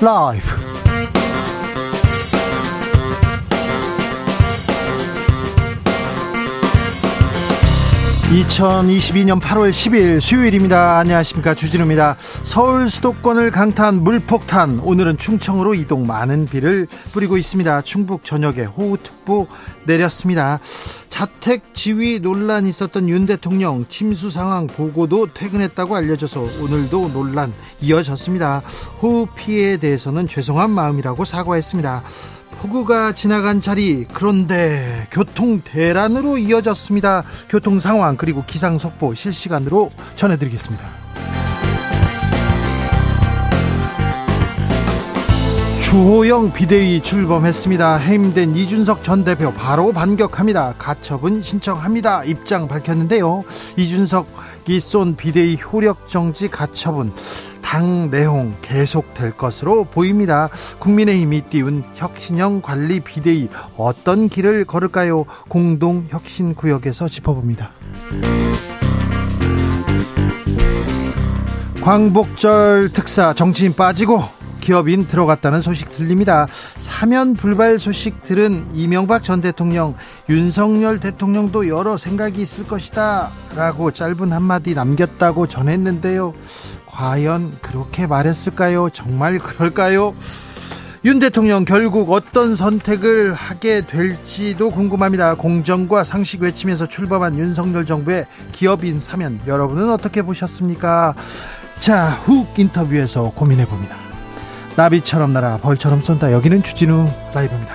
라이브. 2022년 8월 10일 수요일입니다. 안녕하십니까. 주진우입니다. 서울 수도권을 강타한 물폭탄. 오늘은 충청으로 이동 많은 비를 뿌리고 있습니다. 충북 전역에 호우특보 내렸습니다. 자택 지위 논란이 있었던 윤 대통령 침수 상황 보고도 퇴근했다고 알려져서 오늘도 논란 이어졌습니다. 호우 피해에 대해서는 죄송한 마음이라고 사과했습니다. 폭우가 지나간 자리 그런데 교통 대란으로 이어졌습니다. 교통 상황 그리고 기상 속보 실시간으로 전해드리겠습니다. 주호영 비대위 출범했습니다. 해임된 이준석 전 대표 바로 반격합니다. 가처분 신청합니다. 입장 밝혔는데요. 이준석이 쏜 비대위 효력 정지 가처분 당 내용 계속될 것으로 보입니다. 국민의힘이 띄운 혁신형 관리 비대위 어떤 길을 걸을까요? 공동 혁신 구역에서 짚어봅니다. 광복절 특사 정치인 빠지고 기업인 들어갔다는 소식 들립니다. 사면 불발 소식 들은 이명박 전 대통령, 윤석열 대통령도 여러 생각이 있을 것이다. 라고 짧은 한마디 남겼다고 전했는데요. 과연 그렇게 말했을까요? 정말 그럴까요? 윤 대통령 결국 어떤 선택을 하게 될지도 궁금합니다. 공정과 상식 외치면서 출범한 윤석열 정부의 기업인 사면 여러분은 어떻게 보셨습니까? 자, 훅 인터뷰에서 고민해 봅니다. 나비처럼 날아 벌처럼 쏜다. 여기는 주진우 라이브입니다.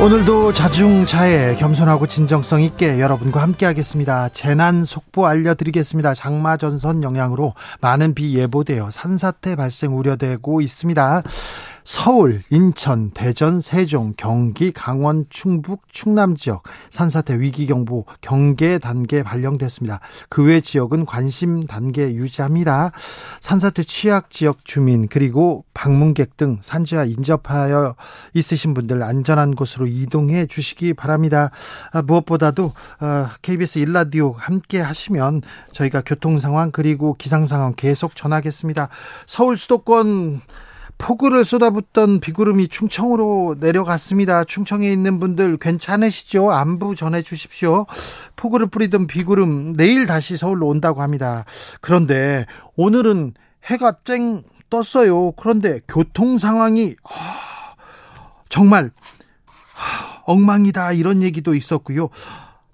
오늘도 자중차에 겸손하고 진정성 있게 여러분과 함께 하겠습니다. 재난 속보 알려드리겠습니다. 장마 전선 영향으로 많은 비 예보되어 산사태 발생 우려되고 있습니다. 서울, 인천, 대전, 세종, 경기, 강원, 충북, 충남 지역 산사태 위기 경보 경계 단계 발령됐습니다. 그 외 지역은 관심 단계 유지합니다. 산사태 취약 지역 주민 그리고 방문객 등 산지와 인접하여 있으신 분들 안전한 곳으로 이동해 주시기 바랍니다. 아, 무엇보다도 KBS 아, 일라디오 함께 하시면 저희가 교통 상황 그리고 기상 상황 계속 전하겠습니다. 서울 수도권 폭우를 쏟아붓던 비구름이 충청으로 내려갔습니다. 충청에 있는 분들 괜찮으시죠? 안부 전해 주십시오. 폭우를 뿌리던 비구름 내일 다시 서울로 온다고 합니다. 그런데 오늘은 해가 쨍 떴어요. 그런데 교통 상황이 아, 정말 엉망이다 이런 얘기도 있었고요.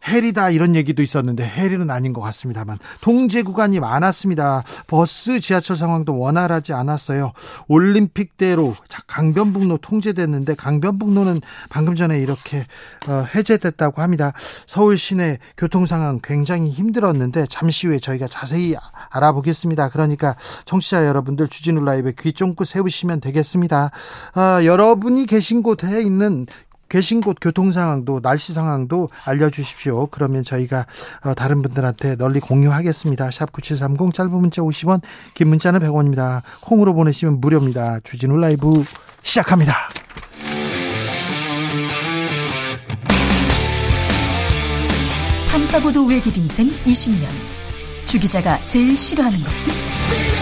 해리다 이런 얘기도 있었는데 해리는 아닌 것 같습니다만 통제 구간이 많았습니다. 버스 지하철 상황도 원활하지 않았어요. 올림픽대로 강변북로 통제됐는데 강변북로는 방금 전에 이렇게 어, 해제됐다고 합니다. 서울 시내 교통 상황 굉장히 힘들었는데 잠시 후에 저희가 자세히 알아보겠습니다. 그러니까 청취자 여러분들 주진우 라이브 귀 쫑긋 세우시면 되겠습니다. 아, 여러분이 계신 곳에 있는 계신 곳 교통 상황도 날씨 상황도 알려주십시오. 그러면 저희가 어, 다른 분들한테 널리 공유하겠습니다. 샵 9730 짧은 문자 50원 긴 문자는 100원입니다. 콩으로 보내시면 무료입니다. 주진우 라이브 시작합니다. 탐사보도 외길 인생 20년 주 기자가 제일 싫어하는 것은?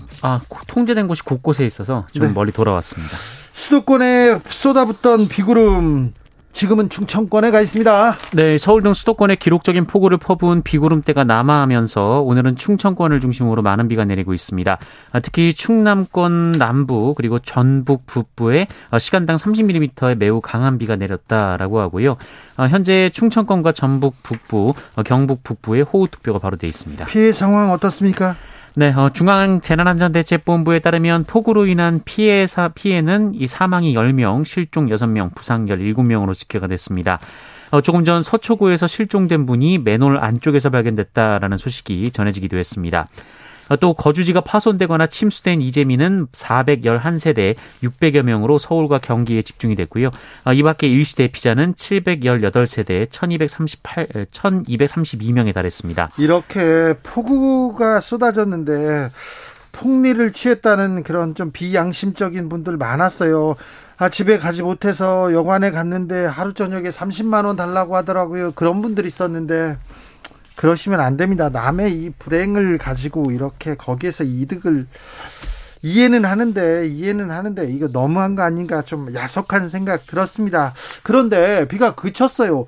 아, 통제된 곳이 곳곳에 있어서 좀 네. 멀리 돌아왔습니다. 수도권에 쏟아붓던 비구름 지금은 충청권에 가 있습니다. 네, 서울 등 수도권에 기록적인 폭우를 퍼부은 비구름대가 남하하면서 오늘은 충청권을 중심으로 많은 비가 내리고 있습니다. 아, 특히 충남권 남부 그리고 전북 북부에 시간당 30mm의 매우 강한 비가 내렸다라고 하고요. 아, 현재 충청권과 전북 북부, 어, 경북 북부에 호우특보가 바로 돼 있습니다. 피해 상황 어떻습니까? 네, 어, 중앙재난안전대책본부에 따르면 폭우로 인한 피해 사 피해는 이 사망이 10명, 실종 6명, 부상 17명으로 집계가 됐습니다. 어, 조금 전 서초구에서 실종된 분이 맨홀 안쪽에서 발견됐다라는 소식이 전해지기도 했습니다. 어, 또 거주지가 파손되거나 침수된 이재민은 411세대 600여 명으로 서울과 경기에 집중이 됐고요. 어, 이 밖에 일시 대 피자는 718세대 1238, 1232명에 달했습니다. 이렇게 폭우가 쏟아졌는데 폭리를 취했다는 그런 좀 비양심적인 분들 많았어요. 아, 집에 가지 못해서 여관에 갔는데 하루 저녁에 30만 원 달라고 하더라고요. 그런 분들이 있었는데 그러시면 안 됩니다. 남의 이 불행을 가지고 이렇게 거기에서 이득을 이해는 하는데 이해는 하는데 이거 너무한 거 아닌가 좀 야속한 생각 들었습니다. 그런데 비가 그쳤어요.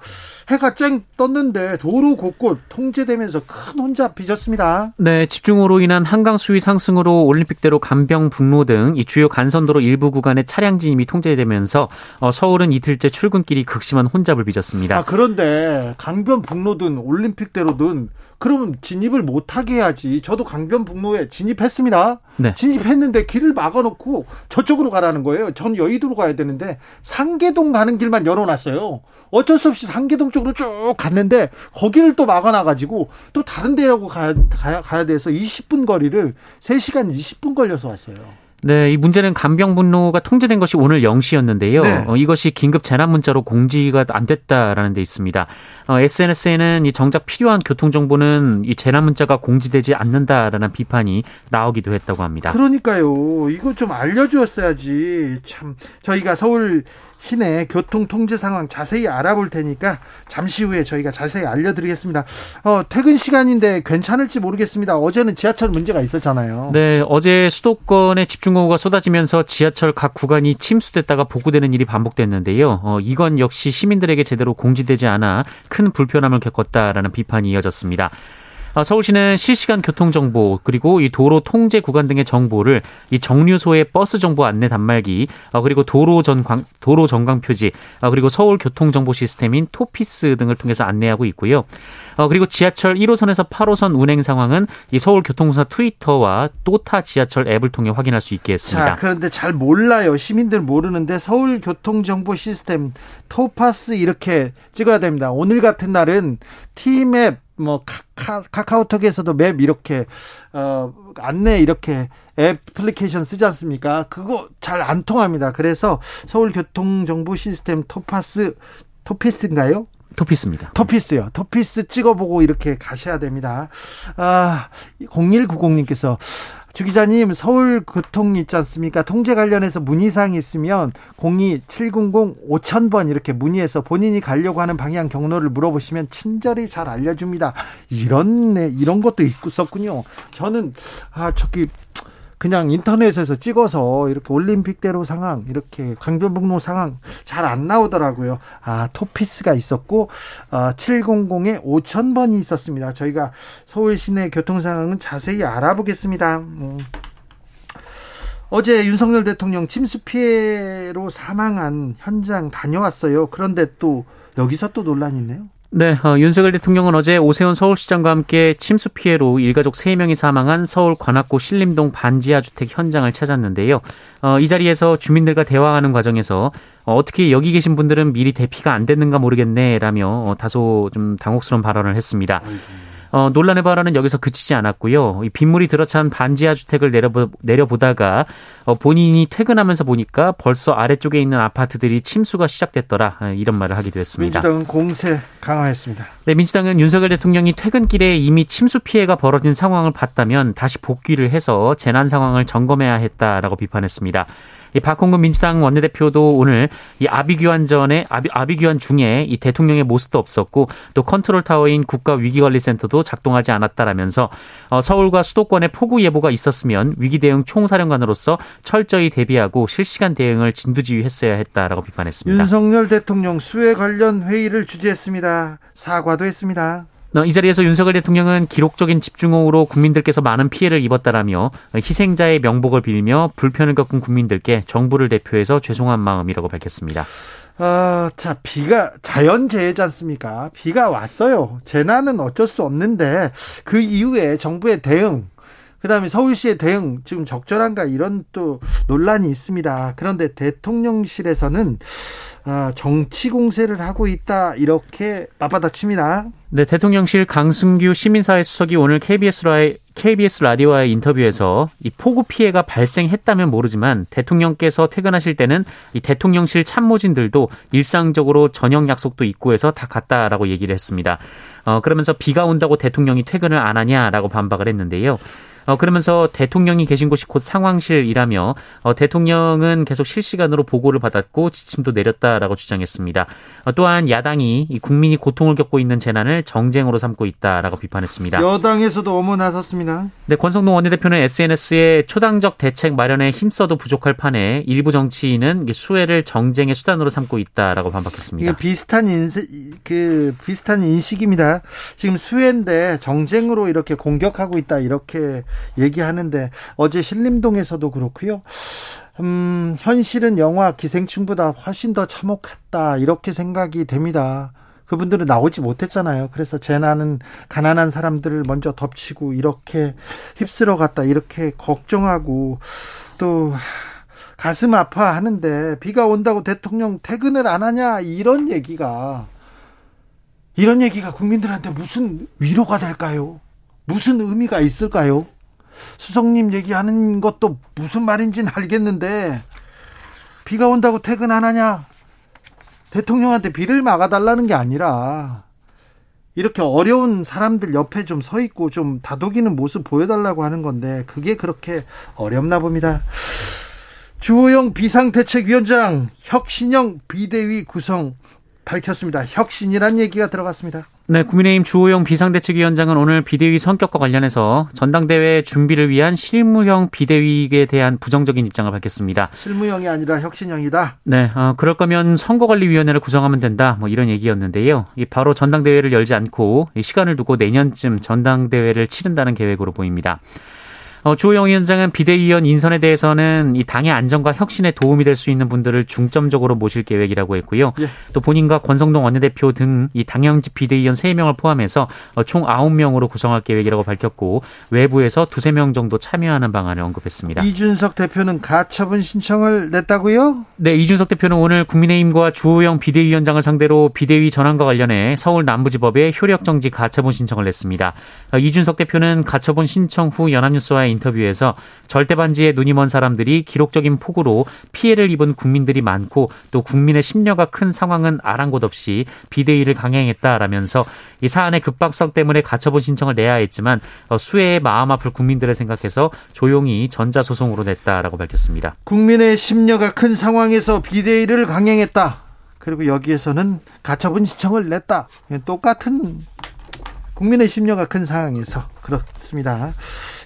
해가 쨍 떴는데 도로 곳곳 통제되면서 큰 혼자 빚었습니다. 네, 집중호로 인한 한강 수위 상승으로 올림픽대로 간병 북로 등 이 주요 간선도로 일부 구간의 차량 진입이 통제되면서 어, 서울은 이틀째 출근길이 극심한 혼잡을 빚었습니다. 아, 그런데 강변 북로든 올림픽대로든 그러면 진입을 못하게 해야지. 저도 강변북로에 진입했습니다. 네. 진입했는데 길을 막아놓고 저쪽으로 가라는 거예요. 전 여의도로 가야 되는데 상계동 가는 길만 열어놨어요. 어쩔 수 없이 상계동 쪽으로 쭉 갔는데 거기를 또 막아놔가지고 또 다른 데라고 가야, 가야, 가야 돼서 20분 거리를 3시간 20분 걸려서 왔어요. 네, 이 문제는 간병분로가 통제된 것이 오늘 0시였는데요. 네. 어, 이것이 긴급 재난 문자로 공지가 안 됐다라는 데 있습니다. 어, SNS에는 이 정작 필요한 교통 정보는 이 재난 문자가 공지되지 않는다라는 비판이 나오기도 했다고 합니다. 그러니까요. 이거 좀 알려 주었어야지. 참 저희가 서울 시내 교통 통제 상황 자세히 알아볼 테니까 잠시 후에 저희가 자세히 알려드리겠습니다. 어, 퇴근 시간인데 괜찮을지 모르겠습니다. 어제는 지하철 문제가 있었잖아요. 네, 어제 수도권에 집중호우가 쏟아지면서 지하철 각 구간이 침수됐다가 복구되는 일이 반복됐는데요. 어, 이건 역시 시민들에게 제대로 공지되지 않아 큰 불편함을 겪었다라는 비판이 이어졌습니다. 아, 서울시는 실시간 교통 정보 그리고 이 도로 통제 구간 등의 정보를 이 정류소의 버스 정보 안내 단말기 아, 그리고 도로 전광 도로 전광 표지 아, 그리고 서울 교통 정보 시스템인 TOPIS 등을 통해서 안내하고 있고요. 그리고 지하철 1호선에서 8호선 운행 상황은 이 서울 교통공사 트위터와 또타 지하철 앱을 통해 확인할 수 있게 했습니다. 자, 그런데 잘 몰라요. 시민들 모르는데 서울 교통 정보 시스템 TOPIS 이렇게 찍어야 됩니다. 오늘 같은 날은 티맵 뭐 카카, 카카오톡에서도 맵 이렇게 어 안내 이렇게 애플리케이션 쓰지 않습니까? 그거 잘 안 통합니다. 그래서 서울 교통 정보 시스템 토파스 토피스인가요? 토피스입니다. 토피스요. 토피스 찍어보고 이렇게 가셔야 됩니다. 아, 0190님께서 주 기자님 서울 교통 있지 않습니까? 통제 관련해서 문의사항이 있으면 02700 5000번 이렇게 문의해서 본인이 가려고 하는 방향 경로를 물어보시면 친절히 잘 알려줍니다. 이런 네, 이런 것도 있었군요. 저는 아 저기 그냥 인터넷에서 찍어서 이렇게 올림픽대로 상황, 이렇게 강변북로 상황 잘 안 나오더라고요. 아, 토피스가 있었고, 어, 700에 5000번이 있었습니다. 저희가 서울 시내 교통 상황은 자세히 알아보겠습니다. 음. 어제 윤석열 대통령 침수 피해로 사망한 현장 다녀왔어요. 그런데 또 여기서 또 논란이 있네요. 네, 어, 윤석열 대통령은 어제 오세훈 서울시장과 함께 침수 피해로 일가족 3명이 사망한 서울 관악구 신림동 반지하 주택 현장을 찾았는데요. 어, 이 자리에서 주민들과 대화하는 과정에서 어, 어떻게 여기 계신 분들은 미리 대피가 안 됐는가 모르겠네라며 어, 다소 좀 당혹스러운 발언을 했습니다. 아이고. 어, 논란의 발언은 여기서 그치지 않았고요. 이 빗물이 들어찬 반지하 주택을 내려보, 내려보다가 어, 본인이 퇴근하면서 보니까 벌써 아래쪽에 있는 아파트들이 침수가 시작됐더라 아, 이런 말을 하기도 했습니다. 민주당은 공세 강화했습니다. 네, 민주당은 윤석열 대통령이 퇴근길에 이미 침수 피해가 벌어진 상황을 봤다면 다시 복귀를 해서 재난 상황을 점검해야 했다라고 비판했습니다. 이 박홍근 민주당 원내대표도 오늘 이 아비규환 전에 아비, 아비규환 중에 이 대통령의 모습도 없었고 또 컨트롤 타워인 국가 위기관리센터도 작동하지 않았다라면서 어, 서울과 수도권에 폭우 예보가 있었으면 위기 대응 총사령관으로서 철저히 대비하고 실시간 대응을 진두지휘했어야 했다라고 비판했습니다. 윤석열 대통령 수해 관련 회의를 주재했습니다. 사과도 했습니다. 어, 이 자리에서 윤석열 대통령은 기록적인 집중호우로 국민들께서 많은 피해를 입었다라며 희생자의 명복을 빌며 불편을 겪은 국민들께 정부를 대표해서 죄송한 마음이라고 밝혔습니다. 아, 자, 비가 자연재해지 않습니까? 비가 왔어요. 재난은 어쩔 수 없는데 그 이후에 정부의 대응, 그 다음에 서울시의 대응 지금 적절한가 이런 또 논란이 있습니다. 그런데 대통령실에서는 아, 정치 공세를 하고 있다 이렇게 맞받아칩니다. 네, 대통령실 강승규 시민사회 수석이 오늘 KBS 라이 KBS 라디오와의 인터뷰에서 이 폭우 피해가 발생했다면 모르지만 대통령께서 퇴근하실 때는 이 대통령실 참모진들도 일상적으로 저녁 약속도 있고 해서 다 갔다라고 얘기를 했습니다. 어, 그러면서 비가 온다고 대통령이 퇴근을 안 하냐라고 반박을 했는데요. 어, 그러면서 대통령이 계신 곳이 곧 상황실이라며 어, 대통령은 계속 실시간으로 보고를 받았고 지침도 내렸다라고 주장했습니다. 어, 또한 야당이 국민이 고통을 겪고 있는 재난을 정쟁으로 삼고 있다라고 비판했습니다. 여당에서도 어머 나섰습니다. 네, 권성동 원내대표는 SNS에 초당적 대책 마련에 힘써도 부족할 판에 일부 정치인은 수혜를 정쟁의 수단으로 삼고 있다라고 반박했습니다. 이게 비슷한 인식, 그 비슷한 인식입니다. 지금 수혜인데 정쟁으로 이렇게 공격하고 있다 이렇게 얘기하는데 어제 신림동에서도 그렇고요. 음, 현실은 영화 기생충보다 훨씬 더 참혹했다 이렇게 생각이 됩니다. 그분들은 나오지 못했잖아요. 그래서 재난은 가난한 사람들을 먼저 덮치고 이렇게 휩쓸어 갔다 이렇게 걱정하고 또 가슴 아파하는데 비가 온다고 대통령 퇴근을 안 하냐 이런 얘기가 이런 얘기가 국민들한테 무슨 위로가 될까요? 무슨 의미가 있을까요? 수석님 얘기하는 것도 무슨 말인지는 알겠는데 비가 온다고 퇴근 안 하냐? 대통령한테 비를 막아달라는 게 아니라 이렇게 어려운 사람들 옆에 좀 서 있고 좀 다독이는 모습 보여달라고 하는 건데 그게 그렇게 어렵나 봅니다. 주호영 비상대책위원장 혁신형 비대위 구성 밝혔습니다. 혁신이란 얘기가 들어갔습니다. 네, 국민의힘 주호영 비상대책위원장은 오늘 비대위 성격과 관련해서 전당대회 준비를 위한 실무형 비대위에 대한 부정적인 입장을 밝혔습니다. 실무형이 아니라 혁신형이다. 네, 어, 그럴 거면 선거관리위원회를 구성하면 된다. 뭐 이런 얘기였는데요. 이 바로 전당대회를 열지 않고 시간을 두고 내년쯤 전당대회를 치른다는 계획으로 보입니다. 어, 주호영 위원장은 비대위원 인선에 대해서는 이 당의 안정과 혁신에 도움이 될 수 있는 분들을 중점적으로 모실 계획이라고 했고요. 예. 또 본인과 권성동 원내대표 등 이 당향직 비대위원 3명을 포함해서 어, 총 9명으로 구성할 계획이라고 밝혔고 외부에서 두세 명 정도 참여하는 방안을 언급했습니다. 이준석 대표는 가처분 신청을 냈다고요? 네, 이준석 대표는 오늘 국민의힘과 주호영 비대위원장을 상대로 비대위 전환과 관련해 서울 남부지법에 효력정지 가처분 신청을 냈습니다. 어, 이준석 대표는 가처분 신청 후 연합뉴스와의 인터뷰에서 절대 반지에 눈이 먼 사람들이 기록적인 폭우로 피해를 입은 국민들이 많고 또 국민의 심려가 큰 상황은 아랑곳 없이 비대위를 강행했다라면서 이 사안의 급박성 때문에 가처분 신청을 내야 했지만 어, 수혜의 마음 아플 국민들을 생각해서 조용히 전자소송으로 냈다라고 밝혔습니다. 국민의 심려가 큰 상황에서 비대위를 강행했다. 그리고 여기에서는 가처분 신청을 냈다. 똑같은 국민의 심려가 큰 상황에서 그렇습니다.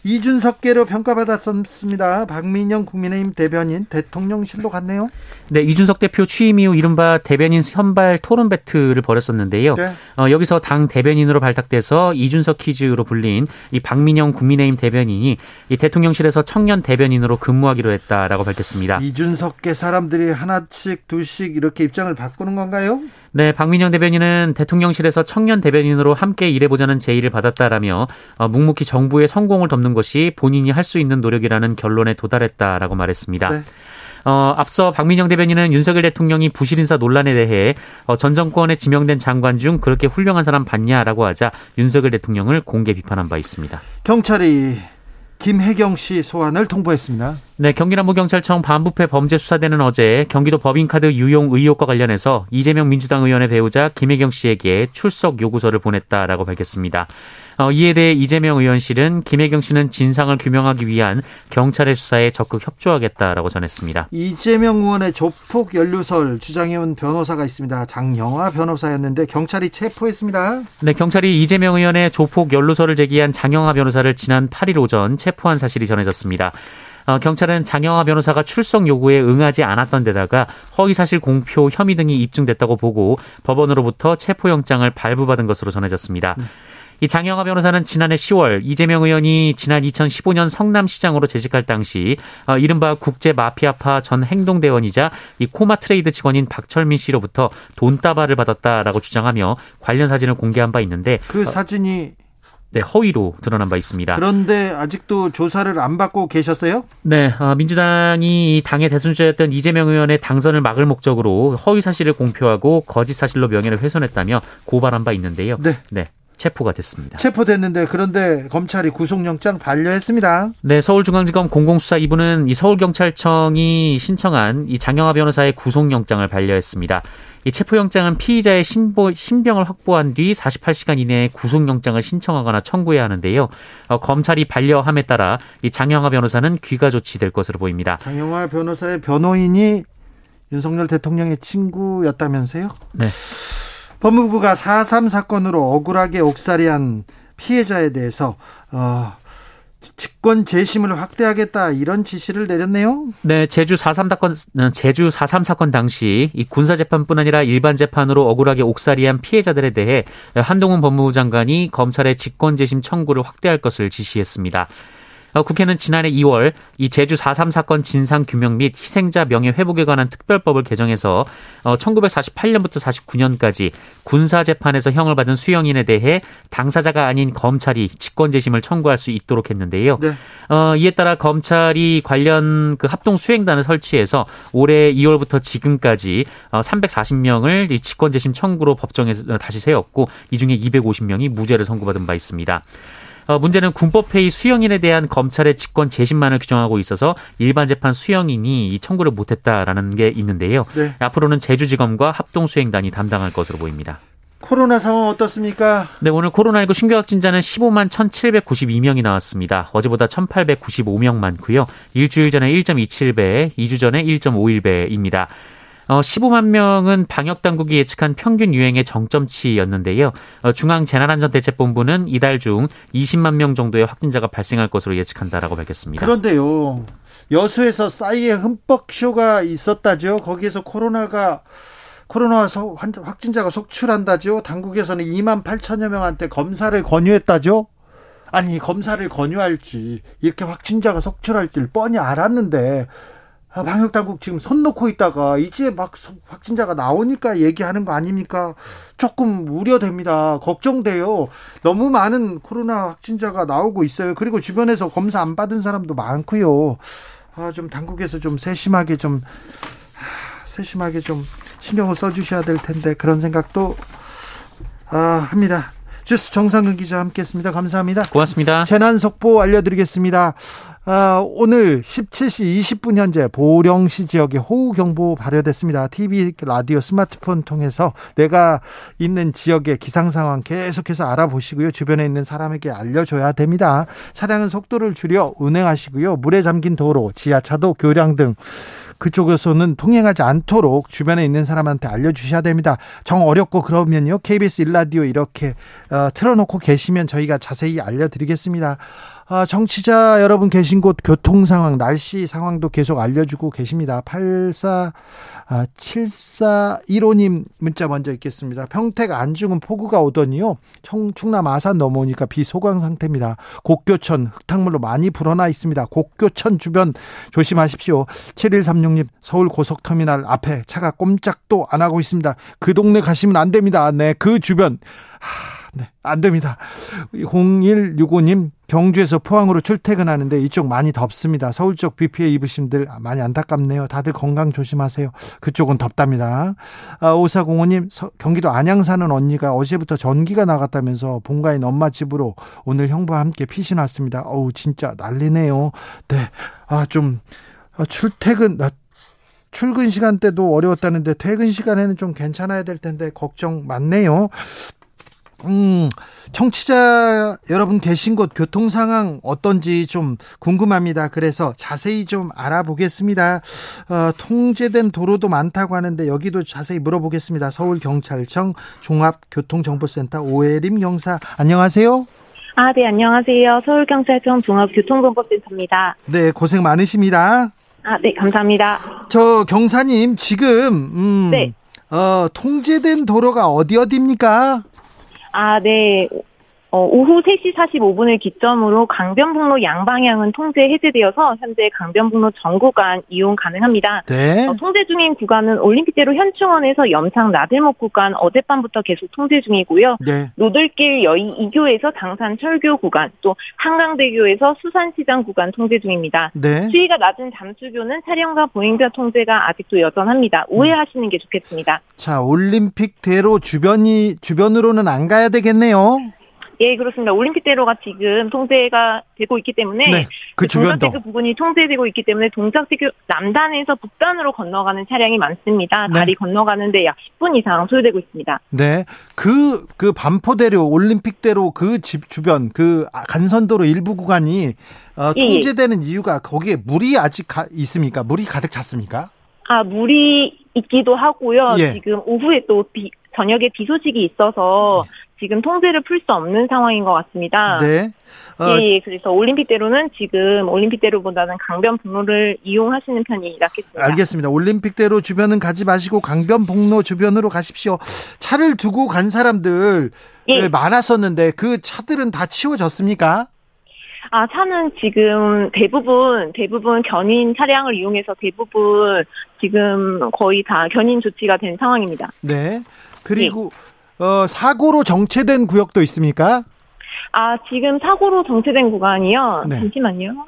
이준석계로 평가받았습니다. 박민영 국민의힘 대변인 대통령실로 갔네요. 네, 이준석 대표 취임 이후 이른바 대변인 선발 토론 배틀을 벌였었는데요. 네. 어, 여기서 당 대변인으로 발탁돼서 이준석 퀴즈로 불린 이 박민영 국민의힘 대변인이 이 대통령실에서 청년 대변인으로 근무하기로 했다라고 밝혔습니다. 이준석계 사람들이 하나씩 둘씩 이렇게 입장을 바꾸는 건가요? 네, 박민영 대변인은 대통령실에서 청년 대변인으로 함께 일해보자는 제의를 받았다라며 어, 묵묵히 정부의 성공을 덮는 것이 본인이 할 수 있는 노력이라는 결론에 도달했다라고 말했습니다. 네. 어, 앞서 박민영 대변인은 윤석열 대통령이 부실 인사 논란에 대해 어, 전 정권에 지명된 장관 중 그렇게 훌륭한 사람 봤냐라고 하자 윤석열 대통령을 공개 비판한 바 있습니다. 경찰이 김혜경 씨 소환을 통보했습니다. 네, 경기남부경찰청 반부패 범죄수사대는 어제 경기도 법인카드 유용 의혹과 관련해서 이재명 민주당 의원의 배우자 김혜경 씨에게 출석 요구서를 보냈다라고 밝혔습니다. 어, 이에 대해 이재명 의원실은 김혜경 씨는 진상을 규명하기 위한 경찰의 수사에 적극 협조하겠다라고 전했습니다. 이재명 의원의 조폭 연루설 주장해온 변호사가 있습니다. 장영화 변호사였는데 경찰이 체포했습니다. 네, 경찰이 이재명 의원의 조폭 연루설을 제기한 장영화 변호사를 지난 8일 오전 체포한 사실이 전해졌습니다. 어, 경찰은 장영화 변호사가 출석 요구에 응하지 않았던 데다가 허위사실 공표 혐의 등이 입증됐다고 보고 법원으로부터 체포영장을 발부받은 것으로 전해졌습니다. 음. 이 장영하 변호사는 지난해 10월 이재명 의원이 지난 2015년 성남시장으로 재직할 당시 어, 이른바 국제 마피아파 전 행동대원이자 이 코마 트레이드 직원인 박철민 씨로부터 돈다발을 받았다라고 주장하며 관련 사진을 공개한 바 있는데 그 사진이 네, 허위로 드러난 바 있습니다. 그런데 아직도 조사를 안 받고 계셨어요? 네, 어, 민주당이 당의 대선주자였던 이재명 의원의 당선을 막을 목적으로 허위 사실을 공표하고 거짓 사실로 명예를 훼손했다며 고발한 바 있는데요. 네. 네. 체포가 됐습니다. 체포됐는데 그런데 검찰이 구속영장 반려했습니다. 네, 서울중앙지검 공공수사 2부는 이 서울경찰청이 신청한 이 장영하 변호사의 구속영장을 반려했습니다. 이 체포영장은 피의자의 신보, 신병을 확보한 뒤 48시간 이내에 구속영장을 신청하거나 청구해야 하는데요. 어, 검찰이 반려함에 따라 이 장영하 변호사는 귀가 조치될 것으로 보입니다. 장영하 변호사의 변호인이 윤석열 대통령의 친구였다면서요? 네. 법무부가 4.3 사건으로 억울하게 옥살이한 피해자에 대해서 어, 직권 재심을 확대하겠다 이런 지시를 내렸네요. 네, 제주 4.3 사건 제주 4.3 사건 당시 이 군사 재판뿐 아니라 일반 재판으로 억울하게 옥살이한 피해자들에 대해 한동훈 법무부 장관이 검찰의 직권 재심 청구를 확대할 것을 지시했습니다. 어, 국회는 지난해 2월 이 제주 4.3 사건 진상 규명 및 희생자 명예 회복에 관한 특별법을 개정해서 1948년부터 어, 49년까지 군사 재판에서 형을 받은 수형인에 대해 당사자가 아닌 검찰이 직권 재심을 청구할 수 있도록 했는데요. 네. 어, 이에 따라 검찰이 관련 그 합동 수행단을 설치해서 올해 2월부터 지금까지 340명을 어, 직권 재심 청구로 법정에 다시 세웠고 이 중에 250명이 무죄를 선고받은 바 있습니다. 어, 문제는 군법회의 수용인에 대한 검찰의 직권 재심만을 규정하고 있어서 일반 재판 수용인이 이 청구를 못했다라는 게 있는데요. 네. 앞으로는 제주지검과 합동수행단이 담당할 것으로 보입니다. 코로나 상황 어떻습니까? 네, 오늘 코로나19 신규 확진자는 15만 1,792명이 나왔습니다. 어제보다 1,895명 많고요. 일주일 전에 1.27배, 2주 전에 1.51배입니다. 어, 15만 명은 방역 당국이 예측한 평균 유행의 정점치였는데요. 어, 중앙 재난안전대책본부는 이달 중 20만 명 정도의 확진자가 발생할 것으로 예측한다라고 밝혔습니다. 그런데요. 여수에서 싸이의 흠뻑 쇼가 있었다죠. 거기에서 코로나가 코로나 확진자가 속출한다죠. 당국에서는 2만 8천여 명한테 검사를 권유했다죠. 아니 검사를 권유할지 이렇게 확진자가 속출할 줄 뻔히 알았는데 아, 방역 당국 지금 손 놓고 있다가 이제 막 확진자가 나오니까 얘기하는 거 아닙니까? 조금 우려됩니다. 걱정돼요. 너무 많은 코로나 확진자가 나오고 있어요. 그리고 주변에서 검사 안 받은 사람도 많고요. 아, 좀 당국에서 좀 세심하게 좀 아, 세심하게 좀 신경을 써 주셔야 될 텐데 그런 생각도 아, 합니다. 주스 정상근 기자 함께했습니다. 감사합니다. 고맙습니다. 재난 속보 알려드리겠습니다. 아, 오늘 17시 20분 현재 보령시 지역에 호우경보 발효됐습니다. TV, 라디오, 스마트폰 통해서 내가 있는 지역의 기상 상황 계속해서 알아보시고요. 주변에 있는 사람에게 알려줘야 됩니다. 차량은 속도를 줄여 운행하시고요. 물에 잠긴 도로, 지하차도, 교량 등 그쪽에서는 통행하지 않도록 주변에 있는 사람한테 알려주셔야 됩니다. 정 어렵고 그러면요. KBS 일라디오 이렇게 어, 틀어놓고 계시면 저희가 자세히 알려드리겠습니다. 아, 정치자 여러분 계신 곳 교통 상황, 날씨 상황도 계속 알려주고 계십니다. 84, 아, 7415님 문자 먼저 읽겠습니다. 평택 안중은 폭우가 오더니요. 청, 충남 아산 넘어오니까 비 소강 상태입니다. 곡교천 흙탕물로 많이 불어나 있습니다. 곡교천 주변 조심하십시오. 7136님 서울 고속터미널 앞에 차가 꼼짝도 안 하고 있습니다. 그 동네 가시면 안 됩니다. 네, 그 주변. 하, 네, 안 됩니다. 0165님, 경주에서 포항으로 출퇴근하는데 이쪽 많이 덥습니다. 서울 쪽 비 피해 입으신 들 많이 안타깝네요. 다들 건강 조심하세요. 그쪽은 덥답니다. 아, 5405님, 서, 경기도 안양 사는 언니가 어제부터 전기가 나갔다면서 본가인 엄마 집으로 오늘 형부와 함께 피신 왔습니다. 어우, 진짜 난리네요. 네. 아, 좀, 아, 출퇴근, 나, 출근 시간 때도 어려웠다는데 퇴근 시간에는 좀 괜찮아야 될 텐데 걱정 많네요. 음, 청취자 여러분 계신 곳 교통 상황 어떤지 좀 궁금합니다. 그래서 자세히 좀 알아보겠습니다. 어, 통제된 도로도 많다고 하는데 여기도 자세히 물어보겠습니다. 서울경찰청 종합교통정보센터 오해림 경사 안녕하세요. 아, 네, 안녕하세요. 서울경찰청 종합교통정보센터입니다. 네, 고생 많으십니다. 아, 네, 감사합니다. 저 경사님 지금 음, 네. 어, 통제된 도로가 어디 어디입니까? 아, 네. 어, 오후 3시 45분을 기점으로 강변북로 양방향은 통제 해제되어서 현재 강변북로 전 구간 이용 가능합니다. 네. 어, 통제 중인 구간은 올림픽대로 현충원에서 염상 나들목 구간 어젯밤부터 계속 통제 중이고요. 네. 노들길 여의 2교에서 당산 철교 구간, 또 한강대교에서 수산시장 구간 통제 중입니다. 네. 수위가 낮은 잠수교는 차량과 보행자 통제가 아직도 여전합니다. 우회하시는 게 좋겠습니다. 자, 올림픽대로 주변이 주변으로는 안 가야 되겠네요. 예, 그렇습니다. 올림픽대로가 지금 통제가 되고 있기 때문에 네. 그 주변도. 동작대교 부분이 통제되고 있기 때문에 동작대교 남단에서 북단으로 건너가는 차량이 많습니다. 네. 다리 건너가는데 약 10분 이상 소요되고 있습니다. 네. 그, 그 반포대로, 올림픽대로 그 집 주변, 그 간선도로 일부 구간이 어, 예, 예. 통제되는 이유가 거기에 물이 아직 가, 있습니까? 물이 가득 찼습니까? 아, 물이 있기도 하고요. 예. 지금 오후에 또 비, 저녁에 비 소식이 있어서 지금 통제를 풀 수 없는 상황인 것 같습니다. 네. 어, 예, 예, 그래서 올림픽대로는 지금 올림픽대로보다는 강변북로를 이용하시는 편이 낫겠습니다. 알겠습니다. 올림픽대로 주변은 가지 마시고 강변북로 주변으로 가십시오. 차를 두고 간 사람들 예. 많았었는데 그 차들은 다 치워졌습니까? 아, 차는 지금 대부분, 대부분 견인 차량을 이용해서 대부분 지금 거의 다 견인 조치가 된 상황입니다. 네. 그리고 어, 사고로 정체된 구역도 있습니까? 아, 지금 사고로 정체된 구간이요? 네. 잠시만요.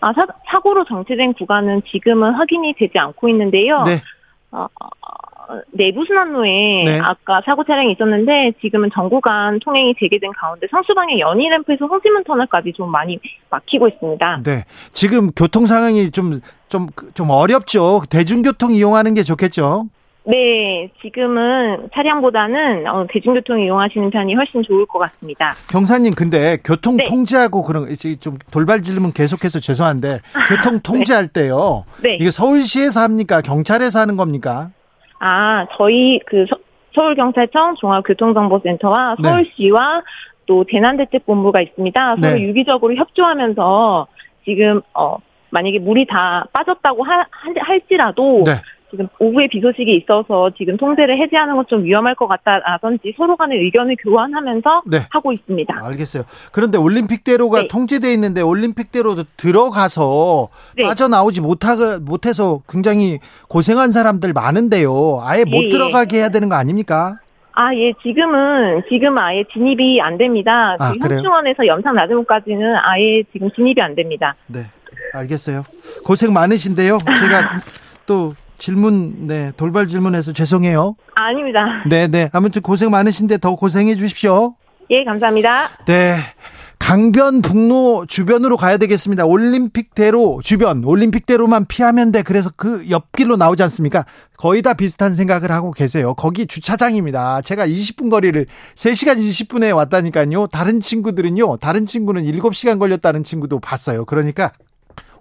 아, 사, 사고로 정체된 구간은 지금은 확인이 되지 않고 있는데요. 네. 어, 어, 내부 순환로에 네. 아까 사고 차량이 있었는데 지금은 전 구간 통행이 재개된 가운데 성수방의 연희 램프에서 홍지문 터널까지 좀 많이 막히고 있습니다. 네. 지금 교통 상황이 좀, 좀, 좀 어렵죠. 대중교통 이용하는 게 좋겠죠. 네, 지금은 차량보다는 어, 대중교통 이용하시는 편이 훨씬 좋을 것 같습니다. 경사님, 근데 교통 네. 통제하고 그런, 좀 돌발 질문 계속해서 죄송한데, 교통 통제할 때요. 네. 이게 서울시에서 합니까? 경찰에서 하는 겁니까? 아, 저희 그 서, 서울경찰청 종합교통정보센터와 네. 서울시와 또 재난대책본부가 있습니다. 서로 네. 유기적으로 협조하면서 지금 어 만약에 물이 다 빠졌다고 하, 할- 할지라도 네. 지금 오후에 비 소식이 있어서 지금 통제를 해제하는 건좀 위험할 것 같다라든지 서로 간의 의견을 교환하면서 네. 하고 있습니다. 알겠어요. 그런데 올림픽대로가 네. 통제돼 있는데 올림픽대로 들어가서 네. 빠져나오지 못하, 못해서 굉장히 고생한 사람들 많은데요. 아예 못 예, 예. 들어가게 해야 되는 거 아닙니까? 아, 예, 지금은, 지금 아예 진입이 안 됩니다. 아? 현충원에서 염상 나들목까지는 아예 지금 진입이 안 됩니다. 네, 알겠어요. 고생 많으신데요. 제가 또 질문, 네, 돌발 질문해서 죄송해요. 아닙니다. 네, 네. 아무튼 고생 많으신데 더 고생해 주십시오. 예, 감사합니다. 네. 강변북로 주변으로 가야 되겠습니다. 올림픽대로 주변, 올림픽대로만 피하면 돼. 그래서 그 옆길로 나오지 않습니까? 거의 다 비슷한 생각을 하고 계세요. 거기 주차장입니다. 제가 20분 거리를 3시간 20분에 왔다니까요. 다른 친구들은요. 다른 친구는 7시간 걸렸다는 친구도 봤어요. 그러니까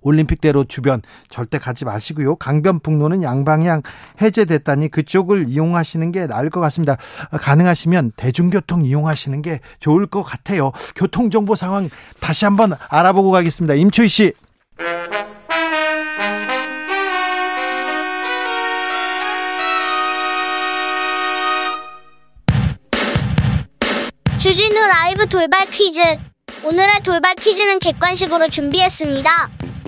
올림픽대로 주변 절대 가지 마시고요. 강변북로는 양방향 해제됐다니 그쪽을 이용하시는 게 나을 것 같습니다. 가능하시면 대중교통 이용하시는 게 좋을 것 같아요. 교통정보 상황 다시 한번 알아보고 가겠습니다. 임초희 씨. 주진우 라이브 돌발 퀴즈. 오늘의 돌발 퀴즈는 객관식으로 준비했습니다.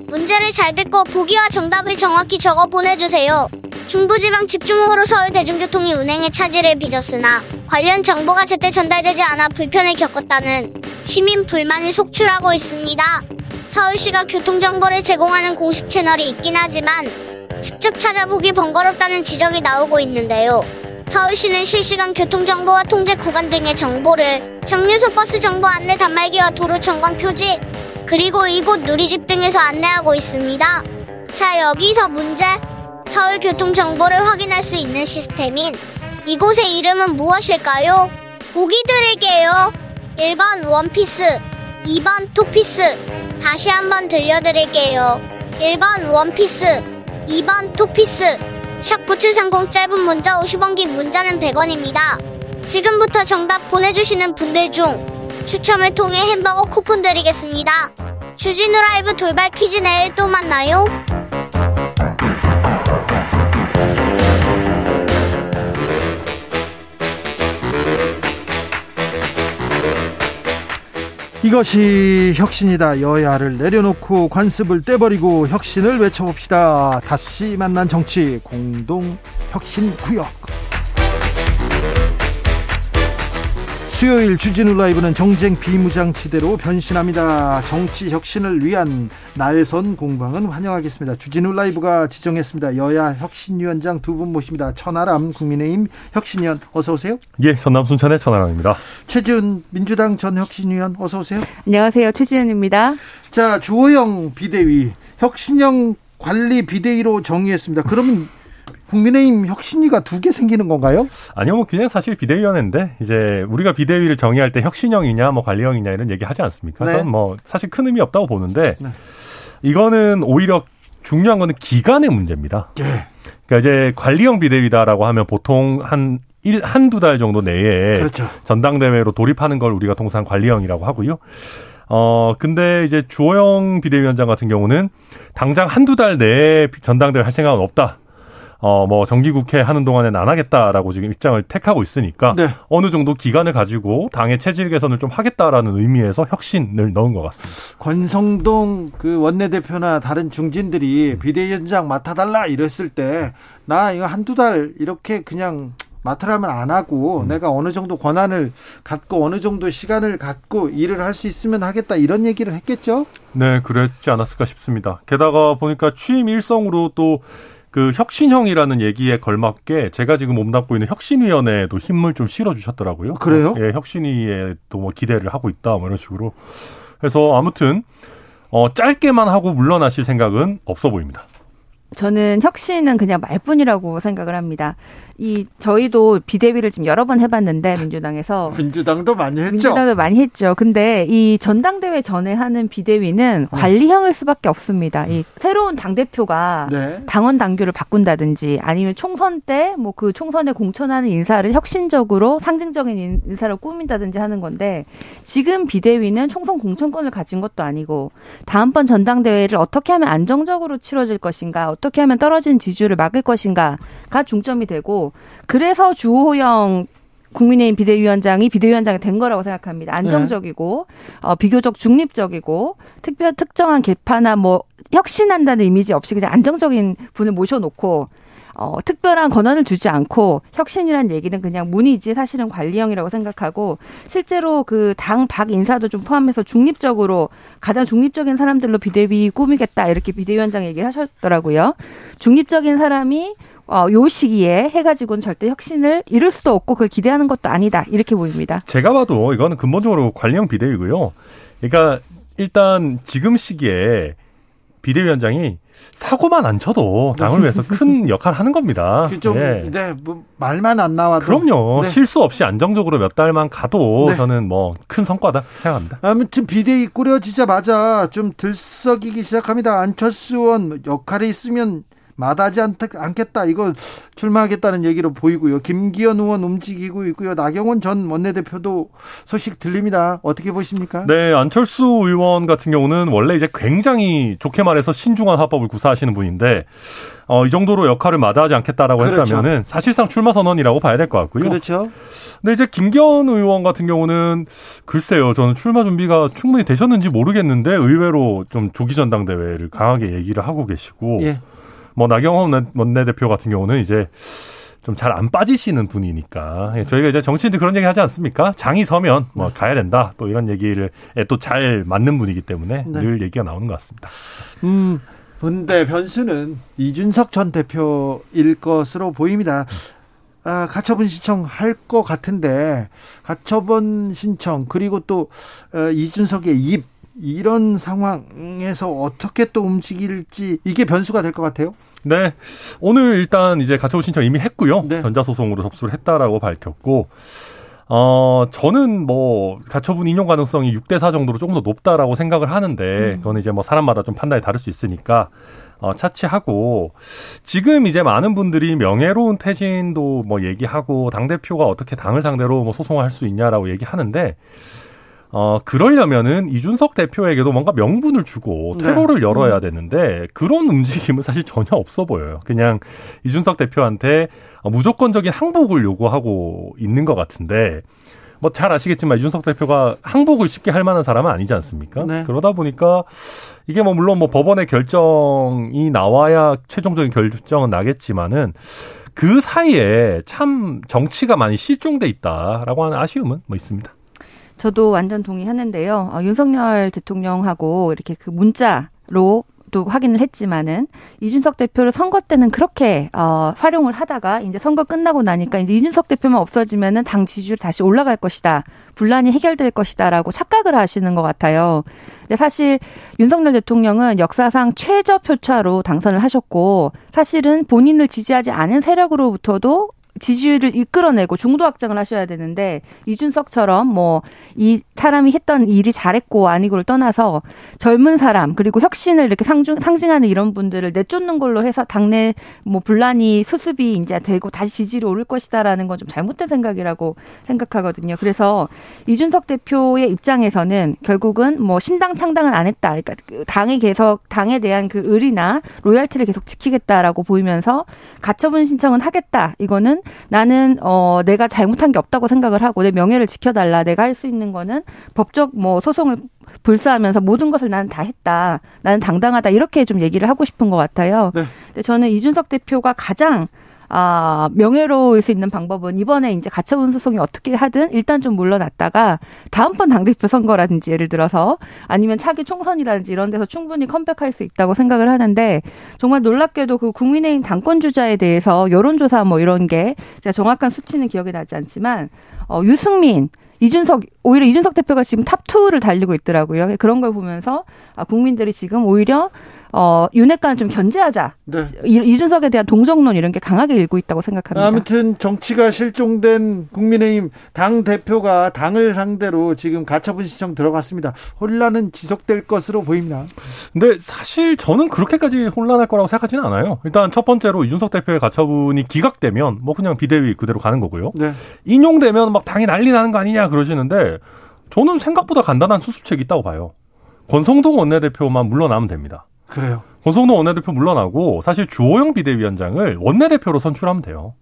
문제를 잘 듣고 보기와 정답을 정확히 적어 보내주세요. 중부지방 집중호우로 서울 대중교통이 운행에 차질을 빚었으나 관련 정보가 제때 전달되지 않아 불편을 겪었다는 시민 불만이 속출하고 있습니다. 서울시가 교통정보를 제공하는 공식 채널이 있긴 하지만 직접 찾아보기 번거롭다는 지적이 나오고 있는데요. 서울시는 실시간 교통정보와 통제 구간 등의 정보를 정류소 버스 정보 안내 단말기와 도로 전광 표지 그리고 이곳 누리집 등에서 안내하고 있습니다. 자 여기서 문제 서울 교통 정보를 확인할 수 있는 시스템인 이곳의 이름은 무엇일까요? 보기 드릴게요. 1번 원피스 2번 투피스 다시 한번 들려드릴게요. 1번 원피스 2번 투피스 샵9730 짧은 문자 50원 긴 문자는 100원입니다. 지금부터 정답 보내주시는 분들 중 추첨을 통해 햄버거 쿠폰 드리겠습니다. 주진우 라이브 돌발 퀴즈 내일 또 만나요. 이것이 혁신이다. 여야를 내려놓고 관습을 떼버리고 혁신을 외쳐봅시다. 다시 만난 정치 공동 혁신 구역. 수요일 주진우 라이브는 정쟁 비무장지대로 변신합니다. 정치 혁신을 위한 날선 공방은 환영하겠습니다. 주진우 라이브가 지정했습니다. 여야 혁신위원장 두 분 모십니다. 천하람 국민의힘 혁신위원 어서 오세요. 예, 전남 순천의 천하람입니다. 최지훈 민주당 전 혁신위원 어서 오세요. 안녕하세요. 최지은입니다. 자, 주호영 비대위 혁신형 관리 비대위로 정의했습니다. 그러면 국민의힘 혁신위가 두 개 생기는 건가요? 아니요, 뭐 그냥 사실 비대위원회인데 이제 우리가 비대위를 정의할 때 혁신형이냐 뭐 관리형이냐 이런 얘기 하지 않습니까? 그래서 네. 뭐 사실 큰 의미 없다고 보는데 네. 이거는 오히려 중요한 거는 기간의 문제입니다. 예. 그러니까 이제 관리형 비대위다라고 하면 보통 한 일, 한두 달 정도 내에 그렇죠. 전당대회로 돌입하는 걸 우리가 통상 관리형이라고 하고요. 어, 근데 이제 주호영 비대위원장 같은 경우는 당장 한두 달 내에 전당대회 할 생각은 없다. 어, 뭐, 정기국회 하는 동안엔 안 하겠다라고 지금 입장을 택하고 있으니까 네. 어느 정도 기간을 가지고 당의 체질 개선을 좀 하겠다라는 의미에서 혁신을 넣은 것 같습니다. 권성동 그 원내대표나 다른 중진들이 비대위원장 맡아달라 이랬을 때 나 이거 한두 달 이렇게 그냥 맡으라면 안 하고 음. 내가 어느 정도 권한을 갖고 어느 정도 시간을 갖고 일을 할 수 있으면 하겠다 이런 얘기를 했겠죠? 네, 그랬지 않았을까 싶습니다. 게다가 보니까 취임 일성으로 또 그 혁신형이라는 얘기에 걸맞게 제가 지금 몸담고 있는 혁신위원회에도 힘을 좀 실어주셨더라고요. 그래요? 예, 혁신위에도 뭐 기대를 하고 있다, 뭐 이런 식으로. 그래서 아무튼, 어, 짧게만 하고 물러나실 생각은 없어 보입니다. 저는 혁신은 그냥 말뿐이라고 생각을 합니다. 이 저희도 비대위를 지금 여러 번 해봤는데 민주당에서 민주당도 많이 했죠. 민주당도 많이 했죠. 근데 이 전당대회 전에 하는 비대위는 네. 관리형일 수밖에 없습니다. 이 새로운 당 대표가 네. 당원 당규를 바꾼다든지 아니면 총선 때 뭐 그 총선에 공천하는 인사를 혁신적으로 상징적인 인- 인사를 꾸민다든지 하는 건데 지금 비대위는 총선 공천권을 가진 것도 아니고 다음번 전당대회를 어떻게 하면 안정적으로 치러질 것인가 어떻게 하면 떨어진 지지율을 막을 것인가가 중점이 되고 그래서 주호영 국민의힘 비대위원장이 비대위원장이 된 거라고 생각합니다. 안정적이고 어, 비교적 중립적이고 특별 특정한 개파나 뭐 혁신한다는 이미지 없이 그냥 안정적인 분을 모셔놓고 어, 특별한 권한을 주지 않고 혁신이란 얘기는 그냥 문이지 사실은 관리형이라고 생각하고 실제로 그 당 박 인사도 좀 포함해서 중립적으로 가장 중립적인 사람들로 비대위 꾸미겠다 이렇게 비대위원장 얘기를 하셨더라고요. 중립적인 사람이 어, 요 시기에 해가지고는 절대 혁신을 이룰 수도 없고 그걸 기대하는 것도 아니다 이렇게 보입니다. 제가 봐도 이거는 근본적으로 관리형 비대위고요. 그러니까 일단 지금 시기에 비대위원장이 사고만 안 쳐도 당을 위해서 큰 역할을 하는 겁니다. 그 좀, 예. 네, 뭐 말만 안 나와도. 그럼요. 네. 실수 없이 안정적으로 몇 달만 가도 네. 저는 뭐 큰 성과다 생각합니다. 아무튼 비대위 꾸려지자마자 좀 들썩이기 시작합니다. 안철수 의원 역할이 있으면 마다하지 않, 않겠다. 이거 출마하겠다는 얘기로 보이고요. 김기현 의원 움직이고 있고요. 나경원 전 원내대표도 소식 들립니다. 어떻게 보십니까? 네, 안철수 의원 같은 경우는 원래 이제 굉장히 좋게 말해서 신중한 화법을 구사하시는 분인데 어, 이 정도로 역할을 마다하지 않겠다라고 그렇죠. 했다면은 사실상 출마 선언이라고 봐야 될 것 같고요. 그렇죠. 근데 이제 김기현 의원 같은 경우는 글쎄요, 저는 출마 준비가 충분히 되셨는지 모르겠는데 의외로 좀 조기 전당대회를 강하게 얘기를 하고 계시고 예. 뭐 나경원 원내- 원내대표 같은 경우는 이제 좀 잘 안 빠지시는 분이니까 예, 저희가 이제 정치인들 그런 얘기 하지 않습니까? 장이 서면 뭐 가야 된다 또 이런 얘기를 또 잘 맞는 분이기 때문에 네. 늘 얘기가 나오는 것 같습니다. 음, 근데 변수는 이준석 전 대표일 것으로 보입니다. 아, 가처분 신청 할 것 같은데 가처분 신청 그리고 또 어, 이준석의 입 이런 상황에서 어떻게 또 움직일지 이게 변수가 될 것 같아요. 네. 오늘 일단 이제 가처분 신청 이미 했고요. 네. 전자소송으로 접수를 했다라고 밝혔고, 어, 저는 뭐, 가처분 인용 가능성이 6대4 정도로 조금 더 높다라고 생각을 하는데, 그거는 이제 뭐 사람마다 좀 판단이 다를 수 있으니까, 어, 차치하고, 지금 이제 많은 분들이 명예로운 퇴진도 뭐 얘기하고, 당대표가 어떻게 당을 상대로 뭐 소송할 수 있냐라고 얘기하는데, 어, 그러려면은 이준석 대표에게도 뭔가 명분을 주고 네. 퇴로를 열어야 되는데 그런 움직임은 사실 전혀 없어 보여요. 그냥 이준석 대표한테 어, 무조건적인 항복을 요구하고 있는 것 같은데 뭐 잘 아시겠지만 이준석 대표가 항복을 쉽게 할 만한 사람은 아니지 않습니까? 네. 그러다 보니까 이게 뭐 물론 뭐 법원의 결정이 나와야 최종적인 결정은 나겠지만은 그 사이에 참 정치가 많이 실종돼 있다라고 하는 아쉬움은 뭐 있습니다. 저도 완전 동의하는데요. 어, 윤석열 대통령하고 이렇게 그 문자로 또 확인을 했지만은 이준석 대표를 선거 때는 그렇게 어, 활용을 하다가 이제 선거 끝나고 나니까 이제 이준석 대표만 없어지면은 당 지지율 다시 올라갈 것이다. 분란이 해결될 것이다라고 착각을 하시는 것 같아요. 근데 사실 윤석열 대통령은 역사상 최저 표차로 당선을 하셨고 사실은 본인을 지지하지 않은 세력으로부터도 지지율을 이끌어내고 중도 확장을 하셔야 되는데 이준석처럼 뭐 이 사람이 했던 일이 잘했고 아니고를 떠나서 젊은 사람 그리고 혁신을 이렇게 상중, 상징하는 이런 분들을 내쫓는 걸로 해서 당내 뭐 분란이 수습이 이제 되고 다시 지지율이 오를 것이다라는 건 좀 잘못된 생각이라고 생각하거든요. 그래서 이준석 대표의 입장에서는 결국은 뭐 신당 창당은 안 했다. 그러니까 그 당에 계속 당에 대한 그 의리나 로열티를 계속 지키겠다라고 보이면서 가처분 신청은 하겠다. 이거는 나는 어 내가 잘못한 게 없다고 생각을 하고 내 명예를 지켜달라. 내가 할 수 있는 거는 법적 뭐 소송을 불사하면서 모든 것을 나는 다 했다. 나는 당당하다. 이렇게 좀 얘기를 하고 싶은 것 같아요. 네. 근데 저는 이준석 대표가 가장 아, 명예로울 수 있는 방법은 이번에 이제 가처분 소송이 어떻게 하든 일단 좀 물러났다가 다음번 당대표 선거라든지 예를 들어서 아니면 차기 총선이라든지 이런 데서 충분히 컴백할 수 있다고 생각을 하는데 정말 놀랍게도 그 국민의힘 당권 주자에 대해서 여론조사 뭐 이런 게 제가 정확한 수치는 기억이 나지 않지만 어, 유승민 이준석 오히려 이준석 대표가 지금 top2를 달리고 있더라고요. 그런 걸 보면서 아, 국민들이 지금 오히려 어, 윤핵관을 좀 견제하자. 네. 이, 이준석에 대한 동정론 이런 게 강하게 일고 있다고 생각합니다. 아무튼 정치가 실종된 국민의힘 당 대표가 당을 상대로 지금 가처분 신청 들어갔습니다. 혼란은 지속될 것으로 보입니다. 근데 사실 저는 그렇게까지 혼란할 거라고 생각하지는 않아요. 일단 첫 번째로 이준석 대표의 가처분이 기각되면 뭐 그냥 비대위 그대로 가는 거고요. 네. 인용되면 막 당이 난리 나는 거 아니냐 그러시는데 저는 생각보다 간단한 수습책이 있다고 봐요. 권성동 원내대표만 물러나면 됩니다. 그래요. 권성동 원내대표 물러나고 사실 주호영 비대위원장을 원내대표로 선출하면 돼요.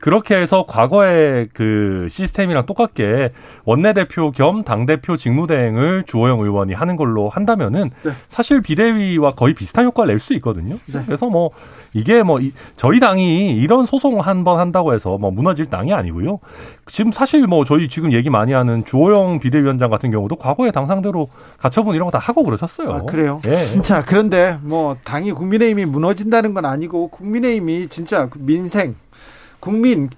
그렇게 해서 과거의 그 시스템이랑 똑같게 원내대표 겸 당대표 직무대행을 주호영 의원이 하는 걸로 한다면은 네. 사실 비대위와 거의 비슷한 효과를 낼 수 있거든요. 네. 그래서 뭐 이게 뭐 이- 저희 당이 이런 소송 한 번 한다고 해서 뭐 무너질 당이 아니고요. 지금 사실 뭐 저희 지금 얘기 많이 하는 주호영 비대위원장 같은 경우도 과거에 당 상대로 가처분 이런 거 다 하고 그러셨어요. 아, 그래요? 예. 자, 그런데 뭐 당이 국민의힘이 무너진다는 건 아니고 국민의힘이 진짜 그 민생, 국민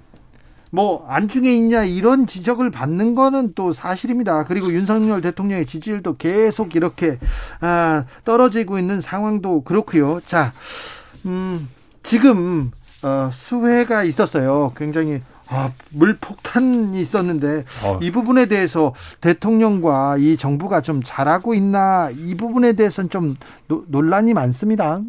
뭐 안중에 있냐 이런 지적을 받는 거는 또 사실입니다. 그리고 윤석열 대통령의 지지율도 계속 이렇게 아, 떨어지고 있는 상황도 그렇고요. 자, 음, 지금 어, 수해가 있었어요. 굉장히 아, 물폭탄이 있었는데 어, 이 부분에 대해서 대통령과 이 정부가 좀 잘하고 있나 이 부분에 대해서는 좀 노- 논란이 많습니다.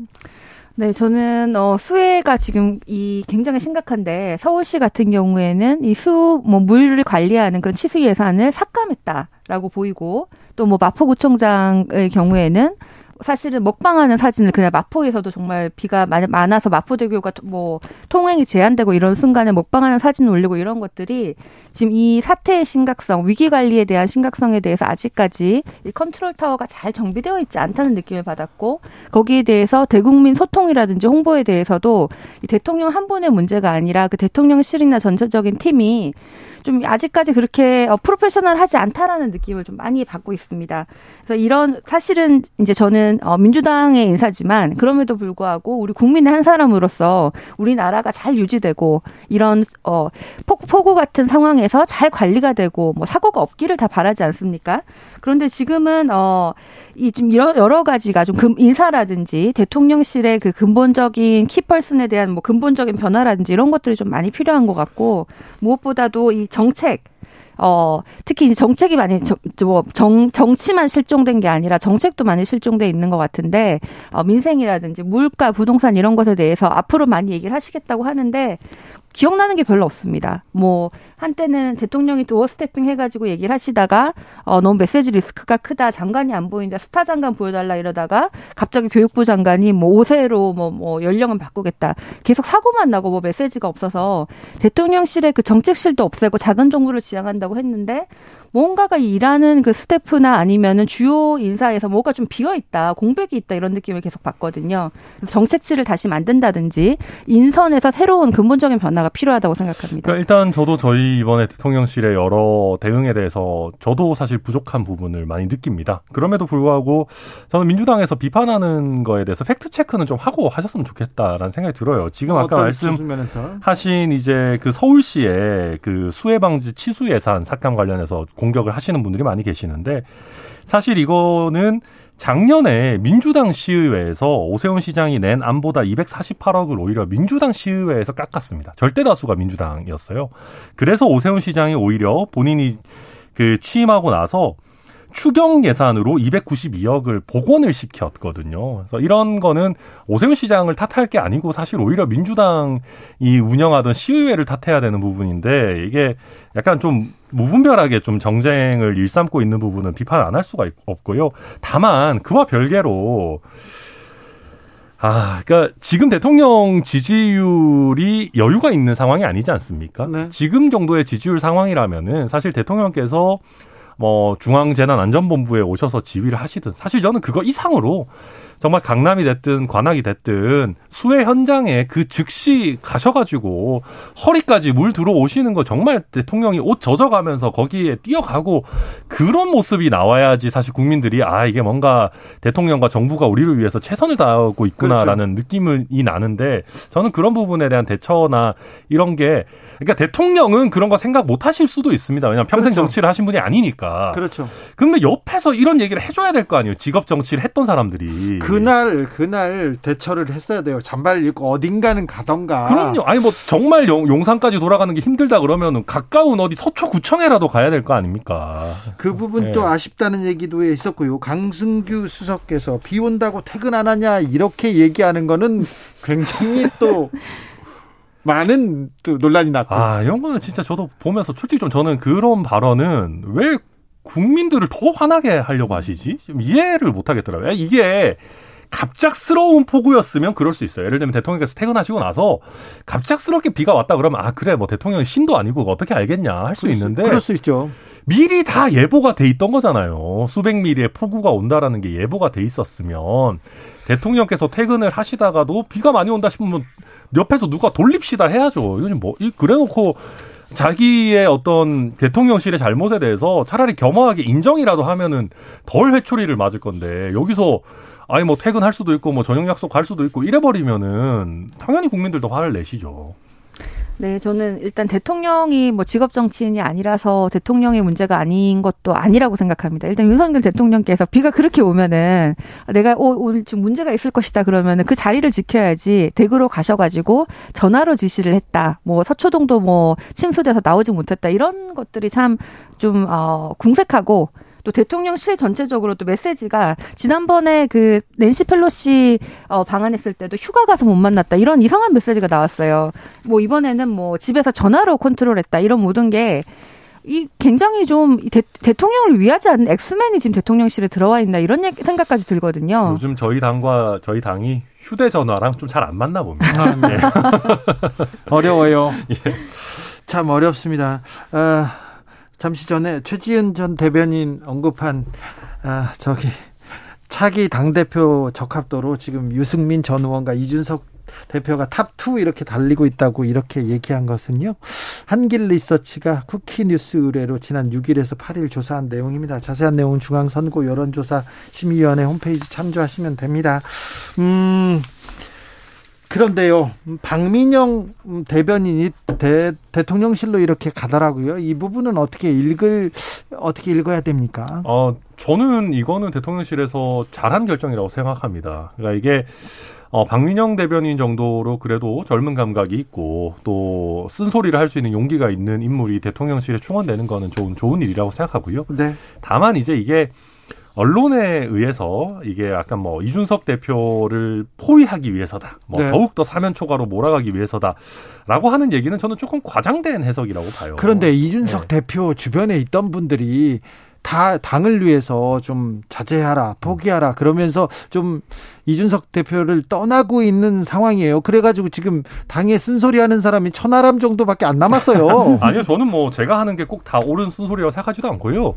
네, 저는 어 수해가 지금 이 굉장히 심각한데 서울시 같은 경우에는 이 수 뭐 물을 관리하는 그런 치수 예산을 삭감했다라고 보이고 또 뭐 마포구청장의 경우에는 사실은 먹방하는 사진을 그냥 마포에서도 정말 비가 많- 많아서 마포대교가 뭐 통행이 제한되고 이런 순간에 먹방하는 사진을 올리고 이런 것들이 지금 이 사태의 심각성, 위기 관리에 대한 심각성에 대해서 아직까지 이 컨트롤 타워가 잘 정비되어 있지 않다는 느낌을 받았고 거기에 대해서 대국민 소통이라든지 홍보에 대해서도 이 대통령 한 분의 문제가 아니라 그 대통령실이나 전체적인 팀이 좀 아직까지 그렇게 어, 프로페셔널하지 않다라는 느낌을 좀 많이 받고 있습니다. 그래서 이런 사실은 이제 저는 어, 민주당의 인사지만 그럼에도 불구하고 우리 국민의 한 사람으로서 우리나라가 잘 유지되고 이런 어, 폭, 폭우 같은 상황에서 잘 관리가 되고 뭐 사고가 없기를 다 바라지 않습니까? 그런데 지금은 어, 이 좀 여러, 여러 가지가 좀 금, 인사라든지 대통령실의 그 근본적인 키펄슨에 대한 뭐 근본적인 변화라든지 이런 것들이 좀 많이 필요한 것 같고 무엇보다도 이 정책 어, 특히 이제 정책이 많이, 뭐, 정, 정치만 실종된 게 아니라 정책도 많이 실종돼 있는 것 같은데, 어, 민생이라든지 물가, 부동산 이런 것에 대해서 앞으로 많이 얘기를 하시겠다고 하는데, 기억나는 게 별로 없습니다. 뭐, 한때는 대통령이 doorstepping 해가지고 얘기를 하시다가, 어, 너무 메시지 리스크가 크다, 장관이 안 보인다, 스타 장관 보여달라 이러다가, 갑자기 교육부 장관이 뭐 5세로 뭐, 뭐, 연령은 바꾸겠다. 계속 사고만 나고 뭐 메시지가 없어서, 대통령실의 그 정책실도 없애고 작은 정부를 지향한다 된다고 했는데 뭔가가 일하는 그 스태프나 아니면은 주요 인사에서 뭐가 좀 비어 있다, 공백이 있다 이런 느낌을 계속 받거든요. 정책치를 다시 만든다든지 인선에서 새로운 근본적인 변화가 필요하다고 생각합니다. 그러니까 일단 저도 저희 이번에 대통령실의 여러 대응에 대해서 저도 사실 부족한 부분을 많이 느낍니다. 그럼에도 불구하고 저는 민주당에서 비판하는 거에 대해서 팩트 체크는 좀 하고 하셨으면 좋겠다라는 생각이 들어요. 지금 아까 말씀하신 이제 그 서울시의 그 수해 방지 치수 예산 삭감 관련해서 공격을 하시는 분들이 많이 계시는데 사실 이거는 작년에 민주당 시의회에서 오세훈 시장이 낸 안보다 248억을 오히려 민주당 시의회에서 깎았습니다. 절대 다수가 민주당이었어요. 그래서 오세훈 시장이 오히려 본인이 그 취임하고 나서 추경 예산으로 292억을 복원을 시켰거든요. 그래서 이런 거는 오세훈 시장을 탓할 게 아니고 사실 오히려 민주당이 운영하던 시의회를 탓해야 되는 부분인데 이게 약간 좀 무분별하게 좀 정쟁을 일삼고 있는 부분은 비판 안할 수가 없고요. 다만 그와 별개로 아, 그러니까 지금 대통령 지지율이 여유가 있는 상황이 아니지 않습니까? 네. 지금 정도의 지지율 상황이라면은 사실 대통령께서 뭐 중앙재난안전본부에 오셔서 지휘를 하시든 사실 저는 그거 이상으로 정말 강남이 됐든 관악이 됐든 수해 현장에 그 즉시 가셔가지고 허리까지 물 들어오시는 거 정말 대통령이 옷 젖어가면서 거기에 뛰어가고 그런 모습이 나와야지 사실 국민들이 아 이게 뭔가 대통령과 정부가 우리를 위해서 최선을 다하고 있구나라는 그렇죠. 느낌이 나는데 저는 그런 부분에 대한 대처나 이런 게 그러니까 대통령은 그런 거 생각 못 하실 수도 있습니다. 왜냐하면 평생 그렇죠. 정치를 하신 분이 아니니까. 그렇죠. 근데 옆에서 이런 얘기를 해줘야 될 거 아니에요. 직업 정치를 했던 사람들이. 그날 그날 대처를 했어야 돼요. 잔발 입고 어딘가는 가던가. 그럼요. 아니 뭐 정말 용, 산까지 돌아가는 게 힘들다 그러면은 가까운 어디 서초구청에라도 가야 될 거 아닙니까? 그 부분도 네. 아쉽다는 얘기도 있었고요. 강승규 수석께서 비 온다고 퇴근 안 하냐 이렇게 얘기하는 거는 굉장히 또 많은 또 논란이 났고. 아, 이런 거는 진짜 저도 보면서 솔직히 좀 저는 그런 발언은 왜 국민들을 더 화나게 하려고 하시지? 좀 이해를 못 하겠더라고요. 이게 갑작스러운 폭우였으면 그럴 수 있어요. 예를 들면 대통령께서 퇴근하시고 나서 갑작스럽게 비가 왔다 그러면 아 그래 뭐 대통령이 신도 아니고 어떻게 알겠냐 할 수 있는데 그럴 수 있죠. 미리 다 예보가 돼 있던 거잖아요. 수백 미리의 폭우가 온다라는 게 예보가 돼 있었으면 대통령께서 퇴근을 하시다가도 비가 많이 온다 싶으면 옆에서 누가 돌립시다 해야죠. 이건 뭐 그래놓고 자기의 어떤 대통령실의 잘못에 대해서 차라리 겸허하게 인정이라도 하면은 덜 회초리를 맞을 건데 여기서 아니 뭐 퇴근할 수도 있고 뭐 저녁 약속 갈 수도 있고 이래 버리면은 당연히 국민들도 화를 내시죠. 네, 저는 일단 대통령이 뭐 직업 정치인이 아니라서 대통령의 문제가 아닌 것도 아니라고 생각합니다. 일단 윤석열 대통령께서 비가 그렇게 오면은 내가 오, 오늘 좀 문제가 있을 것이다 그러면은 그 자리를 지켜야지 댁으로 가셔가지고 전화로 지시를 했다. 뭐 서초동도 뭐 침수돼서 나오지 못했다. 이런 것들이 참 좀 어, 궁색하고 또 대통령실 전체적으로 또 메시지가 지난번에 그 낸시 펠로시 어, 방한했을 때도 휴가 가서 못 만났다 이런 이상한 메시지가 나왔어요. 뭐 이번에는 뭐 집에서 전화로 컨트롤했다 이런 모든 게 이 굉장히 좀 대, 통령을 위하지 않는 엑스맨이 지금 대통령실에 들어와 있나 이런 생각까지 들거든요. 요즘 저희 당과 저희 당이 휴대전화랑 좀 잘 안 맞나 봅니다. 아, 네. 어려워요. 예. 참 어렵습니다. 아, 잠시 전에 최지은 전 대변인 언급한 아, 저기 차기 당 대표 적합도로 지금 유승민 전 의원과 이준석 대표가 top2 이렇게 달리고 있다고 이렇게 얘기한 것은요. 한길 리서치가 쿠키 뉴스 의뢰로 지난 6일에서 8일 조사한 내용입니다. 자세한 내용은 중앙선거 여론조사 심의위원회 홈페이지 참조하시면 됩니다. 음, 그런데요, 박민영 대변인이 대, 대통령실로 이렇게 가더라고요. 이 부분은 어떻게 읽을 어떻게 읽어야 됩니까? 어, 저는 이거는 대통령실에서 잘한 결정이라고 생각합니다. 그러니까 이게 어, 박민영 대변인 정도로 그래도 젊은 감각이 있고 또 쓴소리를 할 수 있는 용기가 있는 인물이 대통령실에 충원되는 거는 좋은 좋은 일이라고 생각하고요. 네. 다만 이제 이게 언론에 의해서 이게 약간 뭐 이준석 대표를 포위하기 위해서다. 뭐 네. 더욱 더 사면 초과로 몰아가기 위해서다라고 하는 얘기는 저는 조금 과장된 해석이라고 봐요. 그런데 이준석 네. 대표 주변에 있던 분들이 다 당을 위해서 좀 자제하라, 포기하라 그러면서 좀 이준석 대표를 떠나고 있는 상황이에요. 그래가지고 지금 당에 쓴소리 하는 사람이 천하람 정도밖에 안 남았어요. 아니요, 저는 뭐 제가 하는 게 꼭 다 옳은 쓴소리라고 생각하지도 않고요.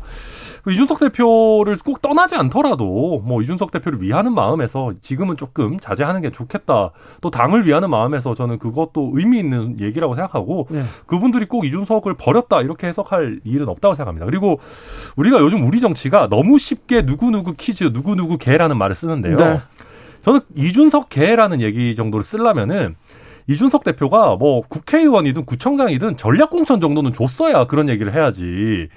이준석 대표를 꼭 떠나지 않더라도 뭐 이준석 대표를 위하는 마음에서 지금은 조금 자제하는 게 좋겠다. 또 당을 위하는 마음에서 저는 그것도 의미 있는 얘기라고 생각하고 네. 그분들이 꼭 이준석을 버렸다 이렇게 해석할 일은 없다고 생각합니다. 그리고 우리가 요즘 우리 정치가 너무 쉽게 누구누구 퀴즈 누구누구 개라는 말을 쓰는데요. 네. 저는 이준석 개라는 얘기 정도를 쓰려면은 이준석 대표가 뭐 국회의원이든 구청장이든 전략공천 정도는 줬어야 그런 얘기를 해야지.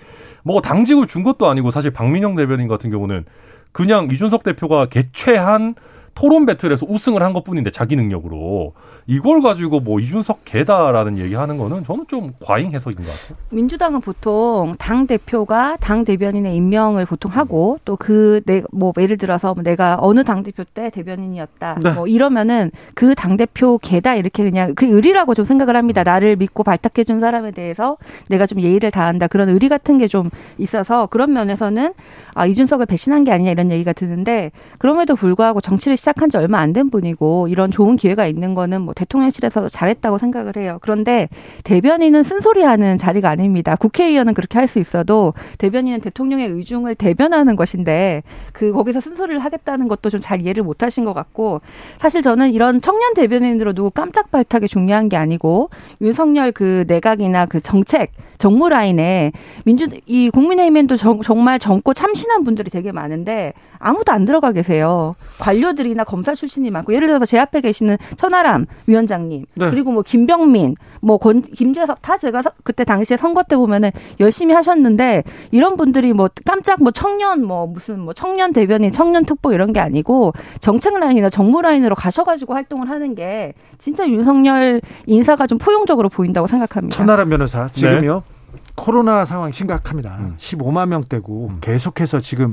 뭐 당직을 준 것도 아니고 사실 박민영 대변인 같은 경우는 그냥 이준석 대표가 개최한 토론 배틀에서 우승을 한 것뿐인데 자기 능력으로 이걸 가지고 뭐 이준석 개다라는 얘기하는 거는 저는 좀 과잉 해석인 것 같아요. 민주당은 보통 당 대표가 당 대변인의 임명을 보통 하고 또 그 내 뭐 예를 들어서 뭐 내가 어느 당 대표 때 대변인이었다 네. 뭐 이러면은 그 당 대표 개다 이렇게 그냥 그 의리라고 좀 생각을 합니다. 나를 믿고 발탁해 준 사람에 대해서 내가 좀 예의를 다한다 그런 의리 같은 게 좀 있어서 그런 면에서는 아 이준석을 배신한 게 아니냐 이런 얘기가 드는데 그럼에도 불구하고 정치를 시작 한 지 얼마 안 된 분이고 이런 좋은 기회가 있는 거는 뭐 대통령실에서 잘했다고 생각을 해요. 그런데 대변인은 쓴소리하는 자리가 아닙니다. 국회의원은 그렇게 할 수 있어도 대변인은 대통령의 의중을 대변하는 것인데 그 거기서 쓴소리를 하겠다는 것도 좀 잘 이해를 못 하신 것 같고 사실 저는 이런 청년 대변인으로 누구 깜짝 발탁이 중요한 게 아니고 윤석열 그 내각이나 그 정책 정무 라인에 민주 이 국민의힘에도 정, 정말 젊고 참신한 분들이 되게 많은데 아무도 안 들어가 계세요. 관료들이나 검사 출신이 많고 예를 들어서 제 앞에 계시는 천하람 위원장님 네. 그리고 뭐 김병민 뭐 권, 김재석 다 제가 서, 그때 당시에 선거 때 보면은 열심히 하셨는데 이런 분들이 뭐 깜짝 뭐 청년 뭐 무슨 뭐 청년 대변인 청년 특보 이런 게 아니고 정책 라인이나 정무 라인으로 가셔가지고 활동을 하는 게 진짜 윤석열 인사가 좀 포용적으로 보인다고 생각합니다. 천하람 변호사 지금요. 네. 코로나 상황 심각합니다. 음. 15만 명대고 음. 계속해서 지금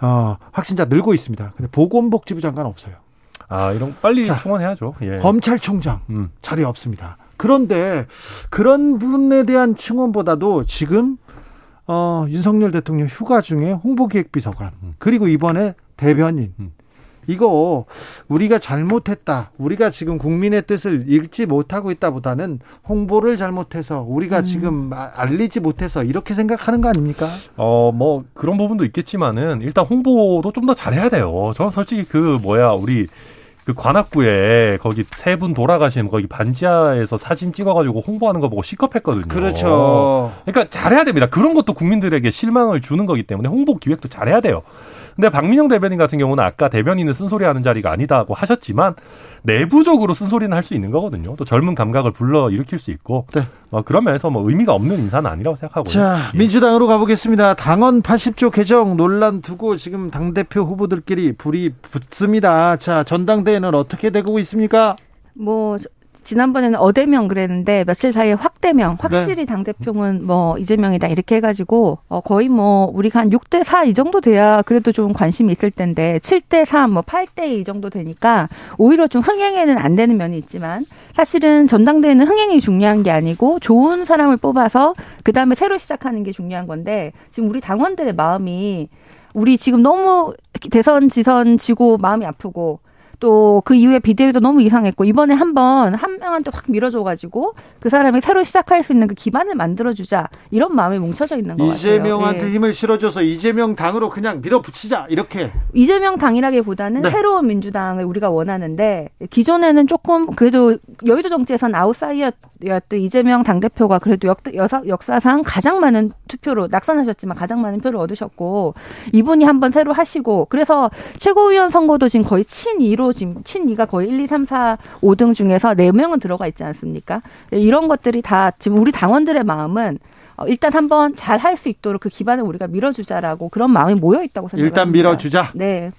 어, 확진자 늘고 있습니다. 근데 보건복지부 장관 없어요. 아, 이런 빨리 자, 충원해야죠. 예. 검찰총장 음. 자리 없습니다. 그런데 그런 분에 대한 충원보다도 지금 어, 윤석열 대통령 휴가 중에 홍보기획비서관 음. 그리고 이번에 대변인 음. 이거 우리가 잘못했다. 우리가 지금 국민의 뜻을 읽지 못하고 있다보다는 홍보를 잘못해서 우리가 음. 지금 알리지 못해서 이렇게 생각하는 거 아닙니까? 어, 뭐 그런 부분도 있겠지만은 일단 홍보도 좀 더 잘해야 돼요. 저는 솔직히 그 뭐야 우리 그 관악구에 거기 세 분 돌아가신 거기 반지하에서 사진 찍어가지고 홍보하는 거 보고 시겁했거든요. 그렇죠. 그러니까 잘해야 됩니다. 그런 것도 국민들에게 실망을 주는 거기 때문에 홍보 기획도 잘해야 돼요. 근데 박민영 대변인 같은 경우는 아까 대변인은 쓴소리하는 자리가 아니다고 하셨지만 내부적으로 쓴소리는 할 수 있는 거거든요. 또 젊은 감각을 불러 일으킬 수 있고 네. 뭐 그런 면에서 뭐 의미가 없는 인사는 아니라고 생각하고요. 자, 예. 민주당으로 가보겠습니다. 당헌 80조 개정 논란 두고 지금 당 대표 후보들끼리 불이 붙습니다. 자, 전당대회는 어떻게 되고 있습니까? 뭐 지난번에는 어대명 그랬는데 며칠 사이에 확대명, 확실히 네. 당 대표는 뭐 이재명이다 이렇게 해가지고 어 거의 뭐 우리가 한 6대 4 이 정도 돼야 그래도 좀 관심이 있을 텐데 7대 3, 뭐 8대 2 정도 되니까 오히려 좀 흥행에는 안 되는 면이 있지만 사실은 전당대회는 흥행이 중요한 게 아니고 좋은 사람을 뽑아서 그 다음에 새로 시작하는 게 중요한 건데 지금 우리 당원들의 마음이 우리 지금 너무 대선 지선 지고 마음이 아프고 또 그 이후에 비대위도 너무 이상했고 이번에 한번 한 명한테 확 밀어줘가지고 그 사람이 새로 시작할 수 있는 그 기반을 만들어주자 이런 마음이 뭉쳐져 있는 것 같아요. 이재명한테 네. 힘을 실어줘서 이재명 당으로 그냥 밀어붙이자 이렇게. 이재명 당이라기보다는 네. 새로운 민주당을 우리가 원하는데 기존에는 조금 그래도 여의도 정치에선 아웃사이어였던 이재명 당 대표가 그래도 역, 역사상 가장 많은 투표로 낙선하셨지만 가장 많은 표를 얻으셨고 이분이 한번 새로 하시고 그래서 최고위원 선거도 지금 거의 친이로 지금 친이가 거의 1, 2, 3, 4, 5등 중에서 4명은 들어가 있지 않습니까? 이런 것들이 다 지금 우리 당원들의 마음은 어, 일단 한번 잘 할 수 있도록 그 기반을 우리가 밀어주자라고 그런 마음이 모여 있다고 생각합니다. 일단 밀어주자. 네.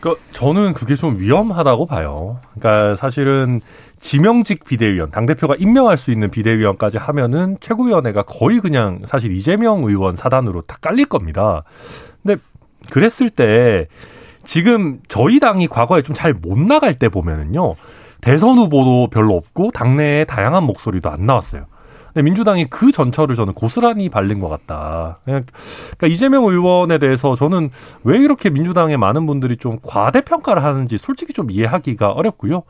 그 저는 그게 좀 위험하다고 봐요. 그러니까 사실은 지명직 비대위원, 당대표가 임명할 수 있는 비대위원까지 하면은 최고위원회가 거의 그냥 사실 이재명 의원 사단으로 다 깔릴 겁니다. 근데 그랬을 때 지금 저희 당이 과거에 좀 잘 못 나갈 때 보면은요. 대선 후보도 별로 없고 당내에 다양한 목소리도 안 나왔어요. 근데 민주당이 그 전철을 저는 고스란히 밟는 것 같다. 그러니까 이재명 의원에 대해서 저는 왜 이렇게 민주당의 많은 분들이 좀 과대평가를 하는지 솔직히 좀 이해하기가 어렵고요.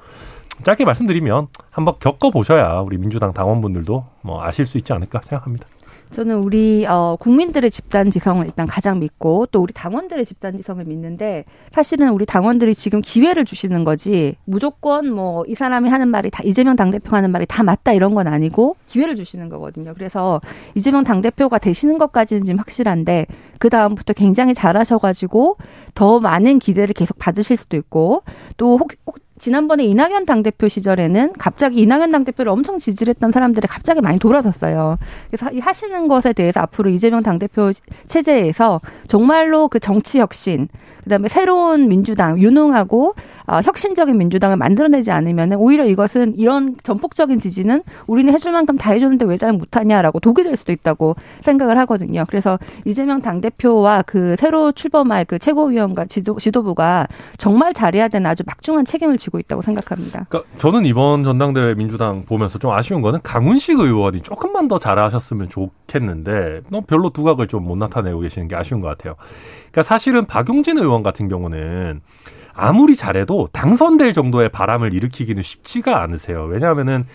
짧게 말씀드리면 한번 겪어보셔야 우리 민주당 당원분들도 뭐 아실 수 있지 않을까 생각합니다. 저는 우리 어, 국민들의 집단 지성을 일단 가장 믿고 또 우리 당원들의 집단 지성을 믿는데 사실은 우리 당원들이 지금 기회를 주시는 거지 무조건 뭐 이 사람이 하는 말이 다 이재명 당대표 하는 말이 다 맞다 이런 건 아니고 기회를 주시는 거거든요. 그래서 이재명 당대표가 되시는 것까지는 지금 확실한데 그 다음부터 굉장히 잘하셔가지고 더 많은 기대를 계속 받으실 수도 있고 또 혹, 혹 지난번에 이낙연 당대표 시절에는 갑자기 이낙연 당대표를 엄청 지지를 했던 사람들이 갑자기 많이 돌아섰어요. 그래서 하시는 것에 대해서 앞으로 이재명 당대표 체제에서 정말로 그 정치 혁신, 그다음에 새로운 민주당, 유능하고 어, 혁신적인 민주당을 만들어내지 않으면 오히려 이것은 이런 전폭적인 지지는 우리는 해줄 만큼 다 해줬는데 왜 잘 못하냐라고 독이 될 수도 있다고 생각을 하거든요. 그래서 이재명 당대표와 그 새로 출범할 그 최고위원과 지도, 지도부가 정말 잘해야 되는 아주 막중한 책임을 지고 있다고 생각합니다. 그러니까 저는 이번 전당대회 민주당 보면서 좀 아쉬운 거는 강훈식 의원이 조금만 더 잘하셨으면 좋겠는데 별로 두각을 좀 못 나타내고 계시는 게 아쉬운 것 같아요. 그러니까 사실은 박용진 의원 같은 경우는 아무리 잘해도 당선될 정도의 바람을 일으키기는 쉽지가 않으세요. 왜냐하면은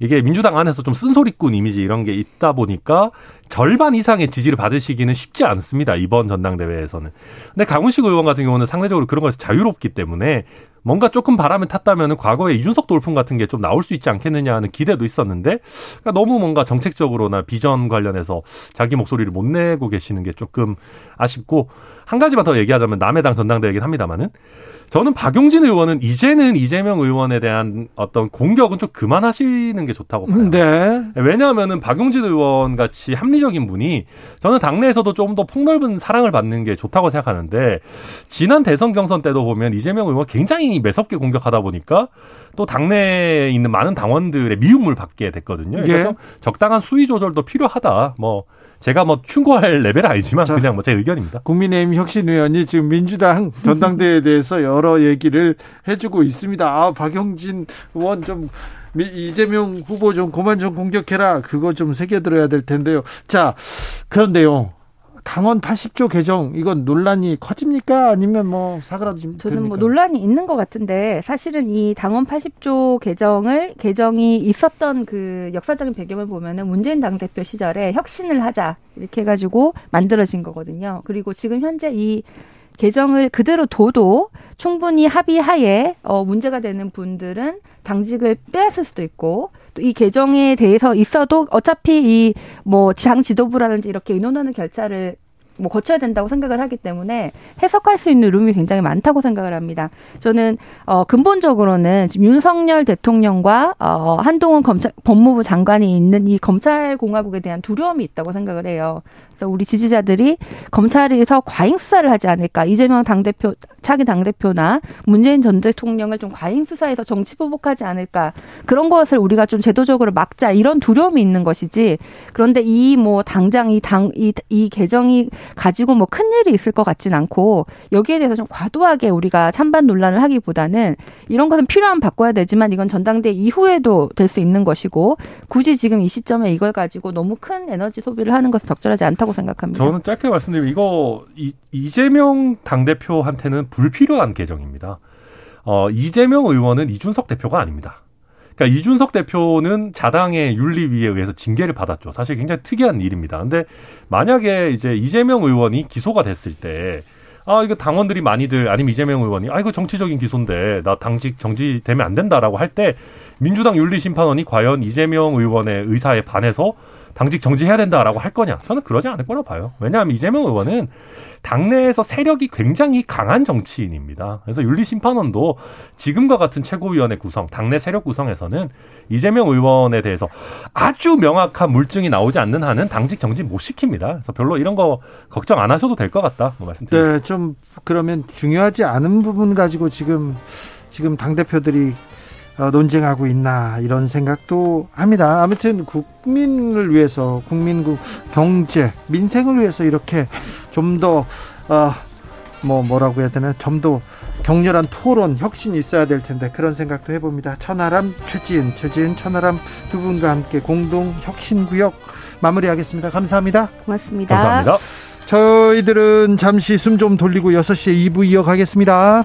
이게 민주당 안에서 좀 쓴소리꾼 이미지 이런 게 있다 보니까 절반 이상의 지지를 받으시기는 쉽지 않습니다. 이번 전당대회에서는. 근데 강훈식 의원 같은 경우는 상대적으로 그런 것에서 자유롭기 때문에 뭔가 조금 바람을 탔다면 과거에 이준석 돌풍 같은 게 좀 나올 수 있지 않겠느냐 하는 기대도 있었는데 그러니까 너무 뭔가 정책적으로나 비전 관련해서 자기 목소리를 못 내고 계시는 게 조금 아쉽고 한 가지만 더 얘기하자면 남의 당 전당대회긴 합니다만은 저는 박용진 의원은 이제는 이재명 의원에 대한 어떤 공격은 좀 그만하시는 게 좋다고 봐요. 네. 왜냐하면은 박용진 의원 같이 합리적인 분이 저는 당내에서도 좀더 폭넓은 사랑을 받는 게 좋다고 생각하는데 지난 대선 경선 때도 보면 이재명 의원 굉장히 매섭게 공격하다 보니까 또 당내에 있는 많은 당원들의 미움을 받게 됐거든요. 그래서 예. 적당한 수위 조절도 필요하다. 뭐 제가 뭐 충고할 레벨 아니지만 자, 그냥 뭐 제 의견입니다. 국민의힘 혁신위원이 지금 민주당 전당대회에 대해서 여러 얘기를 해주고 있습니다. 아, 박영진 의원 좀 이재명 후보 좀 그만 좀 공격해라. 그거 좀 새겨들어야 될 텐데요. 자, 그런데요. 당원 80조 개정 이건 논란이 커집니까 아니면 뭐 사그라집니까? 저는 뭐 논란이 있는 것 같은데 사실은 이 당원 80조 개정을 개정이 있었던 그 역사적인 배경을 보면은 문재인 당 대표 시절에 혁신을 하자 이렇게 해가지고 만들어진 거거든요. 그리고 지금 현재 이 개정을 그대로 둬도 충분히 합의하에 어, 문제가 되는 분들은 당직을 빼앗을 수도 있고 또 이 개정에 대해서 있어도 어차피 이 뭐 장 지도부라든지 이렇게 의논하는 결차를 뭐 거쳐야 된다고 생각을 하기 때문에 해석할 수 있는 룸이 굉장히 많다고 생각을 합니다. 저는 어 근본적으로는 지금 윤석열 대통령과 어 한동훈 검찰 법무부 장관이 있는 이 검찰 공화국에 대한 두려움이 있다고 생각을 해요. 그래서 우리 지지자들이 검찰에서 과잉 수사를 하지 않을까 이재명 당 대표 차기 당 대표나 문재인 전 대통령을 좀 과잉 수사해서 정치 보복하지 않을까 그런 것을 우리가 좀 제도적으로 막자 이런 두려움이 있는 것이지 그런데 이 뭐 당장 이 당 이 이 개정이 가지고 뭐 큰 일이 있을 것 같진 않고 여기에 대해서 좀 과도하게 우리가 찬반 논란을 하기보다는 이런 것은 필요하면 바꿔야 되지만 이건 전당대 이후에도 될 수 있는 것이고 굳이 지금 이 시점에 이걸 가지고 너무 큰 에너지 소비를 하는 것은 적절하지 않다고 생각합니다. 저는 짧게 말씀드리면 이거 이, 이재명 당대표한테는 불필요한 개정입니다. 어, 이재명 의원은 이준석 대표가 아닙니다. 그러니까 이준석 대표는 자당의 윤리위에 의해서 징계를 받았죠. 사실 굉장히 특이한 일입니다. 근데 만약에 이제 이재명 의원이 기소가 됐을 때 아, 이거 당원들이 많이들 아니면 이재명 의원이 아, 이거 정치적인 기소인데 나 당직 정지되면 안 된다라고 할 때 민주당 윤리심판원이 과연 이재명 의원의 의사에 반해서 당직 정지해야 된다라고 할 거냐? 저는 그러지 않을 거라고 봐요. 왜냐하면 이재명 의원은 당내에서 세력이 굉장히 강한 정치인입니다. 그래서 윤리심판원도 지금과 같은 최고위원회 구성, 당내 세력 구성에서는 이재명 의원에 대해서 아주 명확한 물증이 나오지 않는 한은 당직 정지 못 시킵니다. 그래서 별로 이런 거 걱정 안 하셔도 될 것 같다. 뭐 말씀드립니다. 네, 좀 그러면 중요하지 않은 부분 가지고 지금 지금 당 대표들이 어, 논쟁하고 있나 이런 생각도 합니다. 아무튼 국민을 위해서 국민국 경제 민생을 위해서 이렇게 좀더 어, 뭐 뭐라고 해야 되나 좀 더 격렬한 토론, 혁신이 있어야 될 텐데 그런 생각도 해봅니다. 천하람, 최지은, 최지은, 천하람 두 분과 함께 공동 혁신구역 마무리하겠습니다. 감사합니다. 고맙습니다. 감사합니다. 저희들은 잠시 숨 좀 돌리고 6시에 2부 이어가겠습니다.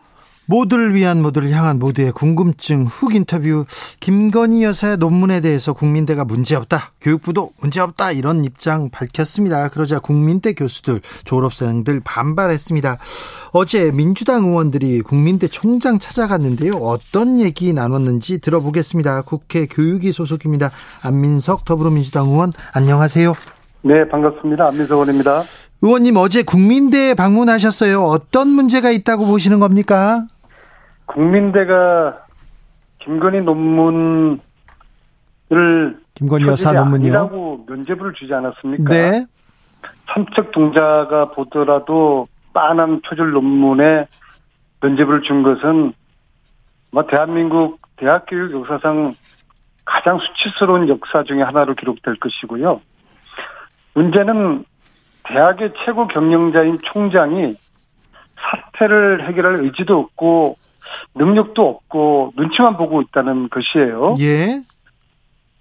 모두를 위한 모두를 향한 모두의 궁금증 훅 인터뷰. 김건희 여사의 논문에 대해서 국민대가 문제없다 교육부도 문제없다 이런 입장 밝혔습니다. 그러자 국민대 교수들 졸업생들 반발했습니다. 어제 민주당 의원들이 국민대 총장 찾아갔는데요. 어떤 얘기 나눴는지 들어보겠습니다. 국회 교육위 소속입니다. 안민석 더불어민주당 의원 안녕하세요. 네, 반갑습니다. 안민석 의원입니다. 의원님 어제 국민대에 방문하셨어요. 어떤 문제가 있다고 보시는 겁니까? 국민대가 김건희 논문을 김건희 여사 논문이요? 아니라고 면죄부를 주지 않았습니까? 네. 선책 동자가 보더라도 빤한 표절 논문에 면죄부를 준 것은 뭐 대한민국 대학교육 역사상 가장 수치스러운 역사 중에 하나로 기록될 것이고요. 문제는 대학의 최고 경영자인 총장이 사태를 해결할 의지도 없고 능력도 없고 눈치만 보고 있다는 것이에요. 예.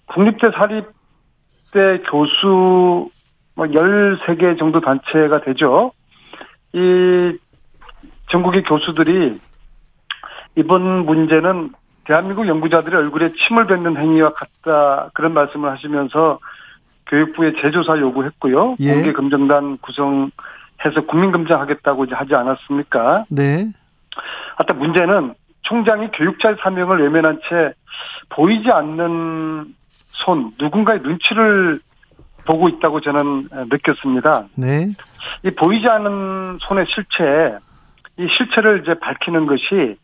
국립대 사립대 교수 뭐 13개 정도 단체가 되죠. 이 전국의 교수들이 이번 문제는 대한민국 연구자들의 얼굴에 침을 뱉는 행위와 같다 그런 말씀을 하시면서 교육부에 재조사 요구했고요. 예. 공개 검증단 구성해서 국민 검증하겠다고 이제 하지 않았습니까? 네. 하여튼 문제는 총장이 교육자의 사명을 외면한 채 보이지 않는 손, 누군가의 눈치를 보고 있다고 저는 느꼈습니다. 네. 이 보이지 않는 손의 실체, 이 실체를 이제 밝히는 것이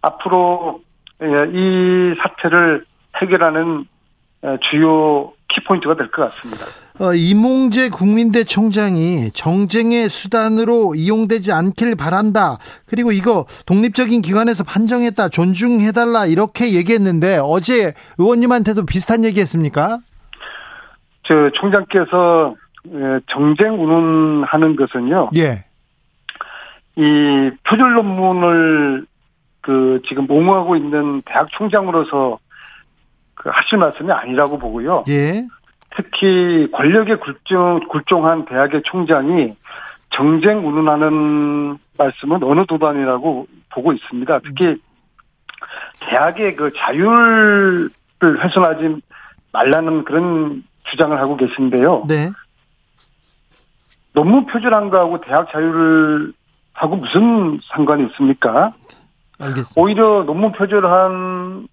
앞으로 예, 이 사태를 해결하는 예, 주요 키포인트가 될 것 같습니다. 어, 이몽재 국민대 총장이 정쟁의 수단으로 이용되지 않길 바란다. 그리고 이거 독립적인 기관에서 판정했다. 존중해달라. 이렇게 얘기했는데 어제 의원님한테도 비슷한 얘기 했습니까? 저 총장께서 예, 정쟁 운운하는 것은요. 예. 이 표절 논문을 그 지금 옹호하고 있는 대학 총장으로서 그 하실 말씀이 아니라고 보고요. 예. 특히 권력에 굴종, 굴종한 대학의 총장이 정쟁 운운하는 말씀은 어느 도단이라고 보고 있습니다. 특히 대학의 그 자율을 훼손하지 말라는 그런 주장을 하고 계신데요. 네. 논문 표절한 거하고 대학 자율을 하고 무슨 상관이 있습니까? 알겠습니다. 오히려 논문 표절한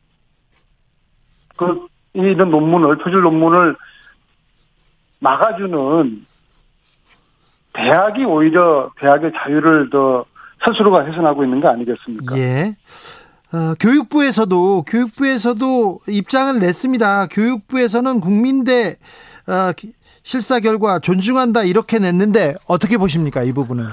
그 이런 논문을 표절 논문을 막아주는 대학이 오히려 대학의 자유를 더 스스로가 훼손하고 있는 거 아니겠습니까? 예. 어, 교육부에서도 교육부에서도 입장을 냈습니다. 교육부에서는 국민대 어, 기- 실사 결과 존중한다 이렇게 냈는데 어떻게 보십니까 이 부분은?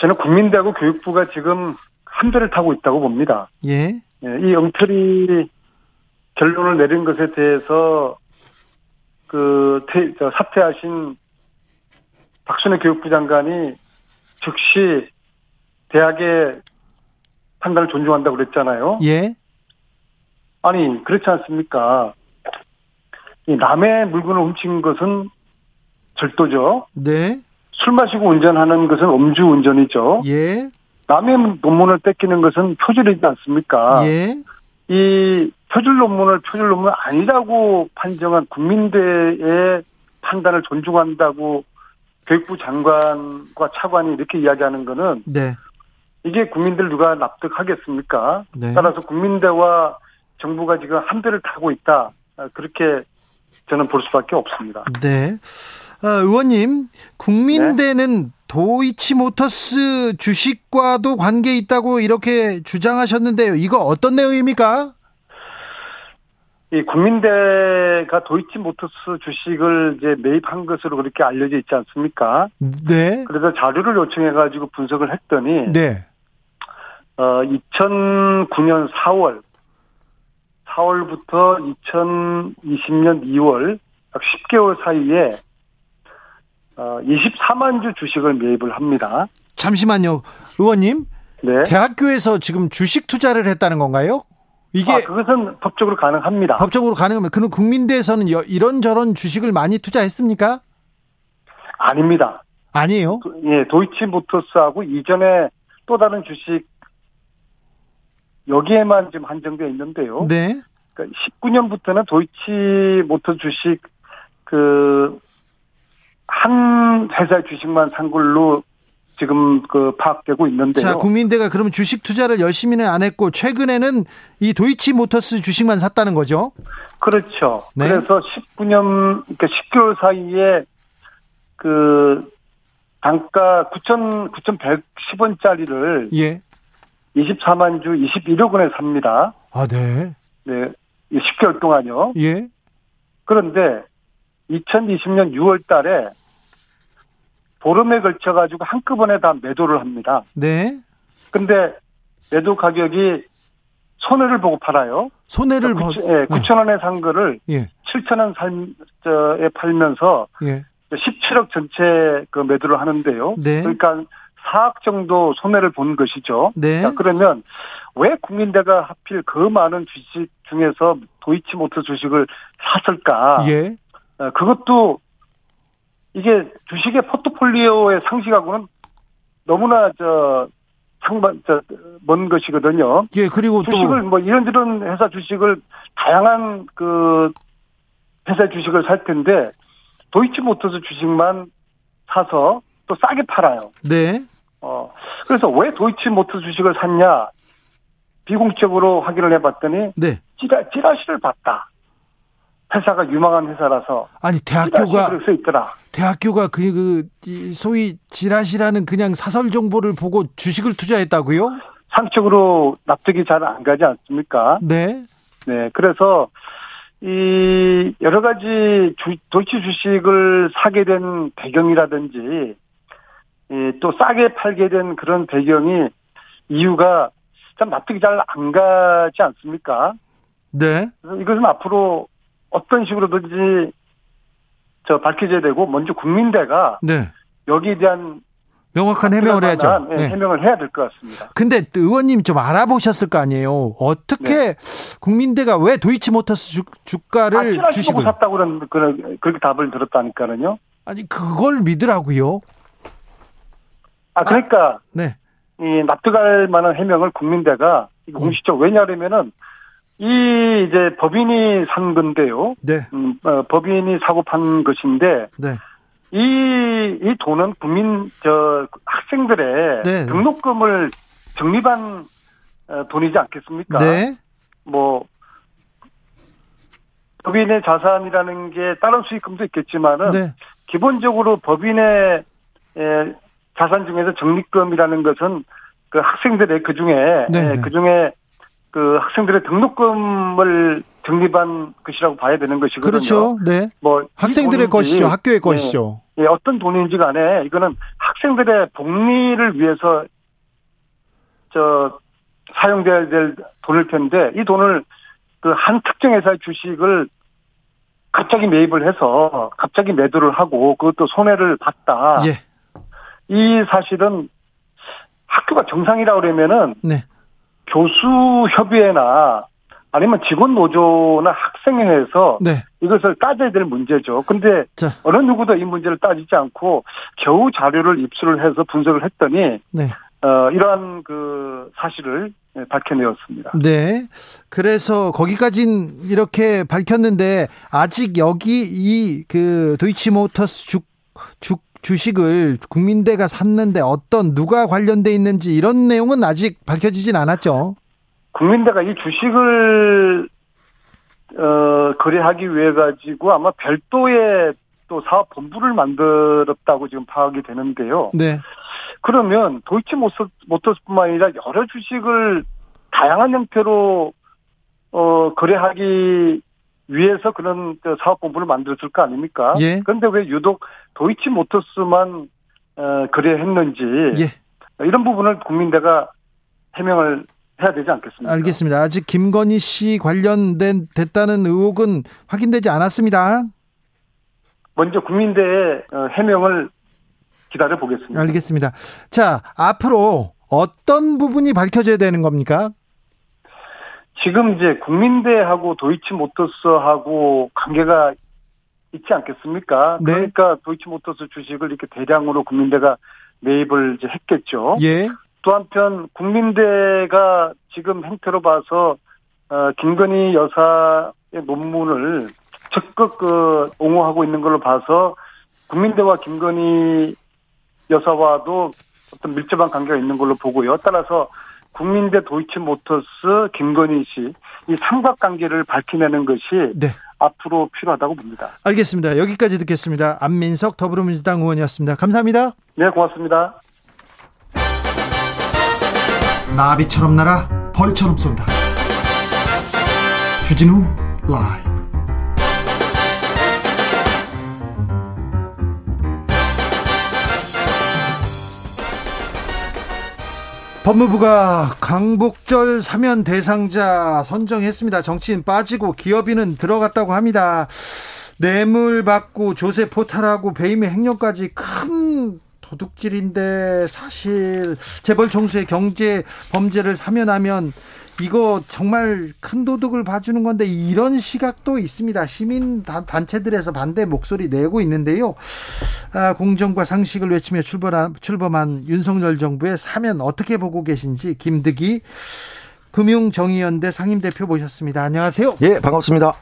저는 국민대하고 교육부가 지금 한 배를 타고 있다고 봅니다. 예. 예, 이 엉터리 결론을 내린 것에 대해서 그 퇴, 저 사퇴하신 박순애 교육부 장관이 즉시 대학의 판단을 존중한다고 그랬잖아요. 예. 아니 그렇지 않습니까? 이 남의 물건을 훔친 것은 절도죠. 네. 술 마시고 운전하는 것은 음주 운전이죠. 예. 남의 논문을 뺏기는 것은 표절이지 않습니까? 예. 이 표절 논문을 표절 논문 아니라고 판정한 국민대의 판단을 존중한다고 교육부 장관과 차관이 이렇게 이야기하는 거는 네. 이게 국민들 누가 납득하겠습니까? 네. 따라서 국민대와 정부가 지금 한 배를 타고 있다. 아, 그렇게 저는 볼 수밖에 없습니다. 네. 어, 의원님, 국민대는 도이치모터스 주식과도 관계 있다고 이렇게 주장하셨는데요. 이거 어떤 내용입니까? 이 국민대가 도이치모터스 주식을 이제 매입한 것으로 그렇게 알려져 있지 않습니까? 네. 그래서 자료를 요청해 가지고 분석을 했더니 네. 어 2009년 4월 4월부터 2020년 2월 약 10개월 사이에 어 24만 주 주식을 매입을 합니다. 잠시만요. 의원님, 네. 대학교에서 지금 주식 투자를 했다는 건가요? 이게 아, 그것은 법적으로 가능합니다. 법적으로 가능하면 그럼 국민대에서는 여- 이런저런 주식을 많이 투자했습니까? 아닙니다. 아니에요. 도- 예, 도이치모터스하고 이전에 또 다른 주식 여기에만 지금 한정되어 있는데요. 네. 그러니까 19년부터는 도이치모터 주식 그 한 회사 주식만 산 걸로 지금 그 파악되고 있는데요. 자, 국민대가 그러면 주식 투자를 열심히는 안 했고 최근에는 이 도이치모터스 주식만 샀다는 거죠? 그렇죠. 네. 그래서 19년 그러니까 10개월 사이에 그 단가 9천 9,110원짜리를 예. 24만 주 21억 원에 삽니다. 아, 네. 네. 10개월 동안요. 예. 그런데 2020년 6월 달에 보름에 걸쳐 가지고 한꺼번에 다 매도를 합니다. 네. 근데 매도 가격이 손해를 보고 팔아요. 손해를 봐. 9천, 예, 9천 원에 산 거를 예. 7천 원 살, 저에 팔면서 예. 17억 전체 그 매도를 하는데요. 네. 그러니까 4억 정도 손해를 본 것이죠. 네. 자, 그러면 왜 국민대가 하필 그 많은 주식 중에서 도이치모터 주식을 샀을까? 예. 어, 그것도 이게 주식의 포트폴리오의 상식하고는 너무나 저 상반 저먼 것이거든요. 예, 그리고 또 주식을 뭐 이런저런 회사 주식을 다양한 그 회사 주식을 살 텐데 도이치모터스 주식만 사서 또 싸게 팔아요. 네. 어 그래서 왜 도이치모터 주식을 샀냐 비공적으로 확인을 해봤더니 네. 찌라 찌라시를 봤다. 회사가 유망한 회사라서 아니 대학교가 써 있더라. 대학교가 그, 그, 이 소위 지라시라는 그냥 사설 정보를 보고 주식을 투자했다고요? 상식적으로 납득이 잘 안 가지 않습니까? 네. 네, 그래서 이 여러 가지 주, 도이치 주식을 사게 된 배경이라든지 이, 또 싸게 팔게 된 그런 배경이 이유가 참 납득이 잘 안 가지 않습니까? 네. 이것은 앞으로 어떤 식으로든지 저 밝혀져야 되고 먼저 국민대가 네. 여기에 대한 명확한 해명을 해야죠. 예, 네. 해명을 해야 될 것 같습니다. 근데 의원님 좀 알아보셨을 거 아니에요. 어떻게 국민대가 왜 도이치 모터스 주, 아, 주가를 보고 주식을 샀다고 그런 그런 그렇게 답을 들었다니까요. 아니 그걸 믿으라고요. 아 그러니까 네. 이 납득할 만한 해명을 국민대가 이거 공식적 왜냐하면은 이 이제 법인이 산 건데요. 네. 음, 어, 법인이 사고 판 것인데 네. 이, 이 돈은 국민 저 학생들의 네. 등록금을 적립한 어, 돈이지 않겠습니까? 네. 뭐 법인의 자산이라는 게 다른 수익금도 있겠지만은 네. 기본적으로 법인의 에, 자산 중에서 적립금이라는 것은 그 학생들의 그 중에 네, 네. 그 중에 그 학생들의 등록금을 적립한 것이라고 봐야 되는 것이거든요. 그렇죠. 네. 뭐이 학생들의 돈인지, 것이죠. 학교의 예, 것이죠. 예, 어떤 돈인지 간에 이거는 학생들의 복리를 위해서 저 사용돼야 될 돈일 텐데 이 돈을 그 한 특정 회사의 주식을 갑자기 매입을 해서 갑자기 매도를 하고 그것도 손해를 봤다. 예. 이 사실은 학교가 정상이라고 그러면은 네. 교수 협의회나 아니면 직원 노조나 학생회에서 네. 이것을 따져야 될 문제죠. 근데 자. 어느 누구도 이 문제를 따지지 않고 겨우 자료를 입수를 해서 분석을 했더니 네. 어, 이러한 그 사실을 예, 밝혀내었습니다. 네. 그래서 거기까진 이렇게 밝혔는데 아직 여기 이 그 도이치모터스 주, 주 주식을 국민대가 샀는데 어떤 누가 관련돼 있는지 이런 내용은 아직 밝혀지진 않았죠. 국민대가 이 주식을 어, 거래하기 위해 가지고 아마 별도의 또 사업 본부를 만들었다고 지금 파악이 되는데요. 네. 그러면 도이치 모터스뿐만 아니라 여러 주식을 다양한 형태로 어 거래하기 위해서 그런 사업 본부를 만들었을 거 아닙니까? 예. 그런데 왜 유독 도이치 모터스만 어, 거래했는지 예. 이런 부분을 국민대가 해명을 해야 되지 않겠습니까? 알겠습니다. 아직 김건희 씨 관련된 됐다는 의혹은 확인되지 않았습니다. 먼저 국민대의 어, 해명을 기다려 보겠습니다. 알겠습니다. 자, 앞으로 어떤 부분이 밝혀져야 되는 겁니까? 지금 이제 국민대하고 도이치모터스하고 관계가 있지 않겠습니까? 네. 그러니까 도이치모터스 주식을 이렇게 대량으로 국민대가 매입을 이제 했겠죠. 예. 또 한편 국민대가 지금 행태로 봐서 어, 김건희 여사의 논문을 적극 그 옹호하고 있는 걸로 봐서 국민대와 김건희 여사와도 어떤 밀접한 관계가 있는 걸로 보고요. 따라서 국민대 도이치모터스 김건희 씨 이 삼각관계를 밝혀내는 것이 네. 앞으로 필요하다고 봅니다. 알겠습니다. 여기까지 듣겠습니다. 안민석 더불어민주당 의원이었습니다. 감사합니다. 네, 고맙습니다. 나비처럼 날아 벌처럼 쏜다. 주진우 라이브. 법무부가 강복절 사면 대상자 선정했습니다. 정치인 빠지고 기업인은 들어갔다고 합니다. 뇌물 받고 조세 포탈하고 배임의 횡령까지 큰 도둑질인데 사실 재벌 총수의 경제 범죄를 사면하면 이거 정말 큰 도둑을 봐주는 건데 이런 시각도 있습니다. 시민 단체들에서 반대 목소리 내고 있는데요. 아, 공정과 상식을 외치며 출범한, 출범한 윤석열 정부의 사면 어떻게 보고 계신지 김득희 금융정의연대 상임대표 모셨습니다. 안녕하세요. 예, 반갑습니다.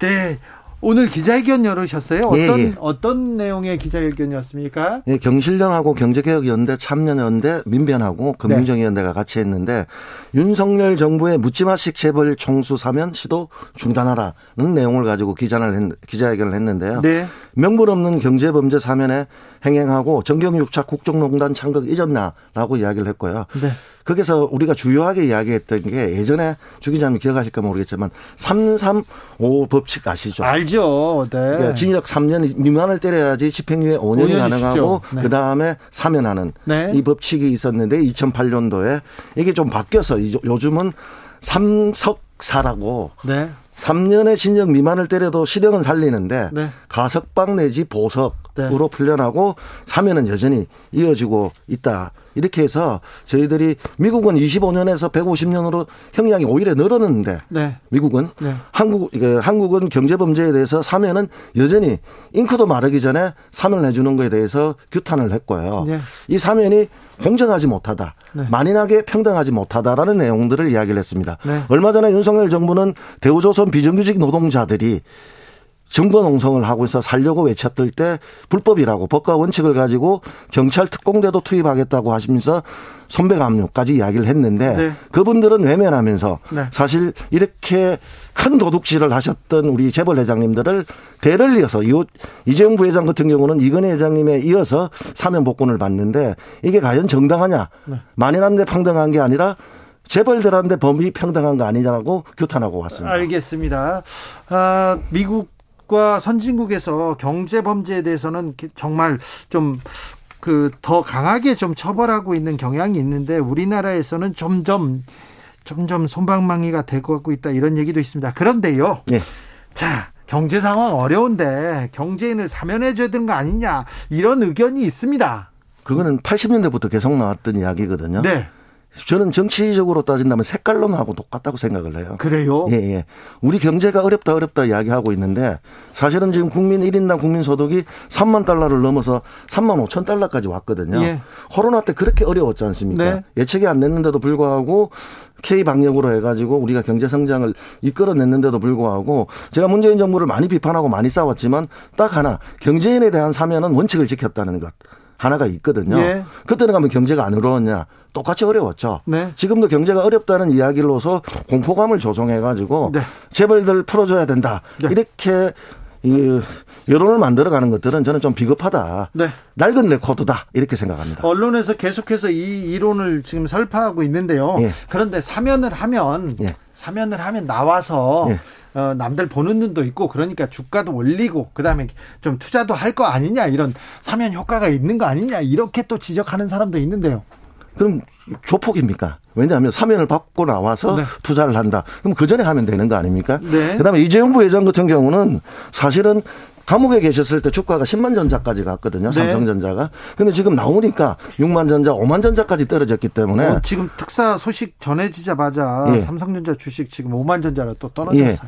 네. 오늘 기자회견 열으셨어요. 예, 어떤 예, 예. 어떤 내용의 기자회견이었습니까? 예, 경실련하고 경제개혁연대, 참여연대, 민변하고 네. 금융정의연대가 같이 했는데 윤석열 정부의 묻지마식 재벌 총수 사면 시도 중단하라는 내용을 가지고 기자를 했, 기자회견을 했는데요. 네. 명분 없는 경제범죄 사면에 행행하고 정경유착 국정농단 창극 잊었나라고 이야기를 했고요. 네. 거기서 우리가 주요하게 이야기했던 게 예전에 주 기자님 기억하실까 모르겠지만 335 법칙 아시죠? 알죠. 네. 그러니까 징역 3년 미만을 때려야지 집행유예 5년이 5년이 가능하고. 네. 그 다음에 사면하는 네. 이 법칙이 있었는데 2008년도에 이게 좀 바뀌어서 이- 요즘은 삼석사라고 네. 3년의 징역 미만을 때려도 실형은 살리는데 네. 가석방 내지 보석으로 네. 풀려나고 사면은 여전히 이어지고 있다. 이렇게 해서 저희들이 미국은 25년에서 150년으로 형량이 오히려 늘었는데 네. 미국은 네. 한국 이게 한국은 경제 범죄에 대해서 사면은 여전히 잉크도 마르기 전에 사면을 해주는 거에 대해서 규탄을 했고요. 네. 이 사면이 공정하지 못하다, 네. 만인하게 평등하지 못하다라는 내용들을 이야기를 했습니다. 네. 얼마 전에 윤석열 정부는 대우조선 비정규직 노동자들이 증거 농성을 하고 있어 살려고 외쳤을 때 불법이라고 법과 원칙을 가지고 경찰 특공대도 투입하겠다고 하시면서 손배감료까지 이야기를 했는데 네. 그분들은 외면하면서 네. 사실 이렇게 큰 도둑질을 하셨던 우리 재벌 회장님들을 대를 이어서 이 이재용 부회장 같은 경우는 이건희 회장님에 이어서 사면 복권을 받는데 이게 과연 정당하냐? 네. 만인한테 평등한 게 아니라 재벌들한테 범위 평등한 거 아니냐라고 규탄하고 왔습니다. 알겠습니다. 아, 미국 과 선진국에서 경제 범죄에 대해서는 정말 좀 그 더 강하게 좀 처벌하고 있는 경향이 있는데 우리나라에서는 점점 점점 손방망이가 되고 있다 이런 얘기도 있습니다. 그런데요. 예. 자, 경제 상황 어려운데 경제인을 사면해 줘야 되는 거 아니냐 이런 의견이 있습니다. 그거는 80년대부터 계속 나왔던 이야기거든요. 네. 저는 정치적으로 따진다면 색깔론하고 똑같다고 생각을 해요. 그래요? 예, 예. 우리 경제가 어렵다, 어렵다 이야기하고 있는데 사실은 지금 국민 1인당 국민 소득이 3만 달러를 넘어서 3만 5천 달러까지 왔거든요. 예. 코로나 때 그렇게 어려웠지 않습니까? 네. 예측이 안 됐는데도 불구하고 K 방역으로 해가지고 우리가 경제 성장을 이끌어냈는데도 불구하고 제가 문재인 정부를 많이 비판하고 많이 싸웠지만 딱 하나 경제인에 대한 사면은 원칙을 지켰다는 것. 하나가 있거든요. 예. 그때는 가면 경제가 안 어려웠냐? 똑같이 어려웠죠. 네. 지금도 경제가 어렵다는 이야기로서 공포감을 조성해가지고 네. 재벌들 풀어줘야 된다. 네. 이렇게 이 여론을 만들어가는 것들은 저는 좀 비겁하다. 네. 낡은 레코드다 이렇게 생각합니다. 언론에서 계속해서 이 이론을 지금 설파하고 있는데요. 예. 그런데 사면을 하면 예. 사면을 하면 나와서 예. 어, 남들 보는 눈도 있고 그러니까 주가도 올리고 그다음에 좀 투자도 할 거 아니냐 이런 사면 효과가 있는 거 아니냐 이렇게 또 지적하는 사람도 있는데요. 그럼 조폭입니까? 왜냐하면 사면을 받고 나와서 네. 투자를 한다. 그럼 그 전에 하면 되는 거 아닙니까? 네. 그다음에 이재용 부회장 같은 경우는 사실은 감옥에 계셨을 때 주가가 10만 전자까지 갔거든요. 네. 삼성전자가. 근데 지금 나오니까 6만 전자, 5만 전자까지 떨어졌기 때문에 어, 지금 특사 소식 전해지자마자 예. 삼성전자 주식 지금 5만 전자로 또 떨어졌어요. 예.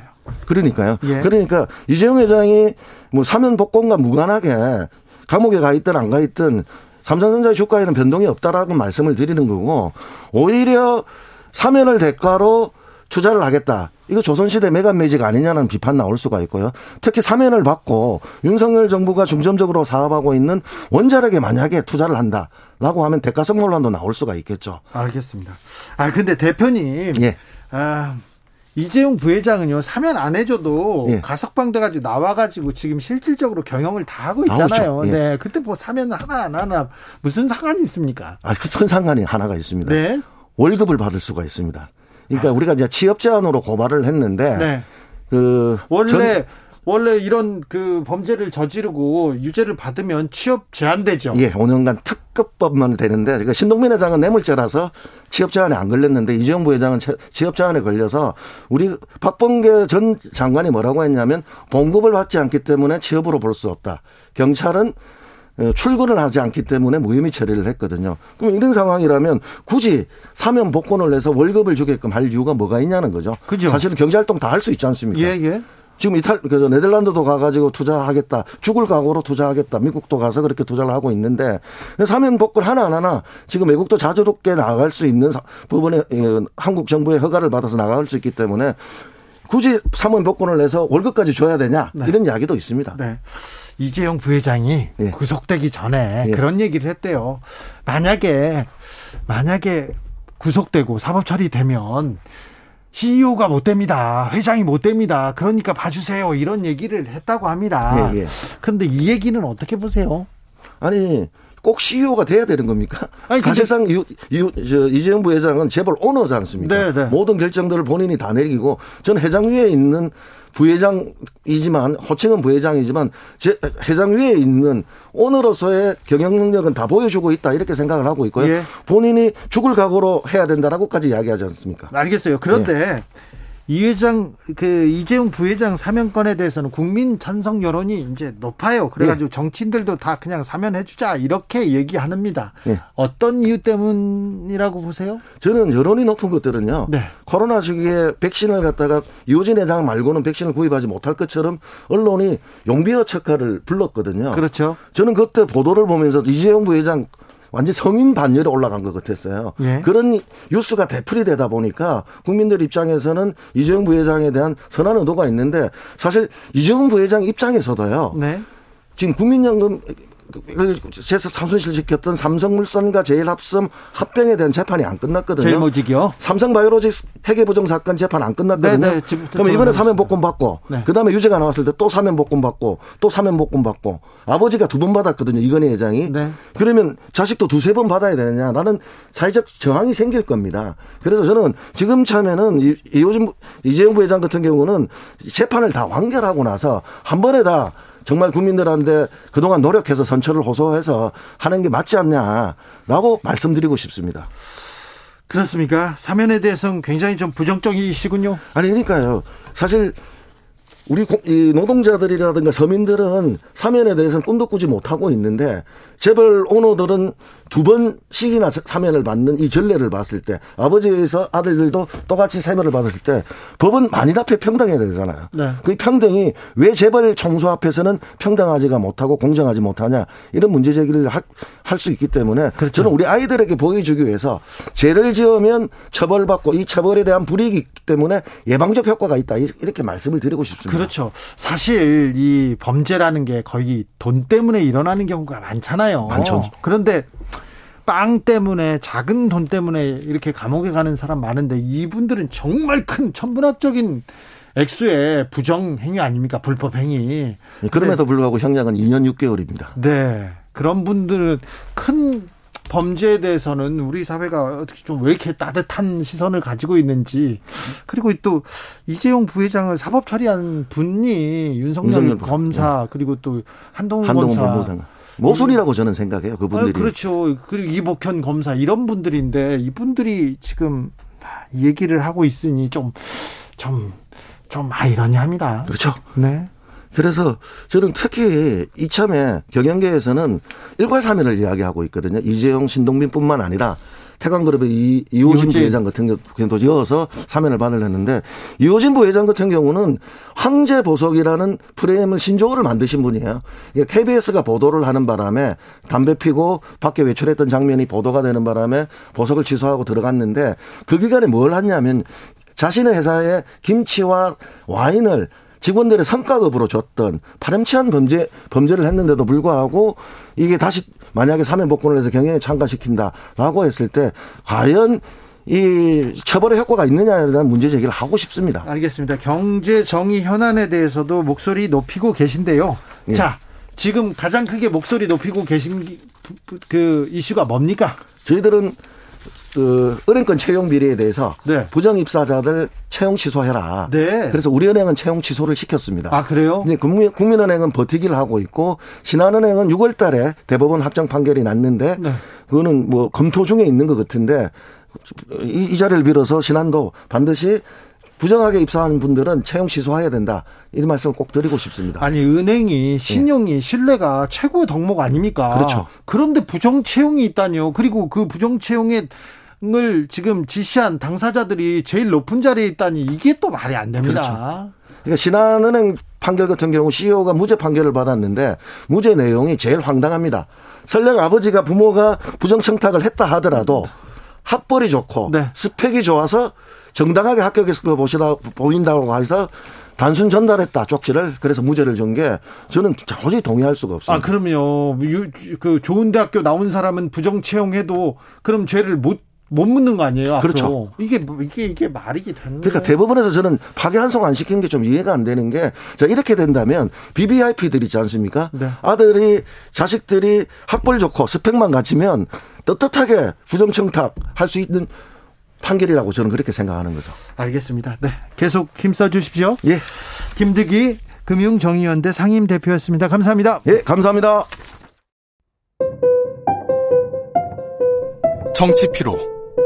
그러니까요. 예. 그러니까 이재용 회장이 뭐 사면 복권과 무관하게 감옥에 가 있든 안 가 있든 삼성전자의 주가에는 변동이 없다라고 말씀을 드리는 거고 오히려 사면을 대가로 투자를 하겠다. 이거 조선시대 메간 매직 아니냐는 비판 나올 수가 있고요. 특히 사면을 받고 윤석열 정부가 중점적으로 사업하고 있는 원자력에 만약에 투자를 한다 라고 하면 대가성 논란도 나올 수가 있겠죠. 알겠습니다. 아 근데 대표님, 예. 아, 이재용 부회장은요 사면 안 해줘도 예. 가석방 돼가지고 나와가지고 지금 실질적으로 경영을 다 하고 있잖아요. 예. 네, 그때 뭐 사면 하나 안 하나 무슨 상관이 있습니까? 아, 큰 상관이 하나가 있습니다. 네, 월급을 받을 수가 있습니다. 그러니까 우리가 이제 취업 제한으로 고발을 했는데 네. 그 원래 전- 원래 이런 그 범죄를 저지르고 유죄를 받으면 취업 제한되죠. 예, 5년간 특급법만 되는데 그 신동민 회장은 뇌물죄라서 취업 제한에 안 걸렸는데 이재용 부회장은 채- 취업 제한에 걸려서 우리 박범계 전 장관이 뭐라고 했냐면 봉급을 받지 않기 때문에 취업으로 볼 수 없다. 경찰은 어, 출근을 하지 않기 때문에 무혐의 처리를 했거든요. 그럼 이런 상황이라면 굳이 사면 복권을 내서 월급을 주게끔 할 이유가 뭐가 있냐는 거죠. 그죠. 사실은 경제활동 다 할 수 있지 않습니까? 예, 예. 지금 이탈, 그 네덜란드도 가가지고 투자하겠다. 죽을 각오로 투자하겠다. 미국도 가서 그렇게 투자를 하고 있는데, 사면 복권 하나하나 지금 외국도 자주롭게 나갈 수 있는 사- 부분에, 예, 한국 정부의 허가를 받아서 나갈 수 있기 때문에 굳이 사면 복권을 내서 월급까지 줘야 되냐. 네. 이런 이야기도 있습니다. 네. 이재용 부회장이 예. 구속되기 전에 예. 그런 얘기를 했대요. 만약에 만약에 구속되고 사법 처리되면 CEO가 못 됩니다. 회장이 못 됩니다. 그러니까 봐주세요. 이런 얘기를 했다고 합니다. 예, 예. 그런데 이 얘기는 어떻게 보세요? 아니, 꼭 CEO가 돼야 되는 겁니까? 아니, 근데- 사실상 저, 이재용 부회장은 재벌 오너지 않습니까? 네, 네. 모든 결정들을 본인이 다 내리고 전 회장 위에 있는 부회장이지만 호칭은 부회장이지만 제 회장 위에 있는 오너로서의 경영 능력은 다 보여주고 있다 이렇게 생각을 하고 있고요. 예. 본인이 죽을 각오로 해야 된다라고까지 이야기하지 않습니까? 알겠어요. 그런데 이 회장 그 이재용 부회장 사면 건에 대해서는 국민 찬성 여론이 이제 높아요. 그래가지고 정치인들도 다 그냥 사면해주자 이렇게 얘기합니다. 예. 어떤 이유 때문이라고 보세요? 저는 여론이 높은 것들은요. 네. 코로나 시기에 백신을 갖다가 이호진 회장 말고는 백신을 구입하지 못할 것처럼 언론이 용비어 척화를 불렀거든요. 그렇죠. 저는 그때 보도를 보면서 이재용 부회장 완전 성인 반열에 올라간 것 같았어요. 예. 그런 뉴스가 대풀이 되다 보니까 국민들 입장에서는 이재용 부회장에 대한 선한 의도가 있는데 사실 이재용 부회장 입장에서도요. 네. 지금 국민연금 재산 상순실 시켰던 삼성물산과 제일합섬 합병에 대한 재판이 안 끝났거든요. 제일 모직이요. 삼성바이오로직스 회계부정 사건 재판 안 끝났거든요. 네, 네, 그럼 이번에 들어가겠습니다. 사면 복권 받고, 네. 그 다음에 유죄가 나왔을 때 또 사면 복권 받고, 또 사면 복권 받고, 아버지가 두 번 받았거든요. 이건희 회장이. 네. 그러면 자식도 두세 번 받아야 되느냐. 나는 사회적 저항이 생길 겁니다. 그래서 저는 지금 참에는 이, 이호진, 이재용 부회장 같은 경우는 재판을 다 완결하고 나서 한 번에 다 정말 국민들한테 그동안 노력해서 선처를 호소해서 하는 게 맞지 않냐라고 말씀드리고 싶습니다. 그렇습니까? 사면에 대해서는 굉장히 좀 부정적이시군요. 아니 그러니까요. 사실 우리 노동자들이라든가 서민들은 사면에 대해서는 꿈도 꾸지 못하고 있는데 재벌 오너들은 두 번씩이나 사면을 받는 이 전례를 봤을 때 아버지에서 아들들도 똑같이 사면을 받았을 때 법은 만일 앞에 평등해야 되잖아요. 네. 그 평등이 왜 재벌 총수 앞에서는 평등하지가 못하고 공정하지 못하냐 이런 문제 제기를 할 수 있기 때문에 그렇죠. 저는 우리 아이들에게 보여주기 위해서 죄를 지으면 처벌받고 이 처벌에 대한 불이익이 있기 때문에 예방적 효과가 있다 이렇게 말씀을 드리고 싶습니다. 그렇죠. 사실 이 범죄라는 게 거의 돈 때문에 일어나는 경우가 많잖아요. 많죠. 그런데 빵 때문에 작은 돈 때문에 이렇게 감옥에 가는 사람 많은데 이분들은 정말 큰 천문학적인 액수의 부정 행위 아닙니까? 불법 행위. 그럼에도 불구하고 형량은 2년 6개월입니다. 네. 그런 분들은 큰 범죄에 대해서는 우리 사회가 어떻게 좀 왜 이렇게 따뜻한 시선을 가지고 있는지 그리고 또 이재용 부회장을 사법 처리한 분이 윤석열, 윤석열 검사 그리고 또 한동훈, 한동훈 검사 모순이라고 저는 생각해요. 그분들이. 아, 그렇죠. 그리고 이복현 검사 이런 분들인데 이분들이 지금 이 얘기를 하고 있으니 좀 좀 좀 아이러니합니다. 그렇죠. 네. 그래서 저는 특히 이참에 경영계에서는 일괄 사면을 이야기하고 있거든요. 이재용, 신동빈뿐만 아니라 태광그룹의 이, 이호진. 부회장 같은 경우도 이어서 사면을 받으려는데 이호진 부회장 같은 경우는 황제 보석이라는 프레임을 신조어를 만드신 분이에요. 이게 KBS가 보도를 하는 바람에 담배 피고 밖에 외출했던 장면이 보도가 되는 바람에 보석을 취소하고 들어갔는데 그 기간에 뭘 했냐면 자신의 회사에 김치와 와인을 직원들의 성과급으로 줬던 파렴치한 범죄 범죄를 했는데도 불구하고 이게 다시 만약에 사면 복권을 해서 경영에 참가시킨다라고 했을 때 과연 이 처벌의 효과가 있느냐에 대한 문제 제기를 하고 싶습니다. 알겠습니다. 경제 정의 현안에 대해서도 목소리 높이고 계신데요. 예. 자, 지금 가장 크게 목소리 높이고 계신 그 이슈가 뭡니까? 저희들은 그 은행권 채용 비리에 대해서 네. 부정 입사자들 채용 취소해라. 네. 그래서 우리 은행은 채용 취소를 시켰습니다. 아, 그래요? 근데 국민, 국민은행은 버티기를 하고 있고 신한은행은 6월 달에 대법원 확정 판결이 났는데 네. 그거는 뭐 검토 중에 있는 것 같은데 이, 이 자리를 빌어서 신한도 반드시 부정하게 입사한 분들은 채용 취소해야 된다. 이런 말씀을 꼭 드리고 싶습니다. 아니 은행이 신용이 신뢰가 최고의 덕목 아닙니까? 그렇죠. 그런데 부정 채용이 있다니요. 그리고 그 부정 채용에 을 지금 지시한 당사자들이 제일 높은 자리에 있다니 이게 또 말이 안 됩니다. 그러니까 신한은행 판결 같은 경우 CEO가 무죄 판결을 받았는데 무죄 내용이 제일 황당합니다. 설령 아버지가 부모가 부정 청탁을 했다 하더라도 학벌이 좋고 네. 스펙이 좋아서 정당하게 합격했을 거 보시다 보인다고 해서 단순 전달했다 쪽지를 그래서 무죄를 준 게 저는 도저히 동의할 수가 없습니다. 아 그럼요. 유- 그 좋은 대학교 나온 사람은 부정 채용해도 그럼 죄를 못 못 묻는 거 아니에요? 앞으로. 그렇죠. 이게 뭐- 이게 이게 말이 되는 그러니까? 대법원에서 저는 파기 환송 안 시킨 게 좀 이해가 안 되는 게, 자, 이렇게 된다면, BBIP들 있지 않습니까? 네. 아들이, 자식들이 학벌 좋고 스펙만 갖추면 떳떳하게 부정청탁 할 수 있는 판결이라고 저는 그렇게 생각하는 거죠. 알겠습니다. 네. 계속 힘써 주십시오. 예. 김득희 금융정의연대 상임 대표였습니다. 감사합니다. 예, 감사합니다. 정치 피로,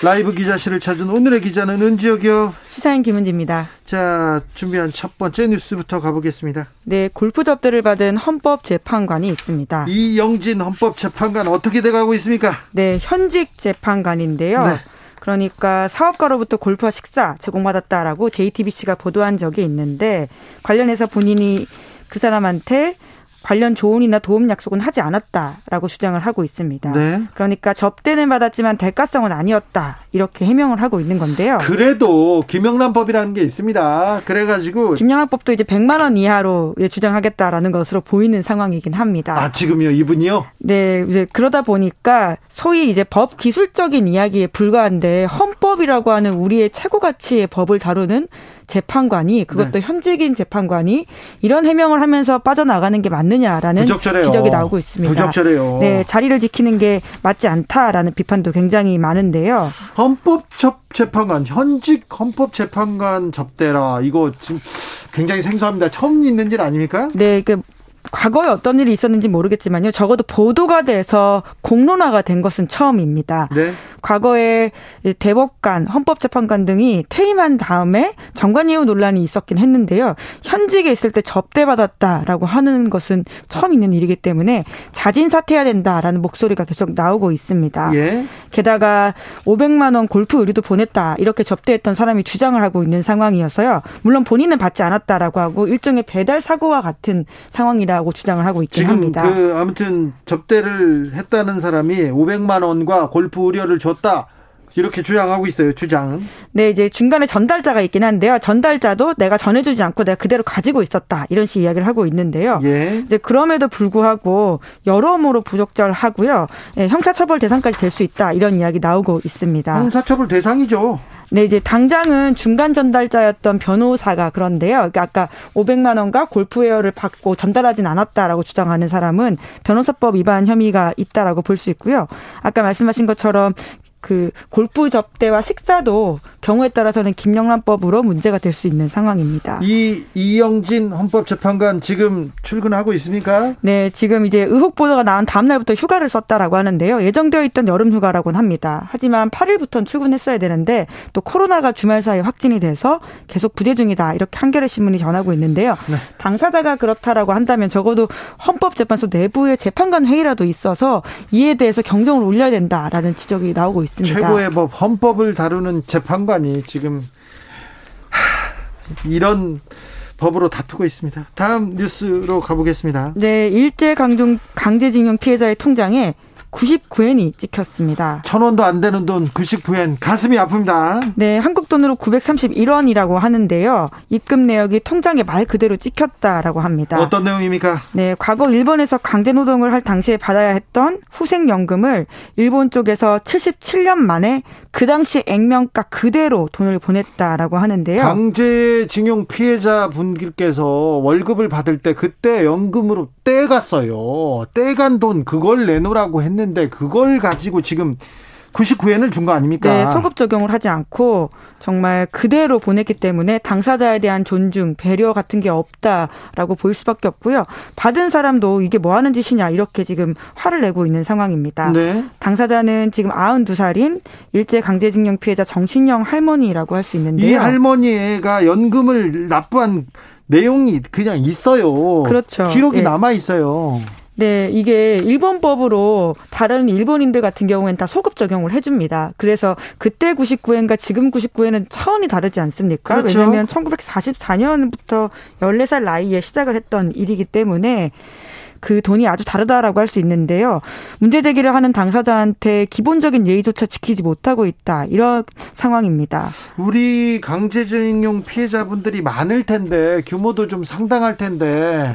라이브 기자실을 찾은 오늘의 기자는 은지혁이요. 시사인 김은지입니다. 자, 준비한 첫 번째 뉴스부터 가보겠습니다. 네, 골프 접대를 받은 헌법재판관이 있습니다. 이영진 헌법재판관 어떻게 돼가고 있습니까? 네, 현직 재판관인데요. 네. 그러니까 사업가로부터 골프와 식사 제공받았다라고 JTBC가 보도한 적이 있는데 관련해서 본인이 그 사람한테 관련 조언이나 도움 약속은 하지 않았다라고 주장을 하고 있습니다. 네. 그러니까 접대는 받았지만 대가성은 아니었다 이렇게 해명을 하고 있는 건데요. 그래도 김영란법이라는 게 있습니다. 그래가지고 김영란법도 이제 100만 원 이하로 예, 주장하겠다라는 것으로 보이는 상황이긴 합니다. 아 지금요 이분이요? 네, 이제 그러다 보니까 소위 이제 법 기술적인 이야기에 불과한데 헌법이라고 하는 우리의 최고 가치의 법을 다루는 재판관이 그것도 네. 현직인 재판관이 이런 해명을 하면서 빠져나가는 게 맞느냐라는 부적절해요. 지적이 나오고 있습니다. 부적절해요. 네, 자리를 지키는 게 맞지 않다라는 비판도 굉장히 많은데요. 헌법 재판관 현직 헌법 재판관 접대라 이거 지금 굉장히 생소합니다. 처음 있는 일 아닙니까? 네, 그 과거에 어떤 일이 있었는지 모르겠지만요. 적어도 보도가 돼서 공론화가 된 것은 처음입니다. 네. 과거에 대법관, 헌법재판관 등이 퇴임한 다음에 정관예우 논란이 있었긴 했는데요. 현직에 있을 때 접대받았다라고 하는 것은 처음 있는 일이기 때문에 자진 사퇴해야 된다라는 목소리가 계속 나오고 있습니다. 예. 게다가 500만 원 골프 의류도 보냈다 이렇게 접대했던 사람이 주장을 하고 있는 상황이어서요. 물론 본인은 받지 않았다라고 하고 일종의 배달 사고와 같은 상황이라 고 주장을 하고 있긴 지금 합니다. 그 아무튼 접대를 했다는 사람이 500만 원과 골프 의료를 줬다. 이렇게 주장하고 있어요. 주장. 네, 이제 중간에 전달자가 있긴 한데요. 전달자도 내가 전해주지 않고 내가 그대로 가지고 있었다 이런 식 이야기를 하고 있는데요. 예. 이제 그럼에도 불구하고 여러모로 부적절하고요. 예, 형사처벌 대상까지 될 수 있다 이런 이야기 나오고 있습니다. 형사처벌 대상이죠. 네, 이제 당장은 중간 전달자였던 변호사가 그런데요. 그러니까 아까 500만 원과 골프웨어를 받고 전달하진 않았다라고 주장하는 사람은 변호사법 위반 혐의가 있다라고 볼 수 있고요. 아까 말씀하신 것처럼 그 골프 접대와 식사도 경우에 따라서는 김영란법으로 문제가 될 수 있는 상황입니다. 이 이영진 헌법재판관 지금 출근하고 있습니까? 네, 지금 이제 의혹 보도가 나온 다음 날부터 휴가를 썼다라고 하는데요. 예정되어 있던 여름 휴가라고는 합니다. 하지만 8일부터는 출근했어야 되는데 또 코로나가 주말 사이에 확진이 돼서 계속 부재 중이다. 이렇게 한겨레 신문이 전하고 있는데요. 네. 당사자가 그렇다라고 한다면 적어도 헌법재판소 내부의 재판관 회의라도 있어서 이에 대해서 경종을 울려야 된다라는 지적이 나오고 있습니다. 있습니다. 최고의 법 헌법을 다루는 재판관이 지금 이런 법으로 다투고 있습니다. 다음 뉴스로 가보겠습니다. 네, 일제 강종 강제징용 피해자의 통장에 99엔이 찍혔습니다. 천 원도 안 되는 돈 99엔 가슴이 아픕니다. 네, 한국 돈으로 931원이라고 하는데요. 입금 내역이 통장에 말 그대로 찍혔다라고 합니다. 어떤 내용입니까? 네, 과거 일본에서 강제 노동을 할 당시에 받아야 했던 후생 연금을 일본 쪽에서 77년 만에 그 당시 액면가 그대로 돈을 보냈다라고 하는데요. 강제징용 피해자 분들께서 월급을 받을 때 그때 연금으로 떼갔어요. 떼간 돈 그걸 내놓으라고 했는데 했는데 그걸 가지고 지금 99엔을 준거 아닙니까? 네, 소급 적용을 하지 않고 정말 그대로 보냈기 때문에 당사자에 대한 존중, 배려 같은 게 없다라고 보일 수밖에 없고요. 받은 사람도 이게 뭐 하는 짓이냐 이렇게 지금 화를 내고 있는 상황입니다. 네. 당사자는 지금 92살인 일제 강제징용 피해자 정신영 할머니라고 할 수 있는데요. 이 할머니가 연금을 납부한 내용이 그냥 있어요. 그렇죠. 기록이 네. 남아 있어요. 네, 이게 일본법으로 다른 일본인들 같은 경우에는 다 소급 적용을 해줍니다. 그래서 그때 99엔과 지금 99엔은 차원이 다르지 않습니까? 그렇죠. 왜냐하면 1944년부터 14살 나이에 시작을 했던 일이기 때문에 그 돈이 아주 다르다라고 할 수 있는데요. 문제 제기를 하는 당사자한테 기본적인 예의조차 지키지 못하고 있다. 이런 상황입니다. 우리 강제징용 피해자분들이 많을 텐데 규모도 좀 상당할 텐데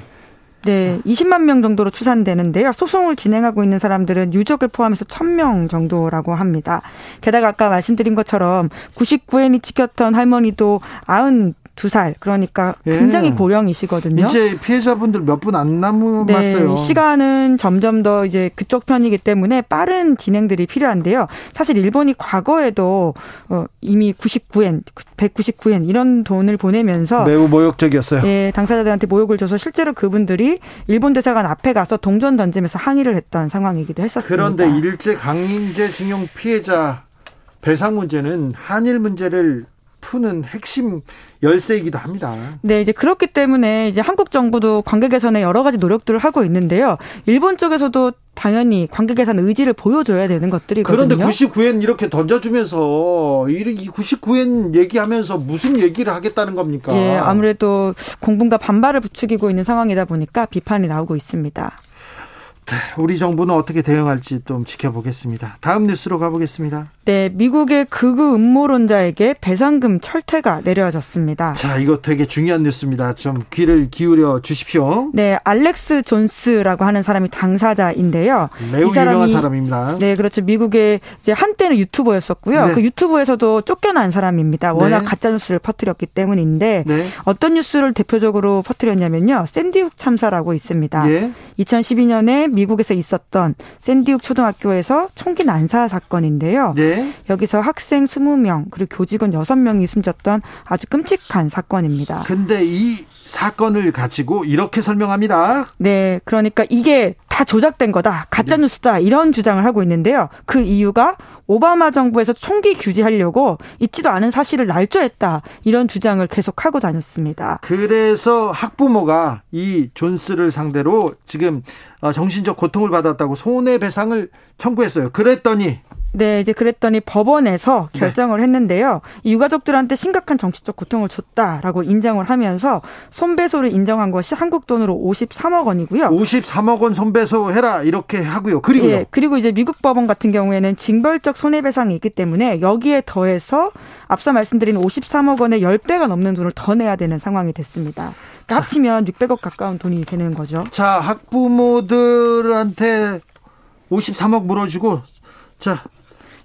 네, 20만 명 정도로 추산되는데요. 소송을 진행하고 있는 사람들은 유족을 포함해서 1000명 정도라고 합니다. 게다가 아까 말씀드린 것처럼 99엔이 찍혔던 할머니도 90 두 살 그러니까 예. 굉장히 예. 고령이시거든요. 이제 피해자분들 몇 분 안 남았어요. 네, 시간은 점점 더 이제 그쪽 편이기 때문에 빠른 진행들이 필요한데요. 사실 일본이 과거에도 어, 이미 99엔, 199엔 이런 돈을 보내면서 매우 모욕적이었어요. 예, 당사자들한테 모욕을 줘서 실제로 그분들이 일본 대사관 앞에 가서 동전 던지면서 항의를 했던 상황이기도 했었습니다. 그런데 일제 강제 징용 피해자 배상 문제는 한일 문제를 푸는 핵심 열쇠이기도 합니다. 네, 이제 그렇기 때문에 이제 한국 정부도 관계 개선에 여러 가지 노력들을 하고 있는데요. 일본 쪽에서도 당연히 관계 개선 의지를 보여줘야 되는 것들이거든요. 그런데 99엔 이렇게 던져주면서 이 99엔 얘기하면서 무슨 얘기를 하겠다는 겁니까? 예, 아무래도 공분과 반발을 부추기고 있는 상황이다 보니까 비판이 나오고 있습니다. 우리 정부는 어떻게 대응할지 좀 지켜보겠습니다. 다음 뉴스로 가보겠습니다. 네, 미국의 극우 음모론자에게 배상금 철퇴가 내려졌습니다. 자, 이거 되게 중요한 뉴스입니다. 좀 귀를 기울여 주십시오. 네, 알렉스 존스라고 하는 사람이 당사자인데요. 매우 사람이, 유명한 사람입니다. 네, 그렇죠. 미국의 이제 한때는 유튜버였었고요. 네. 그 유튜브에서도 쫓겨난 사람입니다. 워낙 네. 가짜 뉴스를 퍼뜨렸기 때문인데 네. 어떤 뉴스를 대표적으로 퍼뜨렸냐면요. 샌디훅 참사라고 있습니다. 예. 2012년에 미국에서 있었던 샌디욱 초등학교에서 총기 난사 사건인데요. 네. 여기서 학생 20명 그리고 교직원 6명이 숨졌던 아주 끔찍한 사건입니다. 근데 이 사건을 가지고 이렇게 설명합니다. 네, 그러니까 이게 다 조작된 거다, 가짜 뉴스다 이런 주장을 하고 있는데요. 그 이유가 오바마 정부에서 총기 규제하려고 있지도 않은 사실을 날조했다 이런 주장을 계속 하고 다녔습니다. 그래서 학부모가 이 존스를 상대로 지금 어, 정신적 고통을 받았다고 손해배상을 청구했어요. 그랬더니 네, 이제 그랬더니 법원에서 네. 결정을 네. 했는데요. 유가족들한테 심각한 정치적 고통을 줬다라고 인정을 하면서 손배소를 인정한 것이 한국 돈으로 53억 원이고요. 53억 원 손배소 해라 이렇게 하고요. 그리고요. 예, 그리고 이제 미국 법원 같은 경우에는 징벌적 손해배상이 있기 때문에 여기에 더해서 앞서 말씀드린 53억 원의 10배가 넘는 돈을 더 내야 되는 상황이 됐습니다. 그러니까 합치면 600억 가까운 돈이 되는 거죠. 자, 학부모들한테 53억 물어주고 자, 네.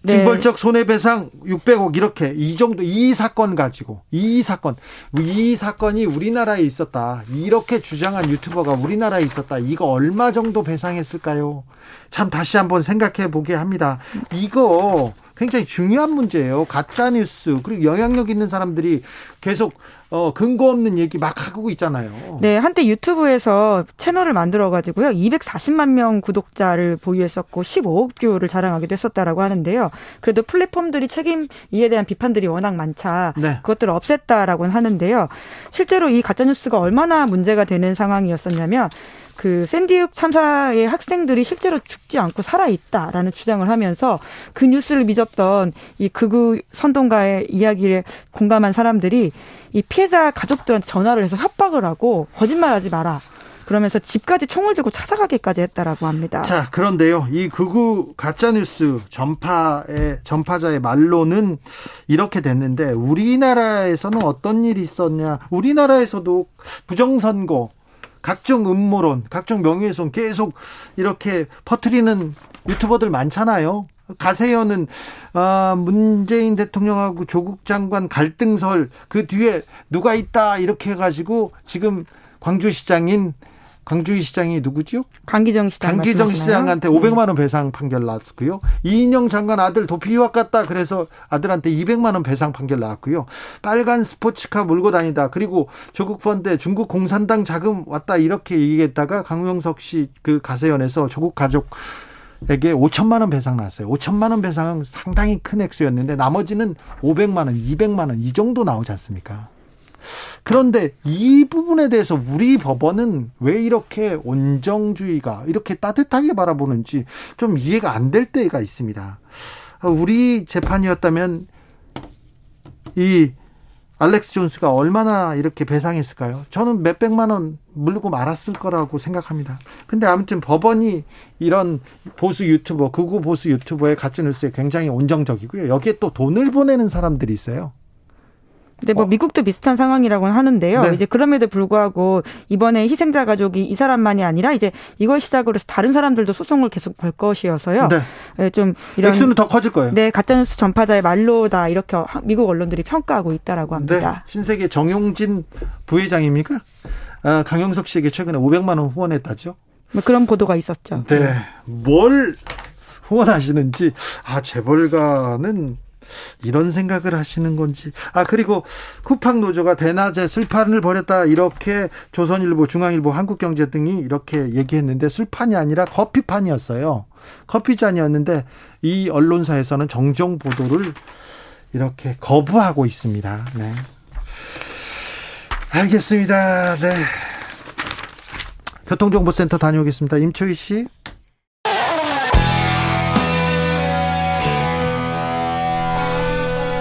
징벌적 손해배상 600억 이렇게 이 정도 이 사건 가지고 이 사건 이 사건이 우리나라에 있었다 이렇게 주장한 유튜버가 우리나라에 있었다 이거 얼마 정도 배상했을까요? 참 다시 한번 생각해 보게 합니다. 이거 굉장히 중요한 문제예요. 가짜 뉴스 그리고 영향력 있는 사람들이 계속 어 근거 없는 얘기 막 하고 있잖아요. 네, 한때 유튜브에서 채널을 만들어 가지고요. 240만 명 구독자를 보유했었고 15억 view를 자랑하기도 했었다라고 하는데요. 그래도 플랫폼들이 책임 이에 대한 비판들이 워낙 많자 네. 그것들을 없앴다라고는 하는데요. 실제로 이 가짜 뉴스가 얼마나 문제가 되는 상황이었었냐면 그 샌디욱 참사의 학생들이 실제로 죽지 않고 살아 있다라는 주장을 하면서 그 뉴스를 믿었던 이 극우 선동가의 이야기를 공감한 사람들이 이 피해자 가족들한테 전화를 해서 협박을 하고 거짓말하지 마라. 그러면서 집까지 총을 들고 찾아가기까지 했다라고 합니다. 자, 그런데요. 이 극우 가짜 뉴스 전파의 전파자의 말로는 이렇게 됐는데 우리나라에서는 어떤 일이 있었냐? 우리나라에서도 부정선거 각종 음모론, 각종 명예훼손 계속 이렇게 퍼트리는 유튜버들 많잖아요. 가세연은 아, 문재인 대통령하고 조국 장관 갈등설 그 뒤에 누가 있다 이렇게 해가지고 지금 광주시장인 광주시 시장이 누구죠? 강기정 시장. 강기정 시장한테 500만 원 배상 판결 나왔고요. 이인영 장관 아들 도피 유학 갔다 그래서 아들한테 200만 원 배상 판결 나왔고요. 빨간 스포츠카 몰고 다니다. 그리고 조국 펀드 중국 공산당 자금 왔다 이렇게 얘기했다가 강용석 씨 그 가세연에서 조국 가족 에게 5천만 원 배상 나왔어요. 5천만 원 배상은 상당히 큰 액수였는데 나머지는 500만 원, 200만 원 이 정도 나오지 않습니까? 그런데 이 부분에 대해서 우리 법원은 왜 이렇게 온정주의가 이렇게 따뜻하게 바라보는지 좀 이해가 안 될 때가 있습니다. 우리 재판이었다면 이 알렉스 존스가 얼마나 이렇게 배상했을까요? 저는 몇백만 원 물고 말았을 거라고 생각합니다. 근데 아무튼 법원이 이런 보수 유튜버, 극우 보수 유튜버의 가짜뉴스에 굉장히 온정적이고요. 여기에 또 돈을 보내는 사람들이 있어요. 네, 뭐 어. 미국도 비슷한 상황이라고는 하는데요. 네. 이제 그럼에도 불구하고 이번에 희생자 가족이 이 사람만이 아니라 이제 이걸 시작으로 해서 다른 사람들도 소송을 계속 걸 것이어서요. 네. 네, 좀 이런 액수는 더 커질 거예요. 네, 가짜뉴스 전파자의 말로다 이렇게 미국 언론들이 평가하고 있다라고 합니다. 네, 신세계 정용진 부회장입니까? 아, 강영석 씨에게 최근에 500만 원 후원했다죠. 뭐 그런 보도가 있었죠. 네, 뭘 후원하시는지 아 재벌가는 이런 생각을 하시는 건지. 아, 그리고 쿠팡 노조가 대낮에 술판을 벌였다. 이렇게 조선일보, 중앙일보, 한국경제 등이 이렇게 얘기했는데 술판이 아니라 커피판이었어요. 커피잔이었는데 이 언론사에서는 정정 보도를 이렇게 거부하고 있습니다. 네. 알겠습니다. 네. 교통정보센터 다녀오겠습니다. 임초희 씨.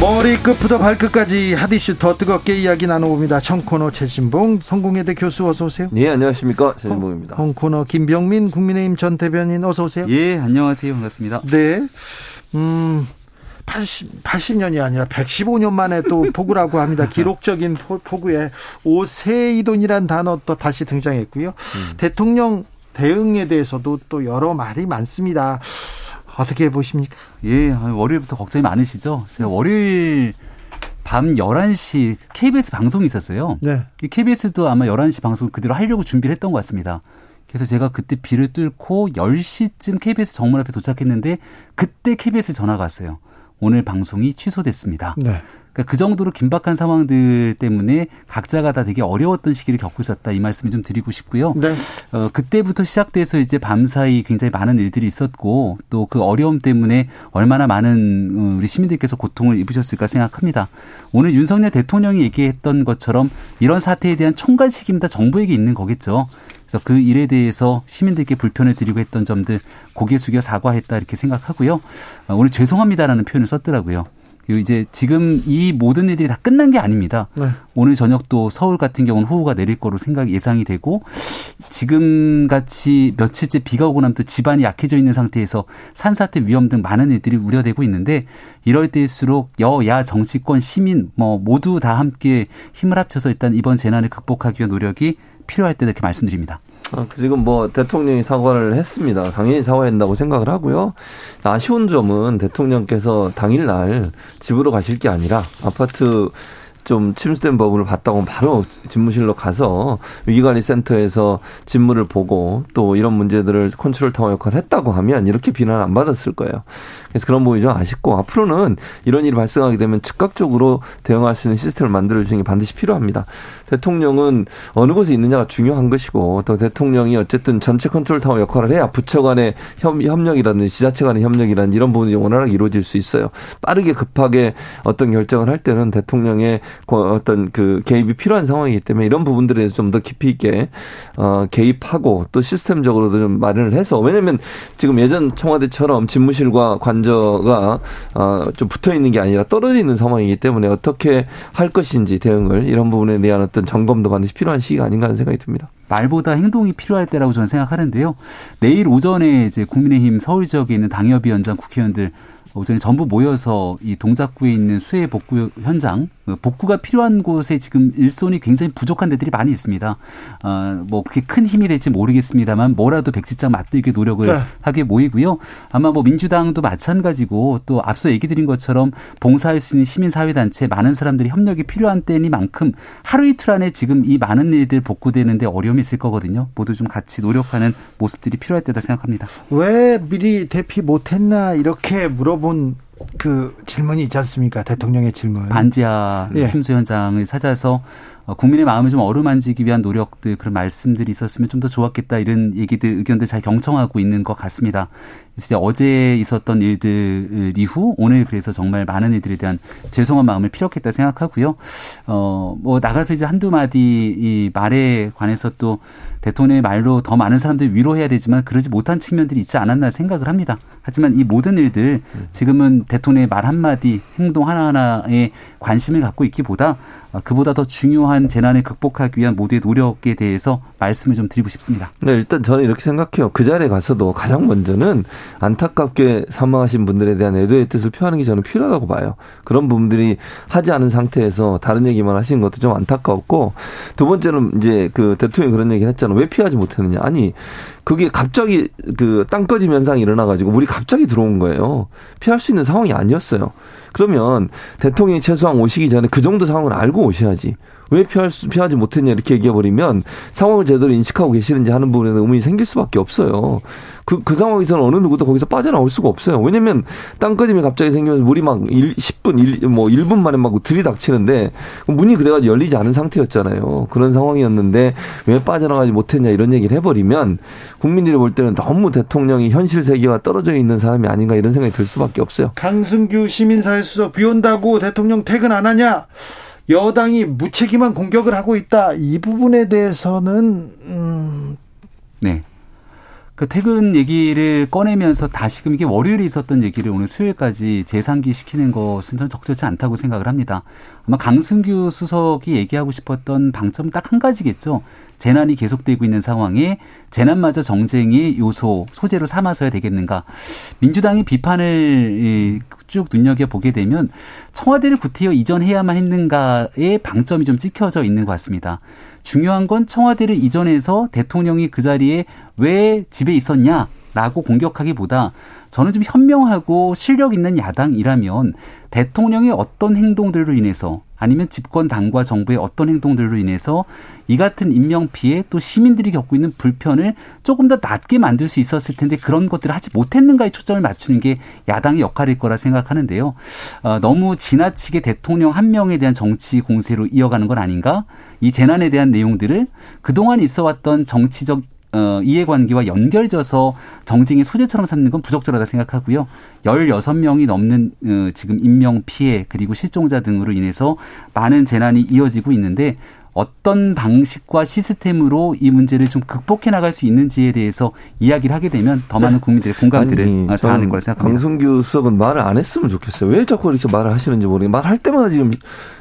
머리끝부터 발끝까지 핫이슈 더 뜨겁게 이야기 나눠봅니다. 청코너 최진봉 성공회대 교수 어서 오세요. 예 안녕하십니까 최진봉입니다. 홍코너 김병민 국민의힘 전 대변인 어서 오세요. 예 안녕하세요 반갑습니다. 네. 음 80, 80년이 아니라 115년 만에 또 폭우라고 합니다. 기록적인 폭우에 오세이돈이란 단어 또 다시 등장했고요. 음. 대통령 대응에 대해서도 또 여러 말이 많습니다. 어떻게 보십니까? 예, 월요일부터 걱정이 많으시죠? 제가 월요일 밤 11시 KBS 방송이 있었어요. 네. KBS도 아마 11시 방송을 그대로 하려고 준비를 했던 것 같습니다. 그래서 제가 그때 비를 뚫고 10시쯤 KBS 정문 앞에 도착했는데 그때 KBS 전화가 왔어요. 오늘 방송이 취소됐습니다. 네. 그러니까 그 정도로 긴박한 상황들 때문에 각자가 다 되게 어려웠던 시기를 겪고 있었다 이 말씀을 좀 드리고 싶고요. 네. 어, 그때부터 시작돼서 이제 밤사이 굉장히 많은 일들이 있었고 또 그 어려움 때문에 얼마나 많은 어, 우리 시민들께서 고통을 입으셨을까 생각합니다. 오늘 윤석열 대통령이 얘기했던 것처럼 이런 사태에 대한 총괄 책임이 다 정부에게 있는 거겠죠. 그래서 그 일에 대해서 시민들께 불편을 드리고 했던 점들 고개 숙여 사과했다 이렇게 생각하고요. 어, 오늘 죄송합니다라는 표현을 썼더라고요. 이제 지금 이 모든 일들이 다 끝난 게 아닙니다. 네. 오늘 저녁도 서울 같은 경우는 호우가 내릴 거로 생각 예상이 되고 지금 같이 며칠째 비가 오고 나면 또 집안이 약해져 있는 상태에서 산사태 위험 등 많은 일들이 우려되고 있는데 이럴 때일수록 여야 정치권 시민 뭐 모두 다 함께 힘을 합쳐서 일단 이번 재난을 극복하기 위한 노력이 필요할 때 이렇게 말씀드립니다. 아, 지금 뭐 대통령이 사과를 했습니다. 당연히 사과한다고 생각을 하고요. 아쉬운 점은 대통령께서 당일날 집으로 가실 게 아니라 아파트 좀 침수된 걸 봤다고 바로 집무실로 가서 위기관리센터에서 집무를 보고 또 이런 문제들을 컨트롤 타워 역할을 했다고 하면 이렇게 비난 안 받았을 거예요. 그래서 그런 부분이 좀 아쉽고 앞으로는 이런 일이 발생하게 되면 즉각적으로 대응할 수 있는 시스템을 만들어 주는 게 반드시 필요합니다. 대통령은 어느 곳에 있느냐가 중요한 것이고 또 대통령이 어쨌든 전체 컨트롤 타워 역할을 해야 부처 간의 협력이라든지 지자체 간의 협력이라든지 이런 부분이 원활하게 이루어질 수 있어요. 빠르게 급하게 어떤 결정을 할 때는 대통령의 어떤 그 개입이 필요한 상황이기 때문에 이런 부분들에 대해서 좀 더 깊이 있게 어 개입하고 또 시스템적으로도 좀 마련을 해서 왜냐면 지금 예전 청와대처럼 집무실과 관 저가 어좀 붙어 있는 게 아니라 떨어져 있는 상황이기 때문에 어떻게 할 것인지 대응을 이런 부분에 대한 어떤 점검도 반드시 필요한 시기가 아닌가 하는 생각이 듭니다. 말보다 행동이 필요할 때라고 저는 생각하는데요. 내일 오전에 이제 국민의힘 서울 지역에 있는 당협위원장 국회의원들 오전에 전부 모여서 이 동작구에 있는 수해 복구 현장 그 복구가 필요한 곳에 지금 일손이 굉장히 부족한 데들이 많이 있습니다. 어, 뭐 그렇게 큰 힘이 될지 모르겠습니다만 뭐라도 백지장 맞들기 노력을 네. 하게 모이고요. 아마 뭐 민주당도 마찬가지고 또 앞서 얘기 드린 것처럼 봉사할 수 있는 시민사회단체 많은 사람들이 협력이 필요한 때니만큼 하루 이틀 안에 지금 이 많은 일들 복구되는데 어려움이 있을 거거든요. 모두 좀 같이 노력하는 모습들이 필요할 때다 생각합니다. 왜 미리 대피 못했나 이렇게 물어 본 그 질문이 있지 않습니까? 대통령의 질문. 반지하 예. 침수 현장을 찾아서 어, 국민의 마음을 좀 어루만지기 위한 노력들 그런 말씀들이 있었으면 좀 더 좋았겠다 이런 얘기들 의견들 잘 경청하고 있는 것 같습니다. 이제 어제 있었던 일들 이후 오늘 그래서 정말 많은 이들에 대한 죄송한 마음을 피력했다 생각하고요. 어뭐 나가서 이제 한두 마디 이 말에 관해서 또 대통령의 말로 더 많은 사람들이 위로해야 되지만 그러지 못한 측면들이 있지 않았나 생각을 합니다. 하지만 이 모든 일들 지금은 대통령의 말 한마디 행동 하나하나에 관심을 갖고 있기보다 그보다 더 중요한 재난을 극복하기 위한 모두의 노력에 대해서 말씀을 좀 드리고 싶습니다. 네, 일단 저는 이렇게 생각해요. 그 자리에 가서도 가장 먼저는 안타깝게 사망하신 분들에 대한 애도의 뜻을 표하는 게 저는 필요하다고 봐요. 그런 부분들이 하지 않은 상태에서 다른 얘기만 하시는 것도 좀 안타까웠고 두 번째는 이제 그 대통령이 그런 얘기 했잖아요. 왜 피하지 못했느냐. 아니 그게 갑자기 그 땅 꺼짐 현상이 일어나가지고 물이 갑자기 들어온 거예요. 피할 수 있는 상황이 아니었어요. 그러면 대통령이 최소한 오시기 전에 그 정도 상황을 알고 오셔야지. 왜 피할 수, 피하지 못했냐 이렇게 얘기해버리면 상황을 제대로 인식하고 계시는지 하는 부분에 의문이 생길 수밖에 없어요. 그, 그 상황에서는 어느 누구도 거기서 빠져나올 수가 없어요. 왜냐면 땅꺼짐이 갑자기 생기면서 물이 막 1, 10분, 1, 뭐 1분 만에 막 들이닥치는데 문이 그래가지고 열리지 않은 상태였잖아요. 그런 상황이었는데 왜 빠져나가지 못했냐 이런 얘기를 해버리면 국민들이 볼 때는 너무 대통령이 현실 세계와 떨어져 있는 사람이 아닌가 이런 생각이 들 수밖에 없어요. 강승규 시민사회 수석 비 온다고 대통령 퇴근 안 하냐? 여당이 무책임한 공격을 하고 있다. 이 부분에 대해서는 음. 네. 그 퇴근 얘기를 꺼내면서 다시금 이게 월요일에 있었던 얘기를 오늘 수요일까지 재상기 시키는 것은 전 적절치 않다고 생각을 합니다. 아마 강승규 수석이 얘기하고 싶었던 방점은 딱한 가지겠죠. 재난이 계속되고 있는 상황에 재난마저 정쟁의 요소 소재로 삼아서야 되겠는가? 민주당이 비판을 쭉 눈여겨 보게 되면 청와대를 구태여 이전해야만 했는가의 방점이 좀 찍혀져 있는 것 같습니다. 중요한 건 청와대를 이전해서 대통령이 그 자리에 왜 집에 있었냐라고 공격하기보다 저는 좀 현명하고 실력 있는 야당이라면 대통령의 어떤 행동들로 인해서 아니면 집권 당과 정부의 어떤 행동들로 인해서 이 같은 인명 피해 또 시민들이 겪고 있는 불편을 조금 더 낮게 만들 수 있었을 텐데 그런 것들을 하지 못했는가에 초점을 맞추는 게 야당의 역할일 거라 생각하는데요. 어, 너무 지나치게 대통령 한 명에 대한 정치 공세로 이어가는 건 아닌가? 이 재난에 대한 내용들을 그동안 있어왔던 정치적 어, 이해관계와 연결져서 정쟁의 소재처럼 삼는 건 부적절하다 생각하고요. 16명이 넘는 어, 지금 인명 피해 그리고 실종자 등으로 인해서 많은 재난이 이어지고 있는데 어떤 방식과 시스템으로 이 문제를 좀 극복해 나갈 수 있는지에 대해서 이야기를 하게 되면 더 많은 네. 국민들의 공감들을 자하는 걸 생각합니다. 강승규 수석은 말을 안 했으면 좋겠어요. 왜 자꾸 이렇게 말을 하시는지 모르겠는데 말할 때마다 지금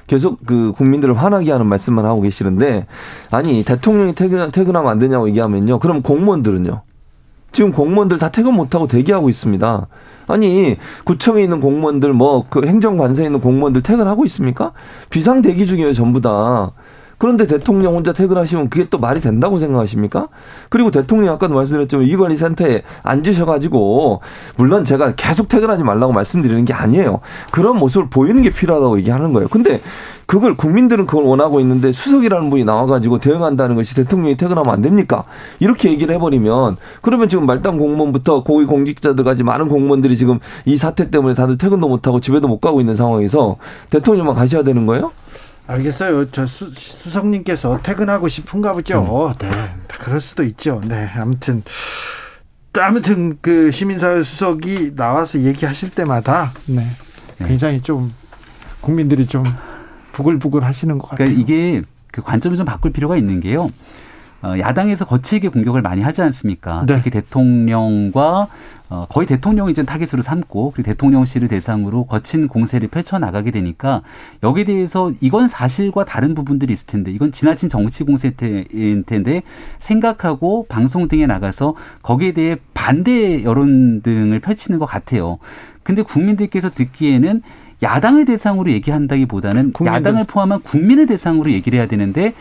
계속 그 국민들을 화나게 하는 말씀만 하고 계시는데 아니 대통령이 퇴근 퇴근하면 안 되냐고 얘기하면요. 그럼 공무원들은요. 지금 공무원들 다 퇴근 못 하고 대기하고 있습니다. 아니 구청에 있는 공무원들 뭐 그 행정관서에 있는 공무원들 퇴근하고 있습니까? 비상 대기 중이에요 전부 다. 그런데 대통령 혼자 퇴근하시면 그게 또 말이 된다고 생각하십니까? 그리고 대통령 아까도 말씀드렸지만 위관리센터에 앉으셔가지고 물론 제가 계속 퇴근하지 말라고 말씀드리는 게 아니에요. 그런 모습을 보이는 게 필요하다고 얘기하는 거예요. 근데 그걸 국민들은 그걸 원하고 있는데 수석이라는 분이 나와가지고 대응한다는 것이 대통령이 퇴근하면 안 됩니까? 이렇게 얘기를 해버리면 그러면 지금 말단 공무원부터 고위 공직자들까지 많은 공무원들이 지금 이 사태 때문에 다들 퇴근도 못하고 집에도 못 가고 있는 상황에서 대통령만 가셔야 되는 거예요? 알겠어요. 저 수, 수석님께서 퇴근하고 싶은가 보죠. 음. 네. 그럴 수도 있죠. 네. 아무튼. 아무튼 그 시민사회 수석이 나와서 얘기하실 때마다 네. 네. 굉장히 좀 국민들이 좀 부글부글 하시는 것 같아요. 그러니까 이게 그 관점을 좀 바꿀 필요가 있는 게요. 어, 야당에서 거칠게 공격을 많이 하지 않습니까? 네. 특히 대통령과 어, 거의 대통령이 이제 타깃으로 삼고 그리고 대통령실을 대상으로 거친 공세를 펼쳐 나가게 되니까 여기에 대해서 이건 사실과 다른 부분들이 있을 텐데 이건 지나친 정치 공세인 텐데 생각하고 방송 등에 나가서 거기에 대해 반대 여론 등을 펼치는 것 같아요. 근데 국민들께서 듣기에는 야당을 대상으로 얘기한다기보다는 국민들. 야당을 포함한 국민을 대상으로 얘기를 해야 되는데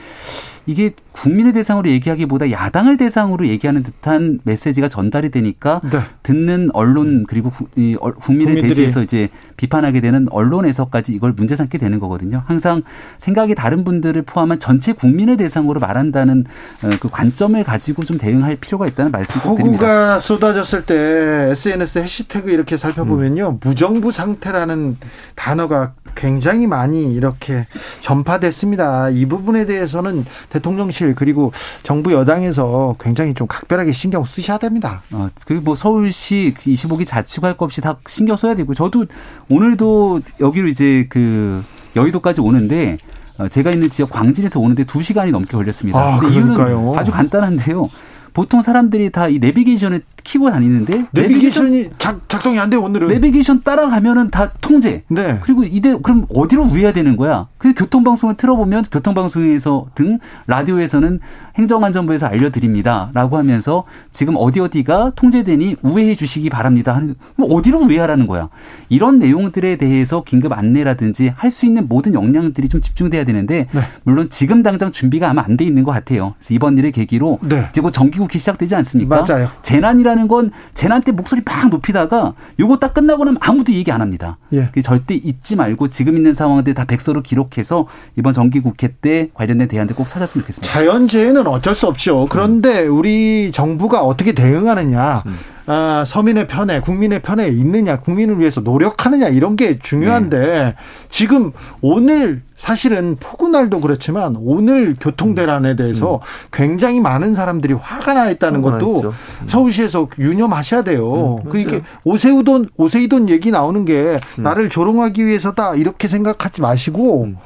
이게 국민의 대상으로 얘기하기보다 야당을 대상으로 얘기하는 듯한 메시지가 전달이 되니까 네. 듣는 언론 그리고 이 국민을 대신해서 이제 비판하게 되는 언론에서까지 이걸 문제 삼게 되는 거거든요. 항상 생각이 다른 분들을 포함한 전체 국민을 대상으로 말한다는 어, 그 관점을 가지고 좀 대응할 필요가 있다는 말씀 꼭 드립니다. 허구가 쏟아졌을 때 SNS 해시태그 이렇게 살펴보면요. 음. 무정부 상태라는 단어가 굉장히 많이 이렇게 전파됐습니다. 이 부분에 대해서는 대통령실 그리고 정부 여당에서 굉장히 좀 각별하게 신경 쓰셔야 됩니다. 어, 그리고 뭐 서울시 25기 자치구 할 것 없이 다 신경 써야 되고 저도 오늘도 여기로 이제 그 여의도까지 오는데 어, 제가 있는 지역 광진에서 오는데 2시간이 넘게 걸렸습니다. 아, 그러니까요. 아주 간단한데요. 보통 사람들이 다 이 내비게이션을 키고 다니는데 내비게이션이 작, 작동이 안 돼 오늘은 내비게이션 따라가면은 다 통제. 네. 그리고 이대 그럼 어디로 우회해야 되는 거야? 그 교통방송을 틀어보면 교통방송에서 등 라디오에서는 행정안전부에서 알려드립니다라고 하면서 지금 어디 어디가 통제되니 우회해 주시기 바랍니다. 하는 뭐 어디로 우회하라는 거야? 이런 내용들에 대해서 긴급 안내라든지 할 수 있는 모든 역량들이 좀 집중돼야 되는데 네. 물론 지금 당장 준비가 아마 안 돼 있는 것 같아요. 그래서 이번 일을 계기로 네. 곧 정기 국회 시작되지 않습니까? 맞아요. 재난이라는 건 재난 때 목소리 막 높이다가 요거 딱 끝나고 나면 아무도 얘기 안 합니다. 예. 절대 잊지 말고 지금 있는 상황들 다 백서로 기록해서 이번 정기 국회 때 관련된 대안들 꼭 찾았으면 좋겠습니다. 자연재해는 어쩔 수 없죠. 그런데 우리 정부가 어떻게 대응하느냐. 음. 아, 서민의 편에 국민의 편에 있느냐 국민을 위해서 노력하느냐 이런 게 중요한데 네. 지금 오늘 사실은 폭우날도 그렇지만 오늘 교통대란에 대해서 음. 굉장히 많은 사람들이 화가 나 있다는 것도 음. 서울시에서 유념하셔야 돼요. 음, 그러니까 오세우돈 오세이돈 얘기 나오는 게 음. 나를 조롱하기 위해서다 이렇게 생각하지 마시고 음.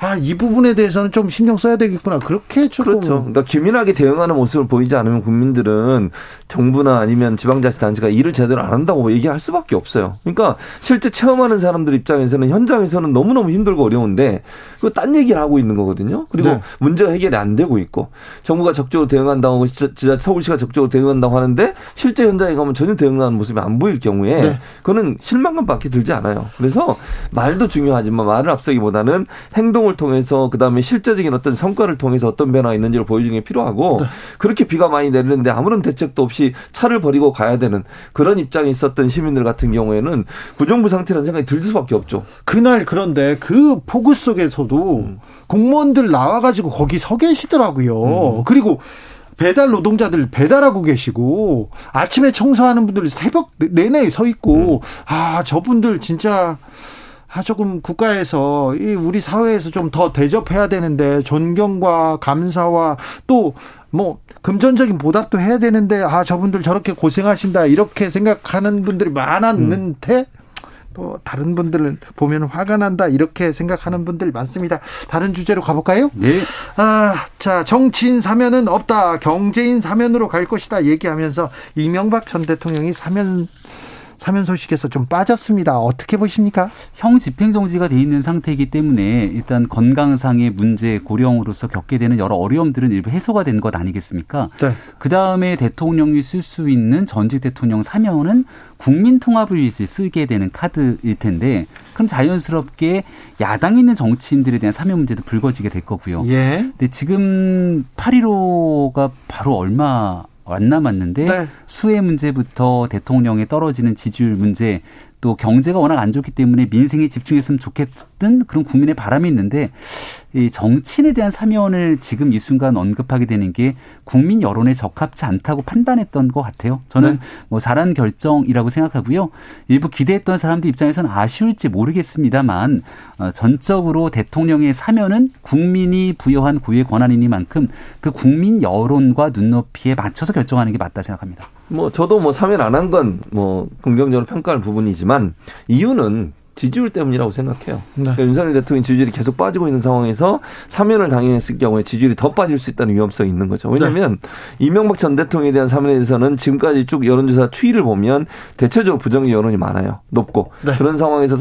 아, 이 부분에 대해서는 좀 신경 써야 되겠구나. 그렇게 조금. 그렇죠. 그러니까 기민하게 대응하는 모습을 보이지 않으면 국민들은 정부나 아니면 지방자치단체가 일을 제대로 안 한다고 얘기할 수밖에 없어요. 그러니까 실제 체험하는 사람들 입장에서는 현장에서는 너무너무 힘들고 어려운데 그거 딴 얘기를 하고 있는 거거든요. 그리고 네. 문제가 해결이 안 되고 있고 정부가 적극적으로 대응한다고 진짜 서울시가 적극적으로 대응한다고 하는데 실제 현장에 가면 전혀 대응하는 모습이 안 보일 경우에 네. 그거는 실망감밖에 들지 않아요. 그래서 말도 중요하지만 말을 앞서기보다는 행동 활동을 통해서 그다음에 실제적인 어떤 성과를 통해서 어떤 변화가 있는지를 보여주는 게 필요하고 네. 그렇게 비가 많이 내리는데 아무런 대책도 없이 차를 버리고 가야 되는 그런 입장에 있었던 시민들 같은 경우에는 부정부 상태라는 생각이 들 수밖에 없죠. 그날 그런데 그 폭우 속에서도 음. 공무원들 나와가지고 거기 서 계시더라고요. 음. 그리고 배달 노동자들 배달하고 계시고 아침에 청소하는 분들 새벽 내내 서 있고 음. 아 저분들 진짜 아, 조금 국가에서, 이 우리 사회에서 좀 더 대접해야 되는데, 존경과 감사와 또, 뭐, 금전적인 보답도 해야 되는데, 아, 저분들 저렇게 고생하신다, 이렇게 생각하는 분들이 많았는데, 뭐, 다른 분들은 보면 화가 난다, 이렇게 생각하는 분들 많습니다. 다른 주제로 가볼까요? 네. 아, 자, 정치인 사면은 없다, 경제인 사면으로 갈 것이다, 얘기하면서 이명박 전 대통령이 사면 사면 소식에서 좀 빠졌습니다. 어떻게 보십니까? 형 집행정지가 돼 있는 상태이기 때문에 일단 건강상의 문제 고령으로서 겪게 되는 여러 어려움들은 일부 해소가 된 것 아니겠습니까? 네. 그 다음에 대통령이 쓸 수 있는 전직 대통령 사면은 국민 통합을 위해서 쓰게 되는 카드일 텐데 그럼 자연스럽게 야당 있는 정치인들에 대한 사면 문제도 불거지게 될 거고요. 예. 근데 지금 8.15가 바로 얼마 안 남았는데 네. 수혜 문제부터 대통령에 떨어지는 지지율 문제 또 경제가 워낙 안 좋기 때문에 민생에 집중했으면 좋겠던 그런 국민의 바람이 있는데 이 정치인에 대한 사면을 지금 이 순간 언급하게 되는 게 국민 여론에 적합치 않다고 판단했던 것 같아요. 저는 네. 뭐 잘한 결정이라고 생각하고요. 일부 기대했던 사람들 입장에서는 아쉬울지 모르겠습니다만 어, 전적으로 대통령의 사면은 국민이 부여한 고유의 권한이니만큼 그 국민 여론과 눈높이에 맞춰서 결정하는 게 맞다 생각합니다. 뭐 저도 뭐 사면 안 한 건 뭐 긍정적으로 평가할 부분이지만 이유는 지지율 때문이라고 생각해요. 네. 그러니까 윤석열 대통령 지지율이 계속 빠지고 있는 상황에서 사면을 당했을 경우에 지지율이 더 빠질 수 있다는 위험성이 있는 거죠. 왜냐하면 네. 이명박 전 대통령에 대한 사면에 대해서는 지금까지 쭉 여론조사 추이를 보면 대체적으로 부정의 여론이 많아요. 높고 네. 그런 상황에서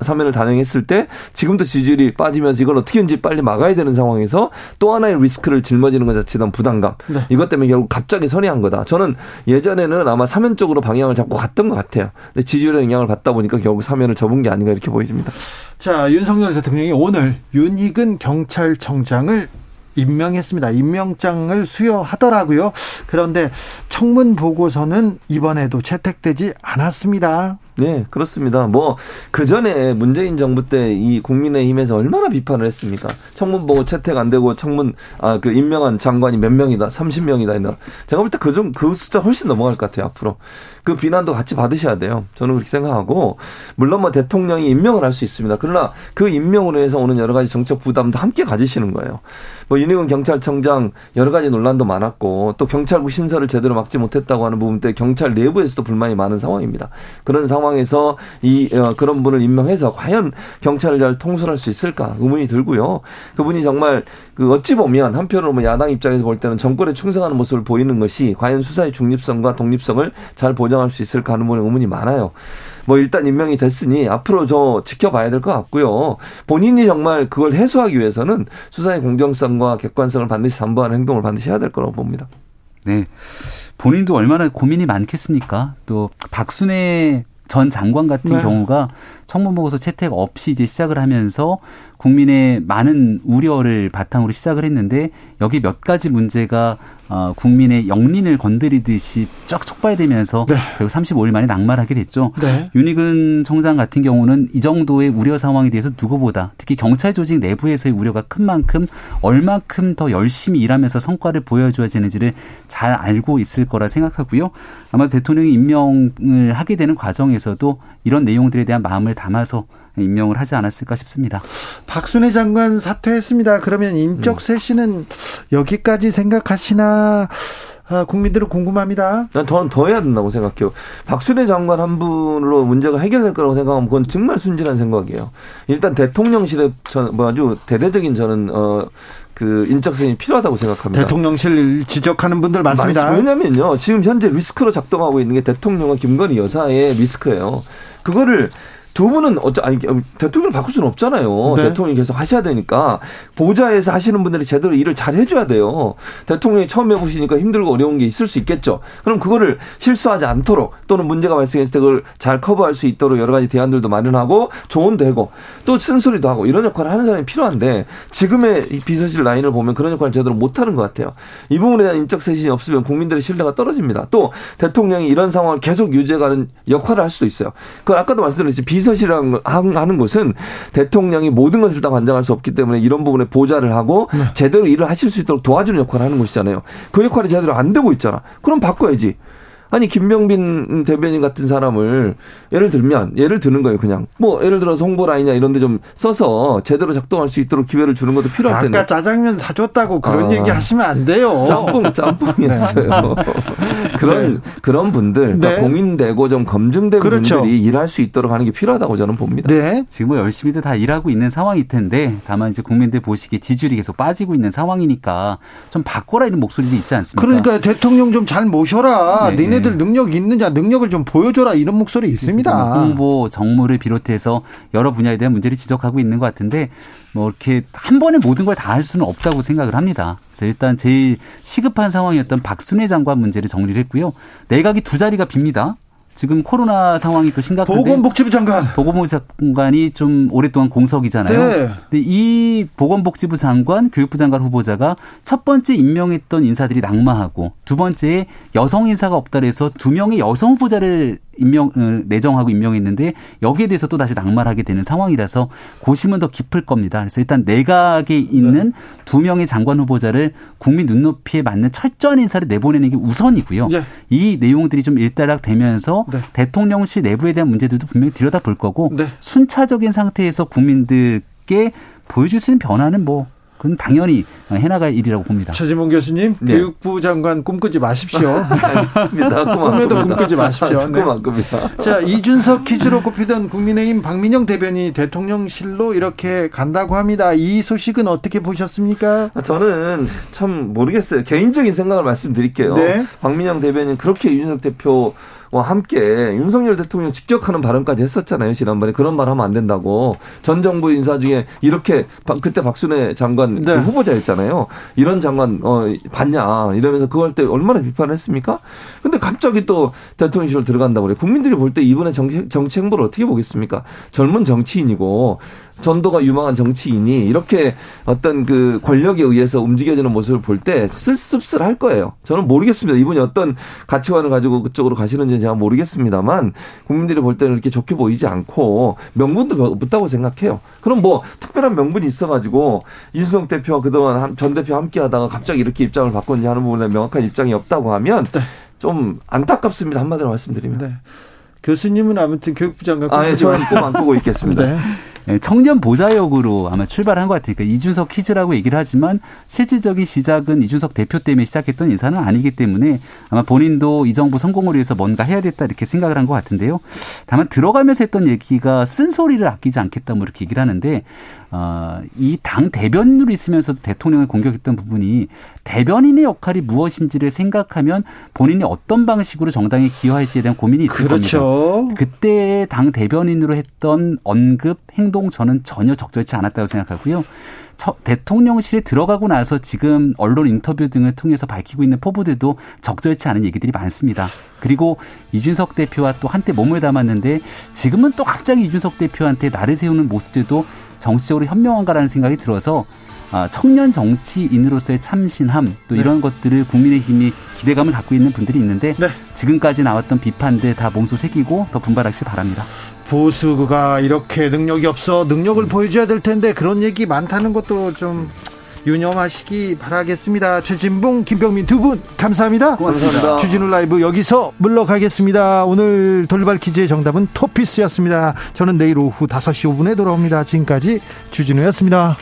사면을 단행했을 때 지금도 지지율이 빠지면서 이걸 어떻게든지 빨리 막아야 되는 상황에서 또 하나의 리스크를 짊어지는 것 자체에 부담감 네. 이것 때문에 결국 갑자기 선회한 거다. 저는 예전에는 아마 사면 쪽으로 방향을 잡고 갔던 것 같아요. 근데 지지율에 영향을 받다 보니까 결국 사면을 접은 게 아닌가 이렇게 보여집니다. 자, 윤석열 대통령이 오늘 윤희근 경찰청장을 임명했습니다. 임명장을 수여하더라고요. 그런데 청문 보고서는 이번에도 채택되지 않았습니다. 네, 그렇습니다. 뭐, 그 전에 문재인 정부 때 이 국민의힘에서 얼마나 비판을 했습니까? 청문 보고 채택 안 되고 청문, 아, 그 임명한 장관이 몇 명이다, 30명이다, 제가 볼 때그 좀, 그 숫자 훨씬 넘어갈 것 같아요, 앞으로. 그 비난도 같이 받으셔야 돼요. 저는 그렇게 생각하고 물론 뭐 대통령이 임명을 할 수 있습니다. 그러나 그 임명으로 해서 오는 여러 가지 정책 부담도 함께 가지시는 거예요. 뭐 윤희근 경찰청장 여러 가지 논란도 많았고 또 경찰국 신설을 제대로 막지 못했다고 하는 부분 때 경찰 내부에서도 불만이 많은 상황입니다. 그런 상황 에서 이 어, 그런 분을 임명해서 과연 경찰을 잘 통솔할 수 있을까 의문이 들고요. 그분이 정말 그 어찌 보면 한편으로 뭐 야당 입장에서 볼 때는 정권에 충성하는 모습을 보이는 것이 과연 수사의 중립성과 독립성을 잘 보장 인정할 수 있을까 하는 분의 의문이 많아요. 뭐 일단 임명이 됐으니 앞으로 저 지켜봐야 될 것 같고요. 본인이 정말 그걸 해소하기 위해서는 수사의 공정성과 객관성을 반드시 담보하는 행동을 반드시 해야 될 거라고 봅니다. 네. 본인도 얼마나 고민이 많겠습니까? 또 박순애 전 장관 같은 네. 경우가 청문 보고서 채택 없이 이제 시작을 하면서 국민의 많은 우려를 바탕으로 시작을 했는데 여기 몇 가지 문제가 어, 국민의 영린을 건드리듯이 쫙 촉발되면서 네. 결국 35일 만에 낙마하게 됐죠. 네. 윤희근 청장 같은 경우는 이 정도의 우려 상황에 대해서 누구보다 특히 경찰 조직 내부에서의 우려가 큰 만큼 얼마큼 더 열심히 일하면서 성과를 보여줘야 되는지를 잘 알고 있을 거라 생각하고요. 아마 대통령이 임명을 하게 되는 과정에서도 이런 내용들에 대한 마음을 담아서 임명을 하지 않았을까 싶습니다. 박순애 장관 사퇴했습니다. 그러면 인적 쇄신은 여기까지 생각하시나 아, 국민들은 궁금합니다. 난 저는 더 해야 된다고 생각해요. 박순애 장관 한 분으로 문제가 해결될 거라고 생각하면 그건 정말 순진한 생각이에요. 일단 대통령실에 뭐 아주 대대적인 저는 어. 그 인적성이 필요하다고 생각합니다. 대통령실 지적하는 분들 많습니다. 왜냐면요. 지금 현재 리스크로 작동하고 있는 게 대통령과 김건희 여사의 리스크예요. 그거를 두 분은 어쩌 아니 대통령 바꿀 수는 없잖아요. 네. 대통령이 계속 하셔야 되니까 보좌에서 하시는 분들이 제대로 일을 잘 해줘야 돼요. 대통령이 처음 해보시니까 힘들고 어려운 게 있을 수 있겠죠. 그럼 그거를 실수하지 않도록 또는 문제가 발생했을 때 그걸 잘 커버할 수 있도록 여러 가지 대안들도 마련하고 조언되고 또 쓴소리도 하고 이런 역할을 하는 사람이 필요한데 지금의 비서실 라인을 보면 그런 역할을 제대로 못하는 것 같아요. 이 부분에 대한 인적 쇄신이 없으면 국민들의 신뢰가 떨어집니다. 또 대통령이 이런 상황을 계속 유지해가는 역할을 할 수도 있어요. 그걸 아까도 말씀드렸듯이 비서 실이라는 하는 것은 대통령이 모든 것을 다 관장할 수 없기 때문에 이런 부분에 보좌를 하고 네. 제대로 일을 하실 수 있도록 도와주는 역할을 하는 것이잖아요. 그 역할이 제대로 안 되고 있잖아. 그럼 바꿔야지. 아니 김병빈 대변인 같은 사람을 예를 들면 예를 드는 거예요 그냥 뭐 예를 들어서 홍보 라인이나 이런 데 좀 써서 제대로 작동할 수 있도록 기회를 주는 것도 필요할 텐데 아까 짜장면 사줬다고 그런 아. 얘기 하시면 안 돼요 짬뽕 짬뽕이었어요 네. 그런 네. 그런 분들 그러니까 네. 공인되고 좀 검증된 그렇죠. 분들이 일할 수 있도록 하는 게 필요하다고 저는 봅니다 네. 지금 뭐 열심히들 다 일하고 있는 상황일 텐데 다만 이제 국민들 보시기에 지지율이 계속 빠지고 있는 상황이니까 좀 바꿔라 이런 목소리도 있지 않습니까 그러니까 대통령 좀 잘 모셔라 네. 니네들 능력 있느냐 능력을 좀 보여줘라 이런 목소리 있습니다. 홍보 정무를 비롯해서 여러 분야에 대한 문제를 지적하고 있는 것 같은데 뭐 이렇게 한 번에 모든 걸 다 할 수는 없다고 생각을 합니다. 그래서 일단 제일 시급한 상황이었던 박순애 장관 문제를 정리를 했고요. 내각이 두 자리가 빕니다. 지금 코로나 상황이 또 심각한데 보건복지부 장관 보건복지부 장관이 좀 오랫동안 공석이잖아요. 네. 근데 이 보건복지부 장관, 교육부 장관 후보자가 첫 번째 임명했던 인사들이 낙마하고 두 번째 여성 인사가 없다 그래서 두 명의 여성 후보자를 임명 어, 내정하고 임명했는데 여기에 대해서 또 다시 낙마를 하게 되는 상황이라서 고심은 더 깊을 겁니다. 그래서 일단 내각에 있는 네. 두 명의 장관 후보자를 국민 눈높이에 맞는 철저한 인사를 내보내는 게 우선이고요. 네. 이 내용들이 좀 일단락 되면서 네. 대통령실 내부에 대한 문제들도 분명히 들여다 볼 거고 네. 순차적인 상태에서 국민들께 보여줄 수 있는 변화는 뭐 그건 당연히 해나갈 일이라고 봅니다. 최지봉 교수님, 네. 교육부 장관 꿈꾸지 마십시오. 알겠습니다. 꿈에도 꿈꾸지 마십시오. 네. 꿈입니다. 자, 이준석 퀴즈로 꼽히던 국민의힘 박민영 대변인이 대통령실로 이렇게 간다고 합니다. 이 소식은 어떻게 보셨습니까? 저는 참 모르겠어요. 개인적인 생각을 말씀드릴게요. 네. 박민영 대변인 그렇게 이준석 대표 와 함께 윤석열 대통령 직격하는 발언까지 했었잖아요 지난번에 그런 말 하면 안 된다고 전 정부 인사 중에 이렇게 그때 박순애 장관 네. 그 후보자였잖아요 이런 장관 어 봤냐 이러면서 그걸 때 얼마나 비판을 했습니까? 근데 갑자기 또 대통령실로 들어간다고 그래 국민들이 볼 때 이번에 정치, 정치 행보를 어떻게 보겠습니까? 젊은 정치인이고 전도가 유망한 정치인이 이렇게 어떤 그 권력에 의해서 움직여지는 모습을 볼때 쓸쓸할 거예요. 저는 모르겠습니다. 이분이 어떤 가치관을 가지고 그쪽으로 가시는지는 제가 모르겠습니다만 국민들이 볼 때는 이렇게 좋게 보이지 않고 명분도 없다고 생각해요. 그럼 뭐 특별한 명분이 있어가지고 이수성 대표와 그동안 전 대표 함께 하다가 갑자기 이렇게 입장을 바꿨는지 하는 부분에 명확한 입장이 없다고 하면 네. 좀 안타깝습니다. 한마디로 말씀드리면. 네. 교수님은 아무튼 교육부 장관 아, 예, 저는 꿈안 꾸고 있겠습니다. 네. 예, 청년 보좌역으로 아마 출발한 것 같으니까 이준석 퀴즈라고 얘기를 하지만 실질적인 시작은 이준석 대표 때문에 시작했던 인사는 아니기 때문에 아마 본인도 이 정부 성공을 위해서 뭔가 해야 됐다 이렇게 생각을 한 것 같은데요. 다만 들어가면서 했던 얘기가 쓴소리를 아끼지 않겠다 뭐 이렇게 얘기를 하는데 어, 이 당 대변인으로 있으면서 대통령을 공격했던 부분이 대변인의 역할이 무엇인지를 생각하면 본인이 어떤 방식으로 정당에 기여할지에 대한 고민이 있을 그렇죠. 겁니다. 그때 당 대변인으로 했던 언급 행동 저는 전혀 적절치 않았다고 생각하고요. 대통령실에 들어가고 나서 지금 언론 인터뷰 등을 통해서 밝히고 있는 포부들도 적절치 않은 얘기들이 많습니다. 그리고 이준석 대표와 또 한때 몸을 담았는데 지금은 또 갑자기 이준석 대표한테 나를 세우는 모습들도 정치적으로 현명한가라는 생각이 들어서 아, 청년 정치인으로서의 참신함 또 네. 이런 것들을 국민의힘이 기대감을 갖고 있는 분들이 있는데 네. 지금까지 나왔던 비판들 다 몸소 새기고 더 분발하시기 바랍니다. 보수가 이렇게 능력이 없어 능력을 보여줘야 될 텐데 그런 얘기 많다는 것도 좀 유념하시기 바라겠습니다. 최진봉, 김병민 두 분 감사합니다. 고맙습니다. 주진우 라이브 여기서 물러가겠습니다. 오늘 돌발 퀴즈의 정답은 토피스였습니다. 저는 내일 오후 5시 5분에 돌아옵니다. 지금까지 주진우였습니다.